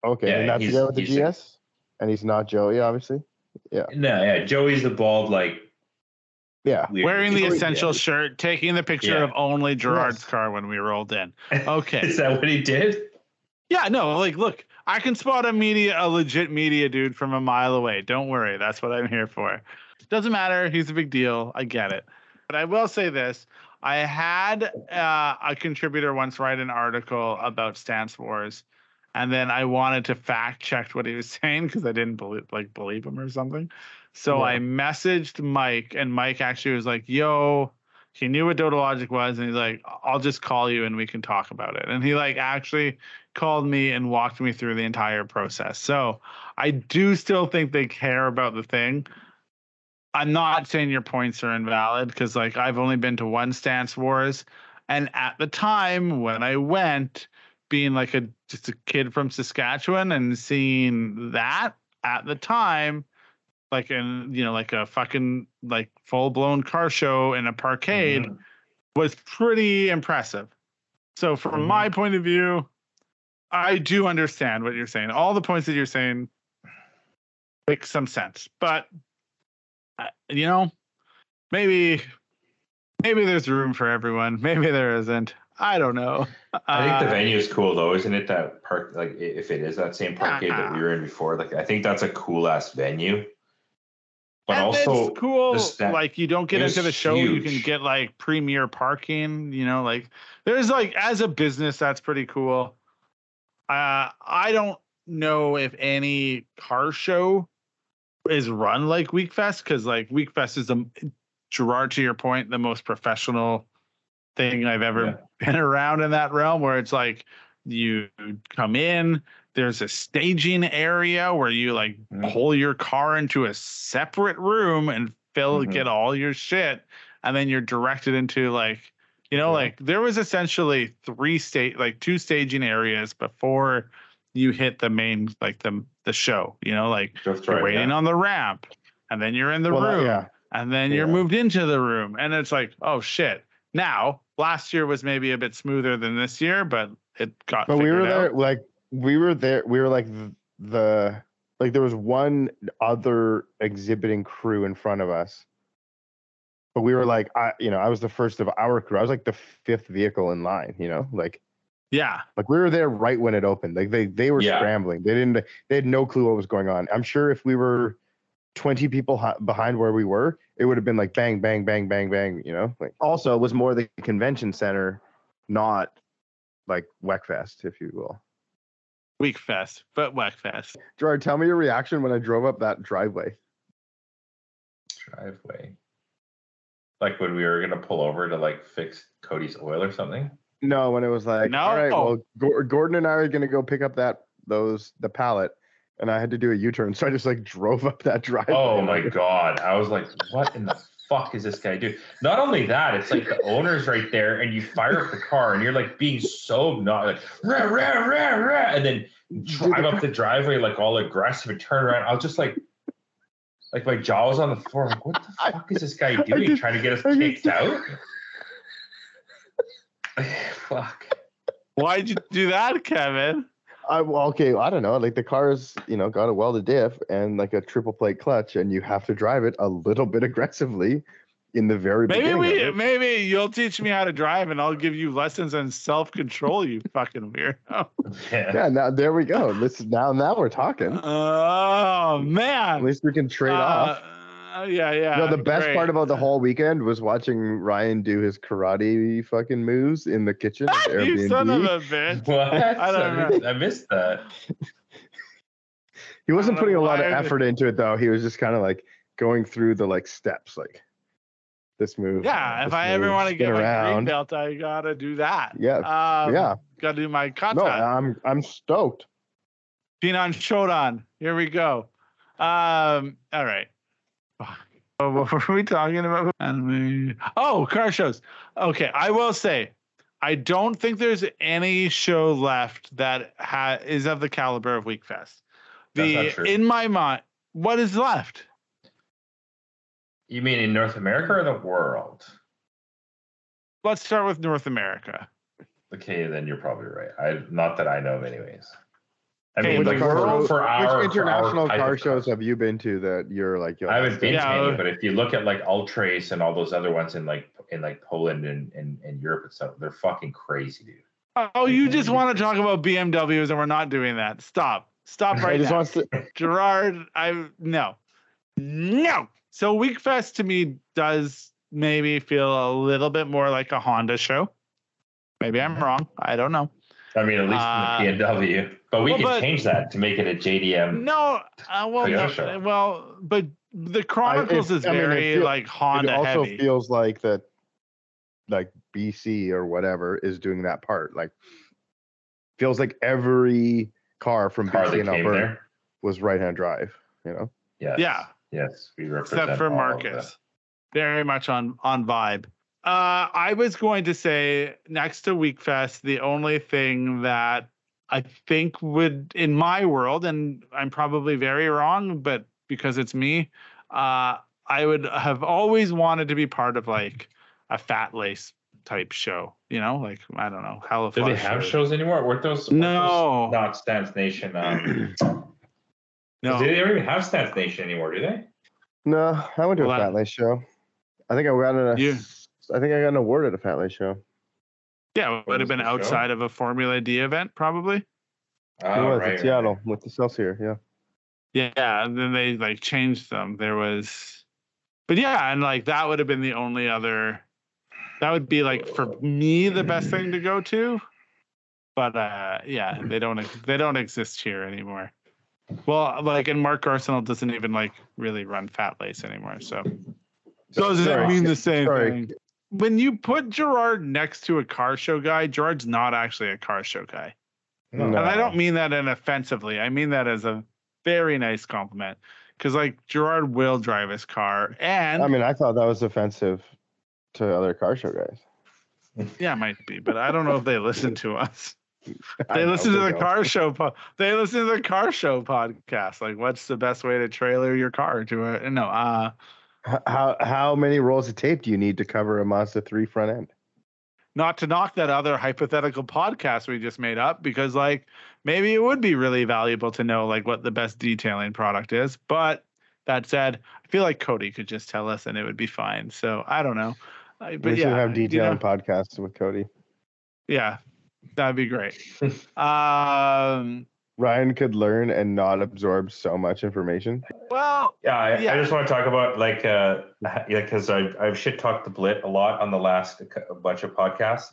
Okay, Yeah, and that's the guy with the he's a- GS, and he's not Joey, obviously. Yeah. No, yeah, Joey's the bald, like Yeah, weird. Wearing the Joey- essential shirt, taking the picture Yeah. of only Gerard's Yes. car when we rolled in. Okay. Is that what he did? Yeah, no, like look, I can spot a media, a legit media dude from a mile away. Don't worry, that's what I'm here for. Doesn't matter. He's a big deal. I get it. But I will say this: I had uh, a contributor once write an article about Stance Wars, and then I wanted to fact check what he was saying because I didn't believe like believe him or something. So Yeah. I messaged Mike, and Mike actually was like, "Yo." He knew what Dota Logic was, and he's like, "I'll just call you and we can talk about it." And he like actually called me and walked me through the entire process. So I do still think they care about the thing. I'm not saying your points are invalid because like I've only been to one stance wars. And at the time when I went, being like a just a kid from Saskatchewan and seeing that at the time, like in you know, like a fucking like full blown car show in a parkade Mhm. was pretty impressive. So from Mhm. my point of view, I do understand what you're saying. All the points that you're saying make some sense, but uh, you know, maybe maybe there's room for everyone. Maybe there isn't. I don't know. I think the venue is cool though, isn't it? That park, like if it is that same parkade that we were in before, like I think that's a cool ass venue. But and also, it's cool. the sta- like you don't get into the show, you can get like premier parking. You know, like there's like as a business, that's pretty cool. Uh, I don't know if any car show is run like Wekfest because like Wekfest is the Gerard to your point the most professional thing I've ever been around in that realm where it's like you come in there's a staging area where you like Mhm. pull your car into a separate room and fill Mhm. get all your shit and then you're directed into like you know Yeah. like there was essentially three state like two staging areas before you hit the main like the the show you know like That's you're right. waiting yeah. on the ramp and then you're in the Well, that- room yeah. and then you're moved into the room and it's like oh shit now last year was maybe a bit smoother than this year but it got But we were there, out. like we were there. We were like the, the like there was one other exhibiting crew in front of us, but we were like, I you know I was the first of our crew. I was like the fifth vehicle in line. You know, like yeah like we were there right when it opened. Like they they were Yeah. scrambling. They didn't. They had no clue what was going on. I'm sure if we were. 20 people hi- behind where we were, it would have been like bang, bang, bang, bang, bang, you know? Like also it was more the convention center, not like Weckfest, if you will. Wekfest but Wekfest Gerard, tell me your reaction when I drove up that driveway. driveway. Like when we were gonna pull over to like fix Cody's oil or something. No, when it was like, all right, well, Gor- Gordon and I are gonna go pick up that those the pallet, and I had to do a U-turn, so I just like drove up that driveway. Oh my I- god! I was like, what in the fuck is this guy doing? Not only that, it's like the owner's right there, and you fire up the car, and you're like being so not like rah, rah, rah, rah, and then drive up the driveway like all aggressive and turn around. I was just like, like my jaw was on the floor. Like, what the fuck is this guy doing? just- Trying to get us I just- kicked out? fuck. why'd you do that kevin I well, okay, I don't know. Like the car's, you know, got a welded diff and like a triple plate clutch, and you have to drive it a little bit aggressively in the very maybe beginning. we maybe you'll teach me how to drive and i'll give you lessons on self-control you fucking weirdo Yeah. Yeah, now there we go. This now now we're talking. oh man. At least we can trade uh, off. Uh, yeah yeah no, the best great. part about the whole weekend was watching Ryan do his karate fucking moves in the kitchen. at the you son of a bitch What? I don't I, missed, I missed that. He wasn't putting a lot of why I- effort into it though. He was just kind of like going through the like steps, like this move. Yeah, if this I ever want to spin get my green around. belt, I gotta do that. Yeah, um, yeah. Gotta do my kata. No, I'm I'm stoked. Pinan Shodan. Here we go. Um, all right. Fuck. Oh, What were we talking about? Anime. Oh, car shows. Okay, I will say, I don't think there's any show left that ha- is of the caliber of Wekfest. That's The not true. in my mind, what is left? You mean in North America or the world? let's start with North America. Okay, then you're probably right. I not that I know of, anyways. I mean, which like car for, for our Which for our international type car of shows have you been to that you're like? yo, I haven't been Yeah, to any, but if you look at like Ultrace and all those other ones in like in like Poland and, and, and Europe and stuff, they're fucking crazy, dude. Oh, you just want to talk about BMWs and we're not doing that. Stop. Stop I right just now. wants to. Gerard, I no. No. So Wekfest to me does maybe feel a little bit more like a Honda show. Maybe I'm wrong. I don't know. I mean, at least Uh, in the BMW. But we well, can but- change that to make it a JDM. No, uh, well, no, well, but the Chronicles is I mean, it very feel- like Honda. It also heavy. feels like that, like BC or whatever is doing that part. Like, feels like every car from car BC and came Alberta there. was right-hand drive. You know. Yes. Yeah. Yes. We represent except for Marcus. Very much on on vibe. Uh, I was going to say next to Wekfest, the only thing that I think would in my world, and I'm probably very wrong, but because it's me, uh, I would have always wanted to be part of like a fat lace type show. You know, like I don't know, hell Do they have shows anymore? Weren't those No. those not Stance Nation? Um, No, They don't even have Stance Nation anymore, do they? No, I went to Well, a that- Fat Lace show. I think I got an. You- I think I got an award at a Fat Lace show. yeah, it would have been the show? outside of a Formula D event, probably. it Oh, was right, in Seattle right. with the Celsior. Yeah. Yeah, and then they like changed them. There was, but yeah, and like that would have been the only other. That would be like for me the best thing to go to, but uh yeah, they don't they don't exist here anymore. Well, like and Mark Arcenal doesn't even like really run Fat Lace anymore. So does Sorry. it mean the same Sorry. thing? When you put Gerard next to a car show guy, Gerard's not actually a car show guy. No. And I don't mean that in offensively. I mean that as a very nice compliment. Because like Gerard will drive his car, and I mean, I thought that was offensive to other car show guys. yeah, it might be, but I don't know if they listen to us. They listen to the don't. car show. Po- they listen to the car show podcast. Like, what's the best way to trailer your car to a no? Uh How how many rolls of tape do you need to cover a Mazda three front end? not to knock that other hypothetical podcast we just made up because like maybe it would be really valuable to know like what the best detailing product is but that said i feel like cody could just tell us and it would be fine so i don't know Uh, but we yeah should have you know, detailing podcasts with Cody. yeah that'd be great um Ryan could learn and not absorb so much information. well Yeah, I, Yeah. I just want to talk about like uh yeah, because I I've shit talked the Blit a lot on the last c- bunch of podcasts,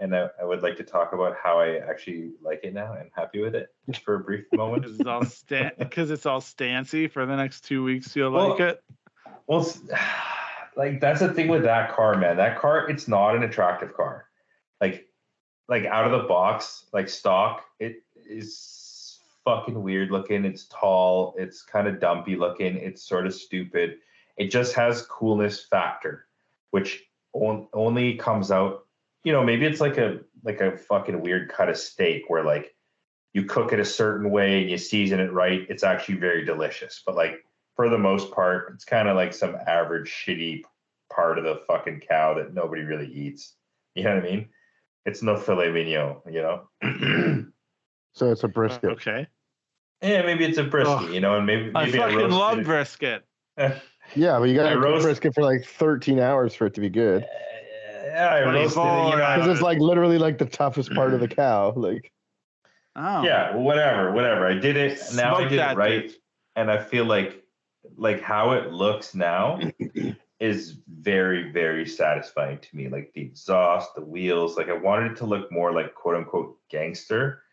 and I, I would like to talk about how I actually like it now and happy with it just for a brief moment. because it's all stan because it's all stancy for the next two weeks you'll Well, like it Well, like that's the thing with that car, man. That car, it's not an attractive car. Like, like out of the box, like stock, it is fucking weird looking. It's tall. It's kind of dumpy looking. It's sort of stupid. It just has coolness factor, which on, only comes out. You know, maybe it's like a like a fucking weird cut of steak where like you cook it a certain way and you season it right. It's actually very delicious. But like for the most part, it's kind of like some average shitty part of the fucking cow that nobody really eats. You know what I mean? It's no filet mignon, you know? So it's a brisket. Uh, okay yeah, maybe it's a brisket, Ugh. you know, and maybe, i fucking roasted love it. brisket Yeah, but you got to roast- brisket for like 13 hours for it to be good. Yeah, I roasted it, you know, 24 I- Because it's like literally like the toughest part of the cow. Like, oh yeah, whatever, whatever. I did it. Now I did it right. bitch. and I feel like like how it looks now is very very satisfying to me. Like the exhaust, the wheels. Like I wanted it to look more like quote unquote gangster, A-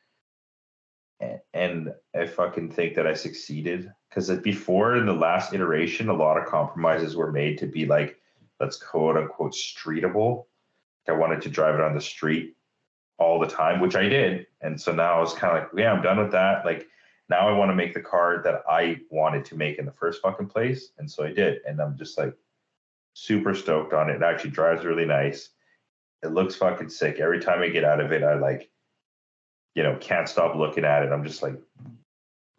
and I fucking think that I succeeded because before in the last iteration, a lot of compromises were made to be like let's quote unquote streetable. I wanted to drive it on the street all the time, which I did, and so now I was kind of like, yeah, I'm done with that. Like now I want to make the car that I wanted to make in the first fucking place. And so I did. And I'm just like super stoked on it. It actually drives really nice. It looks fucking sick. Every time I get out of it, I like, you know, can't stop looking at it. I'm just like,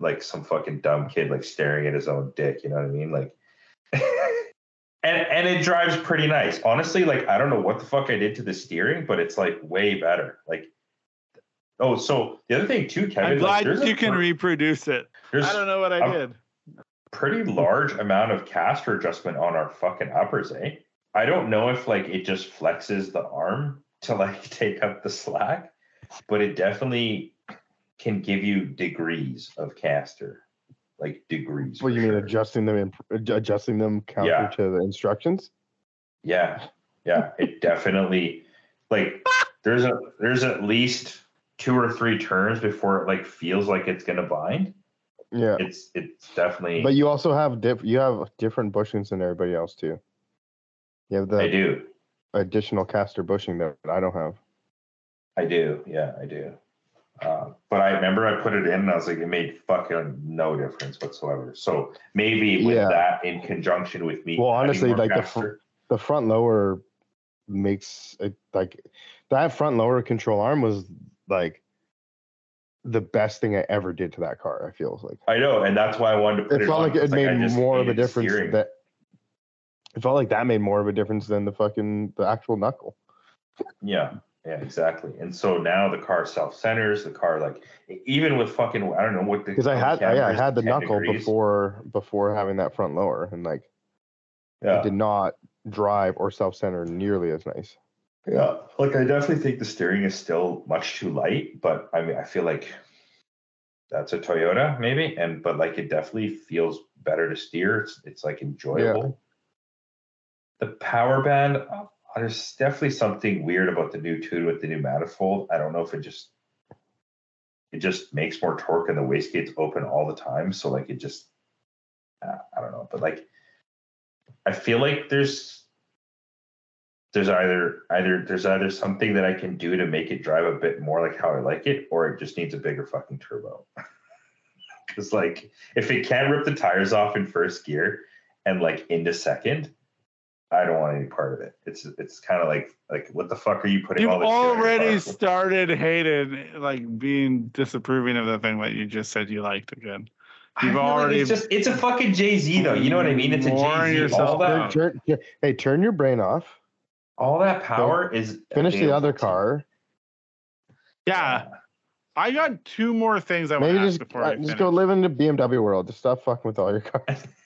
like some fucking dumb kid, like staring at his own dick. You know what I mean? Like, and and it drives pretty nice. Honestly, like I don't know what the fuck I did to the steering, but it's like way better. Like, oh, so the other thing too, Kevin. I'm glad a you can pr- reproduce it. I don't know what I did. pretty large amount of caster adjustment on our fucking uppers, eh? I don't know if like it just flexes the arm to like take up the slack, but it definitely can give you degrees of caster, like degrees. For you mean sure. adjusting them, in, adjusting them counter Yeah. to the instructions? Yeah, yeah, it definitely like there's a there's at least two or three turns before it like feels like it's gonna bind. Yeah. It's it's definitely But you also have diff- you have different bushings than everybody else too. You have the I do. additional caster bushing that I don't have. I do. Yeah, I do. Uh, but I remember I put it in and I was like, it made fucking no difference whatsoever. So maybe with Yeah. that in conjunction with me. Well, honestly, like the caster- The front lower makes it like that front lower control arm was like the best thing I ever did to that car. I feel like I know, and that's why I wanted to put it it. felt like it made more of a difference steering. that it felt like that made more of a difference than the fucking the actual knuckle. Yeah, yeah, exactly. And so now the car self centers. The car like even with fucking I don't know what the Because I had I, yeah, I had the knuckle degrees. before before having that front lower and like Yeah, it did not drive or self center nearly as nice. Yeah, like I definitely think the steering is still much too light, but I mean, I feel like that's a Toyota maybe, and but like it definitely feels better to steer. It's it's like enjoyable. The power band, uh, there's definitely something weird about the new tune with the new manifold. I don't know if it just it just makes more torque and the wastegate's open all the time, so like it just uh, I don't know, but like I feel like there's there's either either there's either something that I can do to make it drive a bit more like how I like it, or it just needs a bigger fucking turbo. Because like if it can't rip the tires off in first gear and like into second, I don't want any part of it. It's it's kind of like like what the fuck are you putting You've all this shit already car for? started hating, like being disapproving of the thing that you just said you liked again. You've feel like already it's just it's a fucking Jay Z though. You know what I mean? It's a Warn Jay Z. yourself All that Turn, turn- hey, turn your brain off. all that power is Finish the other car. Yeah, I got two more things I want Maybe to ask just before uh, I just finish. go live in the BMW world. Just stop fucking with all your cars.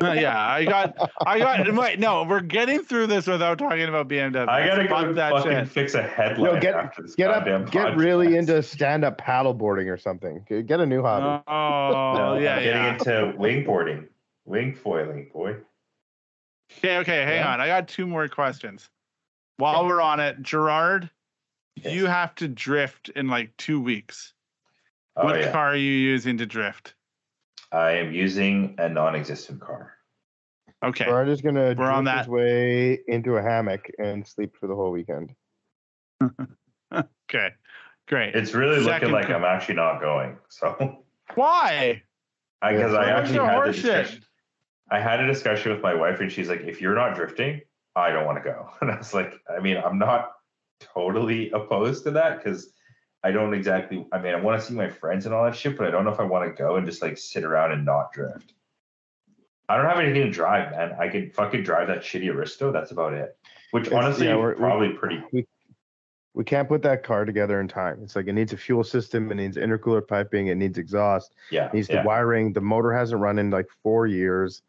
yeah, I got, I got. Wait, no, we're getting through this without talking about BMW. I gotta go that fucking shit. fix a headlight get- after this Get goddamn up, get really into stand up paddleboarding or something. Get get a new hobby. Oh, No, yeah, I'm getting yeah. into wingboarding, wing foiling, boy. Okay, okay, hang Yeah. on. I got two more questions. While we're on it, Gerard, Yes. you have to drift in like two weeks. Oh what yeah, car are you using to drift? I am using a non-existent car. Okay. We're just gonna We're on drift his that. way into a hammock and sleep for the whole weekend. Okay. Great. It's really Second looking like car- I'm actually not going. So Why? because I Yeah. actually had the horse shit? discussion. I had a discussion with my wife, and she's like, "If you're not drifting, I don't want to go." And I was like, "I mean, I'm not totally opposed to that because." I don't exactly. I mean, I want to see my friends and all that shit, but I don't know if I want to go and just like sit around and not drift. I don't have anything to drive, man. I can fucking drive that shitty Aristo. That's about it. Which It's- honestly, yeah, we're- is probably pretty. We we can't put that car together in time. It's like it needs a fuel system, it needs intercooler piping, it needs exhaust, Yeah, it needs yeah. the wiring. The motor hasn't run in like four years.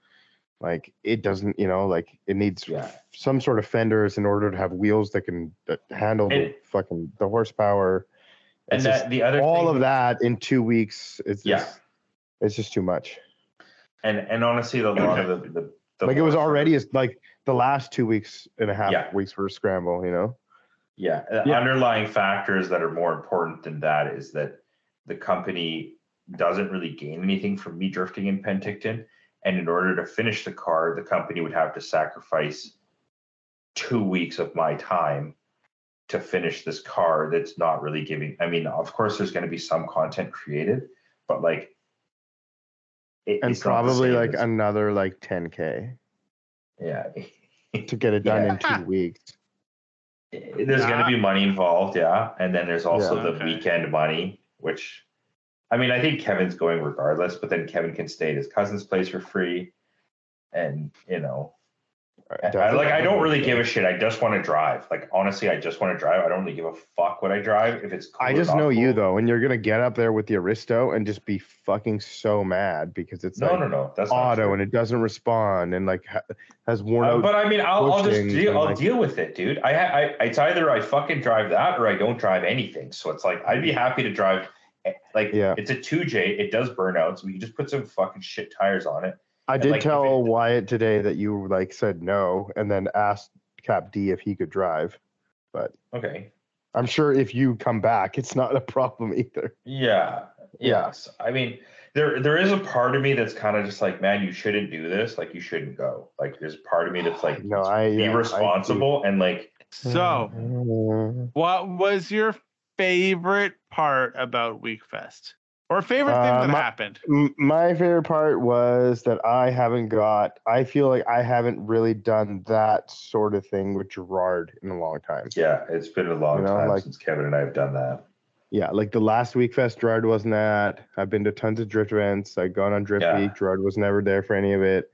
Like it doesn't, you know, like it needs Yeah. some sort of fenders in order to have wheels that can uh, handle the fucking the horsepower. And It's that just the other all thing, of that in two weeks. It's Yeah. just, it's just too much. and and honestly, a lot of the, the, the like it was already as like the last two weeks and a half Yeah. weeks were a scramble. You know. Yeah, Yeah. underlying factors that are more important than that is that the company doesn't really gain anything from me drifting in Penticton. And in order to finish the car, the company would have to sacrifice two weeks of my time to finish this car that's not really giving. I mean, of course, there's going to be some content created, but like, it- And it's probably like as- another like 10k yeah. to get it done Yeah. in two weeks. there's going to be money involved, yeah, and then there's also Yeah. the Okay. weekend money, which, I mean, I think Kevin's going regardless, but then Kevin can stay at his cousin's place for free, and you know, I, like I don't really give a shit. I just want to drive. Like honestly, I just want to drive. I don't really give a fuck what I drive. If it's cool I just know you though, and you're gonna get up there with the Aristo and just be fucking so mad because it's No, like no, no. That's auto and it doesn't respond and like ha- has worn Uh, out. but I mean, I'll, I'll just deal. I'll like- deal with it, dude. I, I it's either I fucking drive that or I don't drive anything. So it's like I'd be happy to drive. eh, Like Yeah. it's a two J. It does burn out, so you just put some fucking shit tires on it. I and, did like, tell it- Wyatt today that you like said no, and then asked Cap D if he could drive. But okay. I'm sure if you come back, it's not a problem either. Yeah. Yeah. Yes. I mean, there there is a part of me that's kind of just like, man, you shouldn't do this. Like, you shouldn't go. Like, there's a part of me that's like, No, I be yeah, I responsible and like, So, Uh, what was your favorite part about Wekfest? Or favorite thing Uh, that my- happened? M- my favorite part was that I haven't got. I feel like I haven't really done that sort of thing with Gerard in a long time. yeah, it's been a long You know, time like- since Kevin and I have done that. Yeah, like the last Wekfest, Gerard wasn't at. I've been to tons of drift events. I've gone on drift Yeah. week. Gerard was never there for any of it,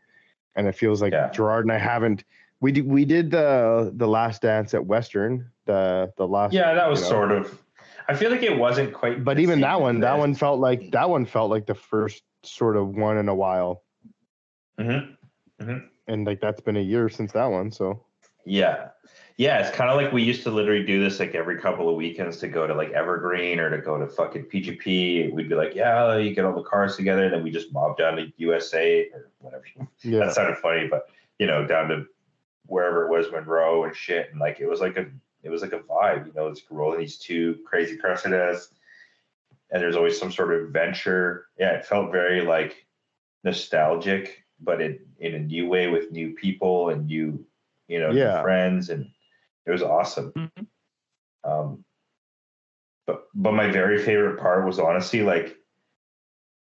and it feels like Yeah. Gerard and I haven't. We did we did the the last dance at Western. The the last. Yeah, that was you know. sort of. I feel like it wasn't quite. But even that one, that one felt like that one felt like the first sort of one in a while, Mhm. and like that's been a year since that one. So Yeah. Yeah, it's kind of like we used to literally do this like every couple of weekends to go to like Evergreen or to go to fucking PGP. We'd be like, yeah, you get all the cars together, and then we just mob down to USA or whatever. yeah, That sounded funny, but you know, down to wherever it was, Monroe and shit, and like it was like a it was like a vibe, you know, it's rolling these two crazy Cressidas, and there's always some sort of adventure. Yeah, it felt very like nostalgic, but in in a new way with new people and new, you know, new Yeah. friends, and it was awesome. Mhm. Um, but but my very favorite part was honestly like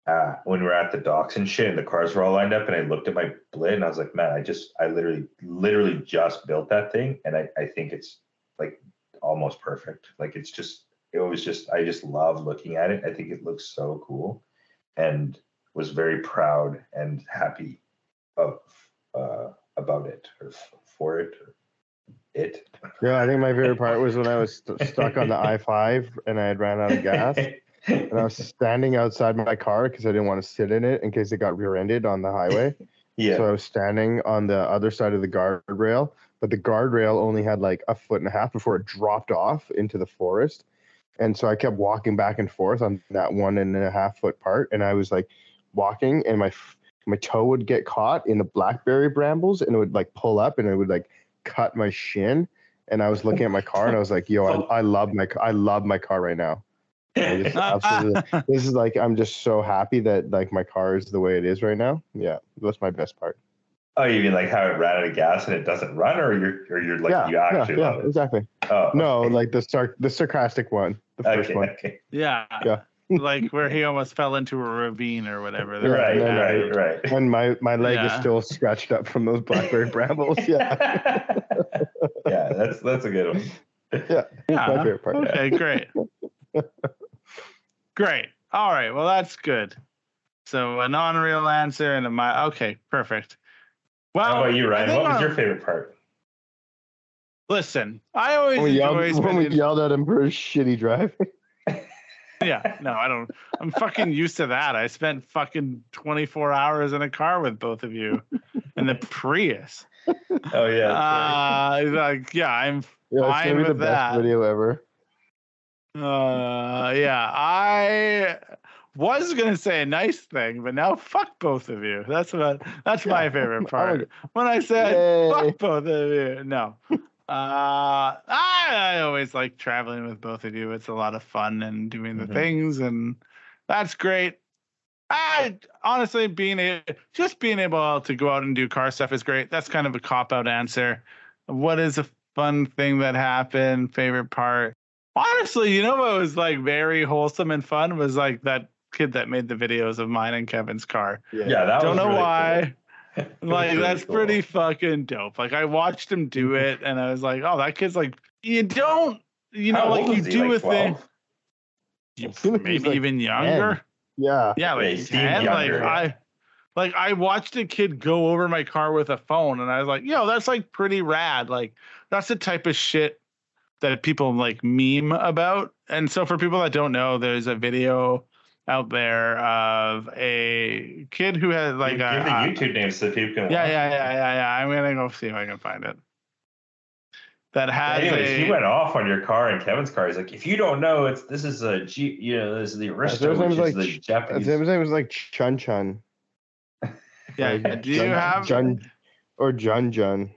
uh, when we were at the docks and shit, and the cars were all lined up, and I looked at my blit and I was like, man, I just, I literally, literally just built that thing, and I, I think it's like almost perfect. Like it's just, it was just, I just love looking at it. I think it looks so cool, and was very proud and happy of uh, about it or f- for it. Or it. yeah. I think my favorite part was when I was st- stuck on the I five and I had ran out of gas. and I was standing outside my car because I didn't want to sit in it in case it got rear-ended on the highway. yeah. So I was standing on the other side of the guardrail, but the guardrail only had like a foot and a half before it dropped off into the forest. And so I kept walking back and forth on that one and a half foot part, and I was like walking, and my my toe would get caught in the blackberry brambles, and it would like pull up, and it would like cut my shin. And I was looking at my car, and I was like, "Yo, I, I love my I love my car right now." I just absolutely this is like I'm just so happy that like my car is the way it is right now. Yeah, that's my best part. Oh, you mean like how it ran out of gas and it doesn't run, or you're, or you're like yeah, you actually yeah, love yeah, it? exactly. Oh, No, okay. like the sar- the sarcastic one, the first okay, one. okay. Yeah. Yeah. like where he almost fell into a ravine or whatever. Yeah, right, yeah, right, right. And my my leg is still scratched up from those blackberry brambles. Yeah, yeah, that's that's a good one. Yeah. my favorite part. Okay, great. great. All right. Well, that's good. So a non-real answer and a my. Okay, perfect. Well, How about you, Ryan? What was I'll- your favorite part? Listen, I always When we, yelled, enjoy when we spending. yelled at him for his shitty driving. Yeah, no, I don't. I'm fucking used to that. I spent fucking 24 hours in a car with both of you in the Prius. Oh yeah, that's right. Uh, like, yeah, I'm Yeah, Fine gonna be the with best that. video ever. Uh, yeah, I was gonna say a nice thing, but now fuck both of you. That's what. That's my favorite part. When I said Yay. fuck both of you, no. Uh, I, I always like traveling with both of you. It's a lot of fun and doing the Mhm. things, and that's great. I honestly being a, just being able to go out and do car stuff is great. That's kind of a cop out answer. What is a fun thing that happened? Favorite part? Honestly, you know what was like very wholesome and fun was like that kid that made the videos of mine and Kevin's car. yeah, that Don't was know really why. cool. Like really that's cool. pretty fucking dope. Like I watched him do it and I was like, oh, that kid's like you don't you know How like you is he, do like a thing you- I feel like he's, maybe like, even younger. Yeah. Yeah, Yeah, like he seemed 10, like yeah. I like I watched a kid go over my car with a phone, and I was like, yo, that's like pretty rad. Like that's the type of shit that people like meme about. And so for people that don't know, there's a video out there of a kid who had like Give a, the a- YouTube names so people can. yeah, watch. yeah, yeah, yeah, yeah. I'm gonna go see if I can find it. That has Anyways, a he went off on your car and Kevin's car. He's like, if you don't know, it's this is a G, you know, this is the Aristo, name which is like the Ch- Japanese. His name was like Chun Chun. yeah. like, Do you Jun- have Jun or Jun Jun?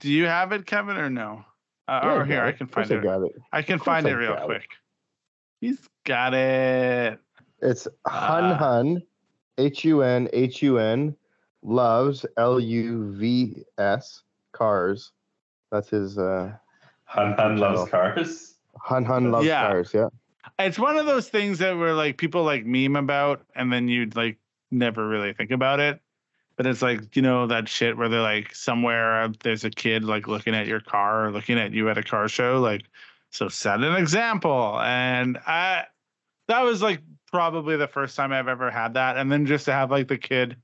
do you have it, Kevin, or no? Uh, Yeah, or here, got I can find it. I got it. I can find I it real got it. quick. He's got it. It's Hun Ah. Hun, H U N H U N, loves L U V S cars. That's his uh Hun Hun loves cars. Hun Hun loves Yeah. cars. Yeah. It's one of those things that were like people like meme about, and then you'd like never really think about it. But it's like you know that shit where they're like somewhere uh, there's a kid like looking at your car or looking at you at a car show, like so set an example. And I that was like probably the first time I've ever had that, and then just to have like the kid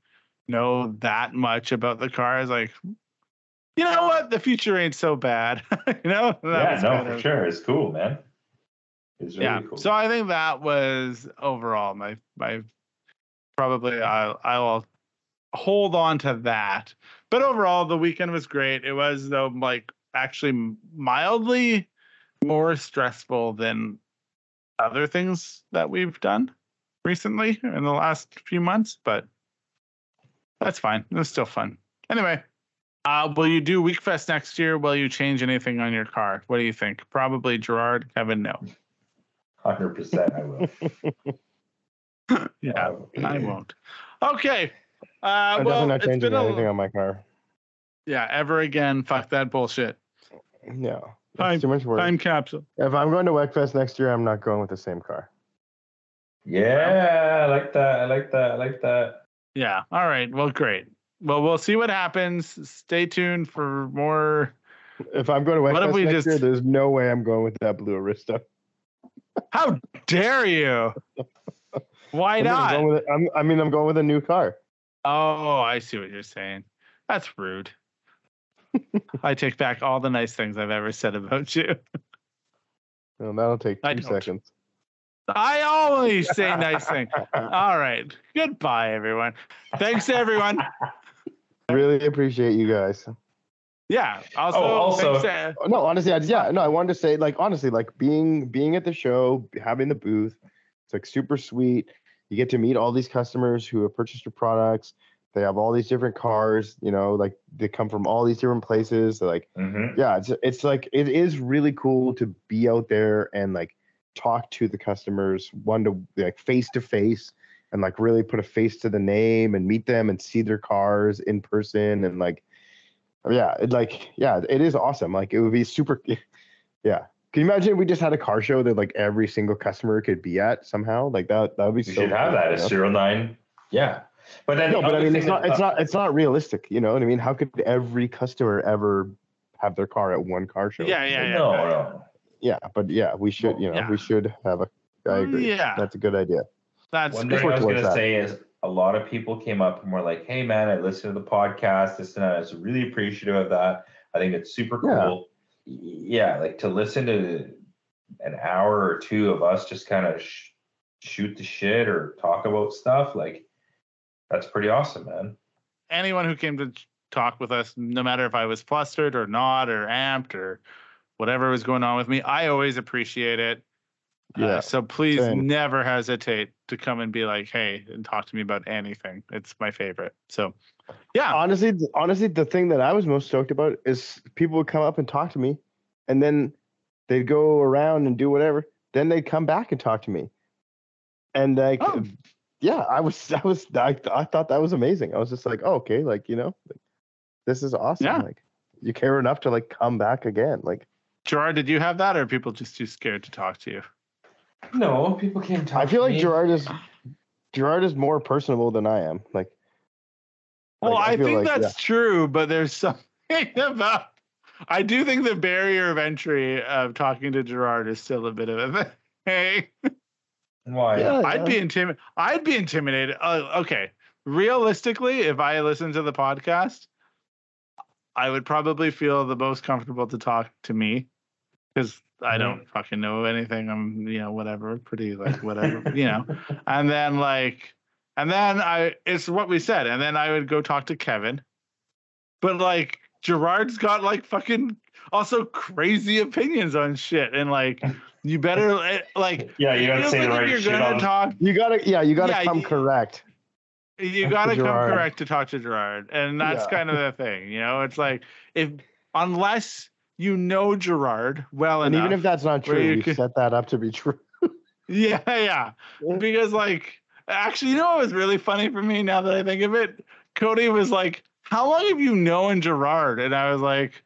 know that much about the car is like, you know what, the future ain't so bad, you know. That yeah, no, for of- sure. It's cool, man. It's really yeah. cool. So I think that was overall my my probably I'll I'll hold on to that. But overall, the weekend was great. It was though like actually mildly more stressful than other things that we've done recently in the last few months, but that's fine. It was still fun. Anyway, uh, will you do Wekfest next year? Will you change anything on your car? What do you think? Probably Gerard, Kevin, no. Hundred percent, I will. Yeah, I won't. Okay. Uh, I'm well, it's changing been a, anything on my car. yeah, ever again. Fuck that bullshit. No. Time- It's too much work. Time capsule. If I'm going to Wekfest next year, I'm not going with the same car. Yeah, I like that. I like that. I like that. Yeah. All right. Well, great. Well, we'll see what happens. Stay tuned for more. If I'm going to What if Wekfest we next just- year, there's no way I'm going with that blue Arista. How dare you? Why I mean, I'm not? going with I'm- I mean, I'm going with a new car. Oh, I see what you're saying. That's rude. I take back all the nice things I've ever said about you. No, that'll take two don't. seconds. I always say nice things. All right. Goodbye, everyone. Thanks, everyone. really appreciate you guys. Yeah. Also, Oh, also- thanks to- Oh, No, honestly, I just, yeah, no, I wanted to say, like, honestly, like being being at the show, having the booth, it's like super sweet. You get to meet all these customers who have purchased your products. They have all these different cars, you know, like they come from all these different places. They're like, hmm yeah, it's it's like it is really cool to be out there and like talk to the customers one to like face to face and like really put a face to the name and meet them and see their cars in person and like yeah it like yeah it is awesome like it would be super yeah can you imagine if we just had a car show that like every single customer could be at somehow like that that would be You so should have that you know? zero nine. Yeah, but then no the but i mean it's not, it's uh, not it's not realistic you know what i mean how could every customer ever have their car at one car show yeah, yeah, yeah. no, yeah. no. Yeah, but yeah, we should, you know, Yeah. we should have a. I mm, agree. Yeah. That's a good idea. That's One good. thing I was gonna that. say is a lot of people came up and were like, "Hey, man, I listened to the podcast. This and that. I was really appreciative of that. I think it's super cool. Y- Yeah, like to listen to an hour or two of us just kind of sh- shoot the shit or talk about stuff. Like that's pretty awesome, man. anyone who came to talk with us, no matter if I was flustered or not or amped or whatever was going on with me, I always appreciate it. Uh, Yeah, so please same. never hesitate to come and be like, hey, and talk to me about anything. It's my favorite. So, yeah. Honestly, honestly, the thing that I was most stoked about is people would come up and talk to me, and then they'd go around and do whatever. Then they'd come back and talk to me, and like, Oh. Yeah, I was, I was, I, I thought that was amazing. I was just like, oh, okay, like you know, like, this is awesome. Yeah. Like, you care enough to like come back again. Like, Gerard, did you have that or are people just too scared to talk to you? No, people came talk. I feel to like me. Gerard is, Gerard is more personable than I am. Like. Well, like, I, feel think like, that's true, but there's something about. I do think the barrier of entry of talking to Gerard is still a bit of a thing. Why? Yeah, I'd yeah. be intimidated. I'd be intimidated. Uh, okay, realistically, if I listened to the podcast, I would probably feel the most comfortable to talk to me because I don't fucking know anything. I'm, you know, whatever, pretty like whatever, you know. And then like, and then I, it's what we said. And then I would go talk to Kevin. But like, Gerard's got like fucking also crazy opinions on shit. And like, you better eh, like, Yeah, you gotta feels say the right you're shit gonna on. talk You gotta, yeah, you gotta Yeah, come you- correct. you got to come Gerard. correct to talk to Gerard, and that's Yeah. kind of the thing. You know, it's like if unless you know Gerard well And enough, even if that's not true, you you could- set that up to be true. yeah, yeah, because like actually, you know what was really funny for me now that I think of it? Cody was like, "How long have you known Gerard?" And I was like.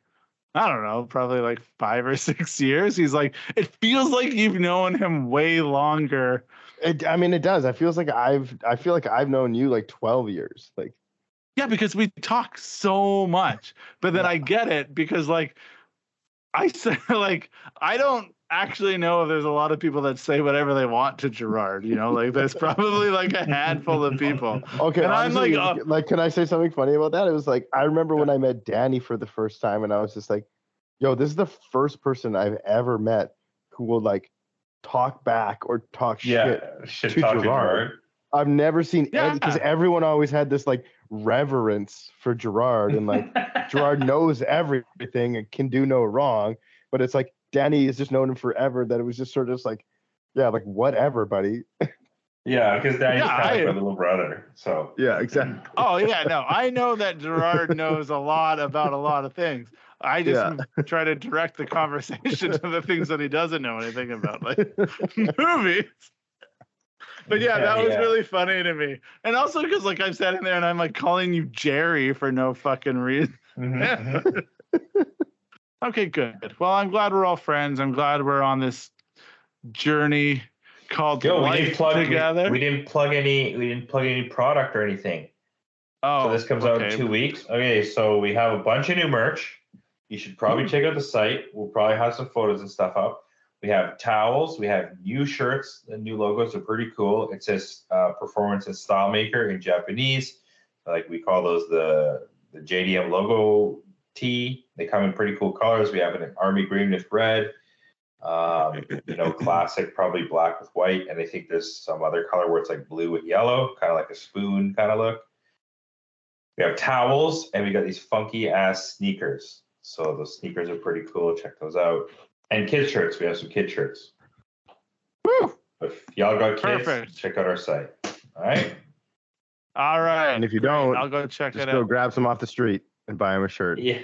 I don't know, probably like five or six years. He's like, it feels like you've known him way longer. It, I mean, it does. I feels like I've, I feel like I've known you like 12 years. Like, Yeah, because we talk so much. But then I get it because like I say like I don't actually know if there's a lot of people that say whatever they want to Gerard, you know, like there's probably like a handful of people. okay, And I'm honestly, like, uh, like, can I say something funny about that? It was like I remember when I met Danny for the first time, and I was just like, "Yo, this is the first person I've ever met who will like talk back or talk shit." Yeah, shit to talk to Gerard. Gerard. I've never seen because Yeah. everyone always had this like reverence for Gerard, and like Gerard knows everything and can do no wrong. But it's like Danny has just known him forever. That it was just sort of just like, yeah, like whatever, buddy. Yeah, because Danny's Yeah, kind of my little brother. So Yeah, exactly. Oh yeah, no, I know that Gerard knows a lot about a lot of things. I just try to direct the conversation to the things that he doesn't know anything about, like movies. But yeah, that was Yeah. really funny to me. And also because like I'm sitting there and I'm like calling you Jerry for no fucking reason. Mhm. Okay, good. Well, I'm glad we're all friends. I'm glad we're on this journey called Yo, we didn't plug. Together. we didn't plug any. We didn't plug any product or anything. oh, so this comes out in two weeks. Okay, so we have a bunch of new merch. You should probably check out the site. We'll probably have some photos and stuff up. We have towels. We have new shirts. The new logos are pretty cool. It says uh, "Performance and Style Maker" in Japanese. Like we call those the the JDM logo tee. They come in pretty cool colors. We have an army green with red. Um, you know, classic, probably black with white, and I think there's some other color where it's like blue with yellow, kind of like a spoon kind of look. We have towels and we got these funky ass sneakers. So those sneakers are pretty cool. Check those out. And kid shirts. We have some kid shirts. Woo! If y'all got kids, Perfect. check out our site. All right. All right. And if you don't, I'll go check Just it go out. grab some off the street and buy him a shirt. Yeah.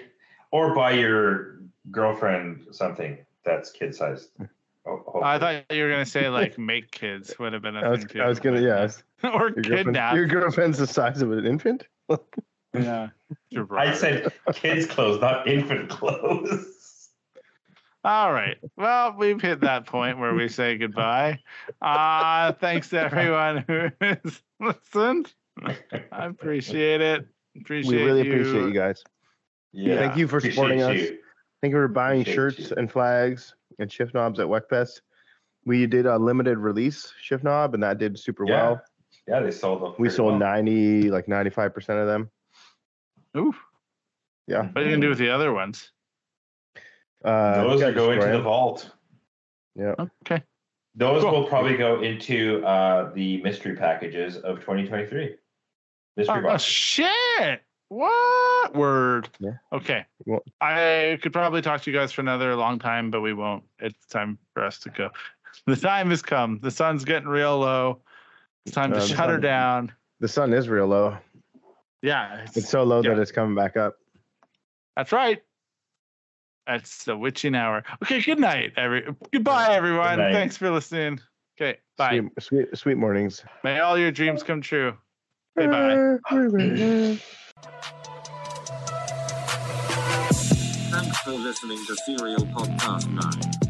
Or buy your girlfriend something that's kid sized. Oh, I thought you were gonna say like make kids would have been a I was, thing too. I was gonna, yeah. or Your, girlfriend, kidnap. your girlfriend's the size of an infant. Yeah. I said kids clothes, not infant clothes. All right. Well, we've hit that point where we say goodbye. Uh thanks to everyone who has listened. I appreciate it. Appreciate we really you. appreciate you guys. Yeah. Thank you for Appreciate supporting us. you. Thank you for buying Appreciate shirts you. and flags and shift knobs at Wekfest. We did a limited release shift knob, and that did super Yeah. well. Yeah, they sold them. We sold well. 90, like 95% of them. Ooh, Yeah. what are you gonna do with the other ones? Uh, Those are going to the vault. Yeah. Okay. Those Cool. will probably go into uh, the mystery packages of 2023. Mystery Oh, box. shit. What word? Yeah. Okay. Well- I could probably talk to you guys for another long time, but we won't. It's time for us to go. The time has come. The sun's getting real low. It's time to Uh, the shut her down. The sun is real low. Yeah, it's, It's so low Yeah. that it's coming back up. that's right. That's the witching hour. Okay, good night, every goodbye, everyone. night. Thanks for listening. Okay, bye. Sweet, sweet, sweet mornings. May all your dreams come true. Okay, bye. Thanks for listening to Serial Podcast 9.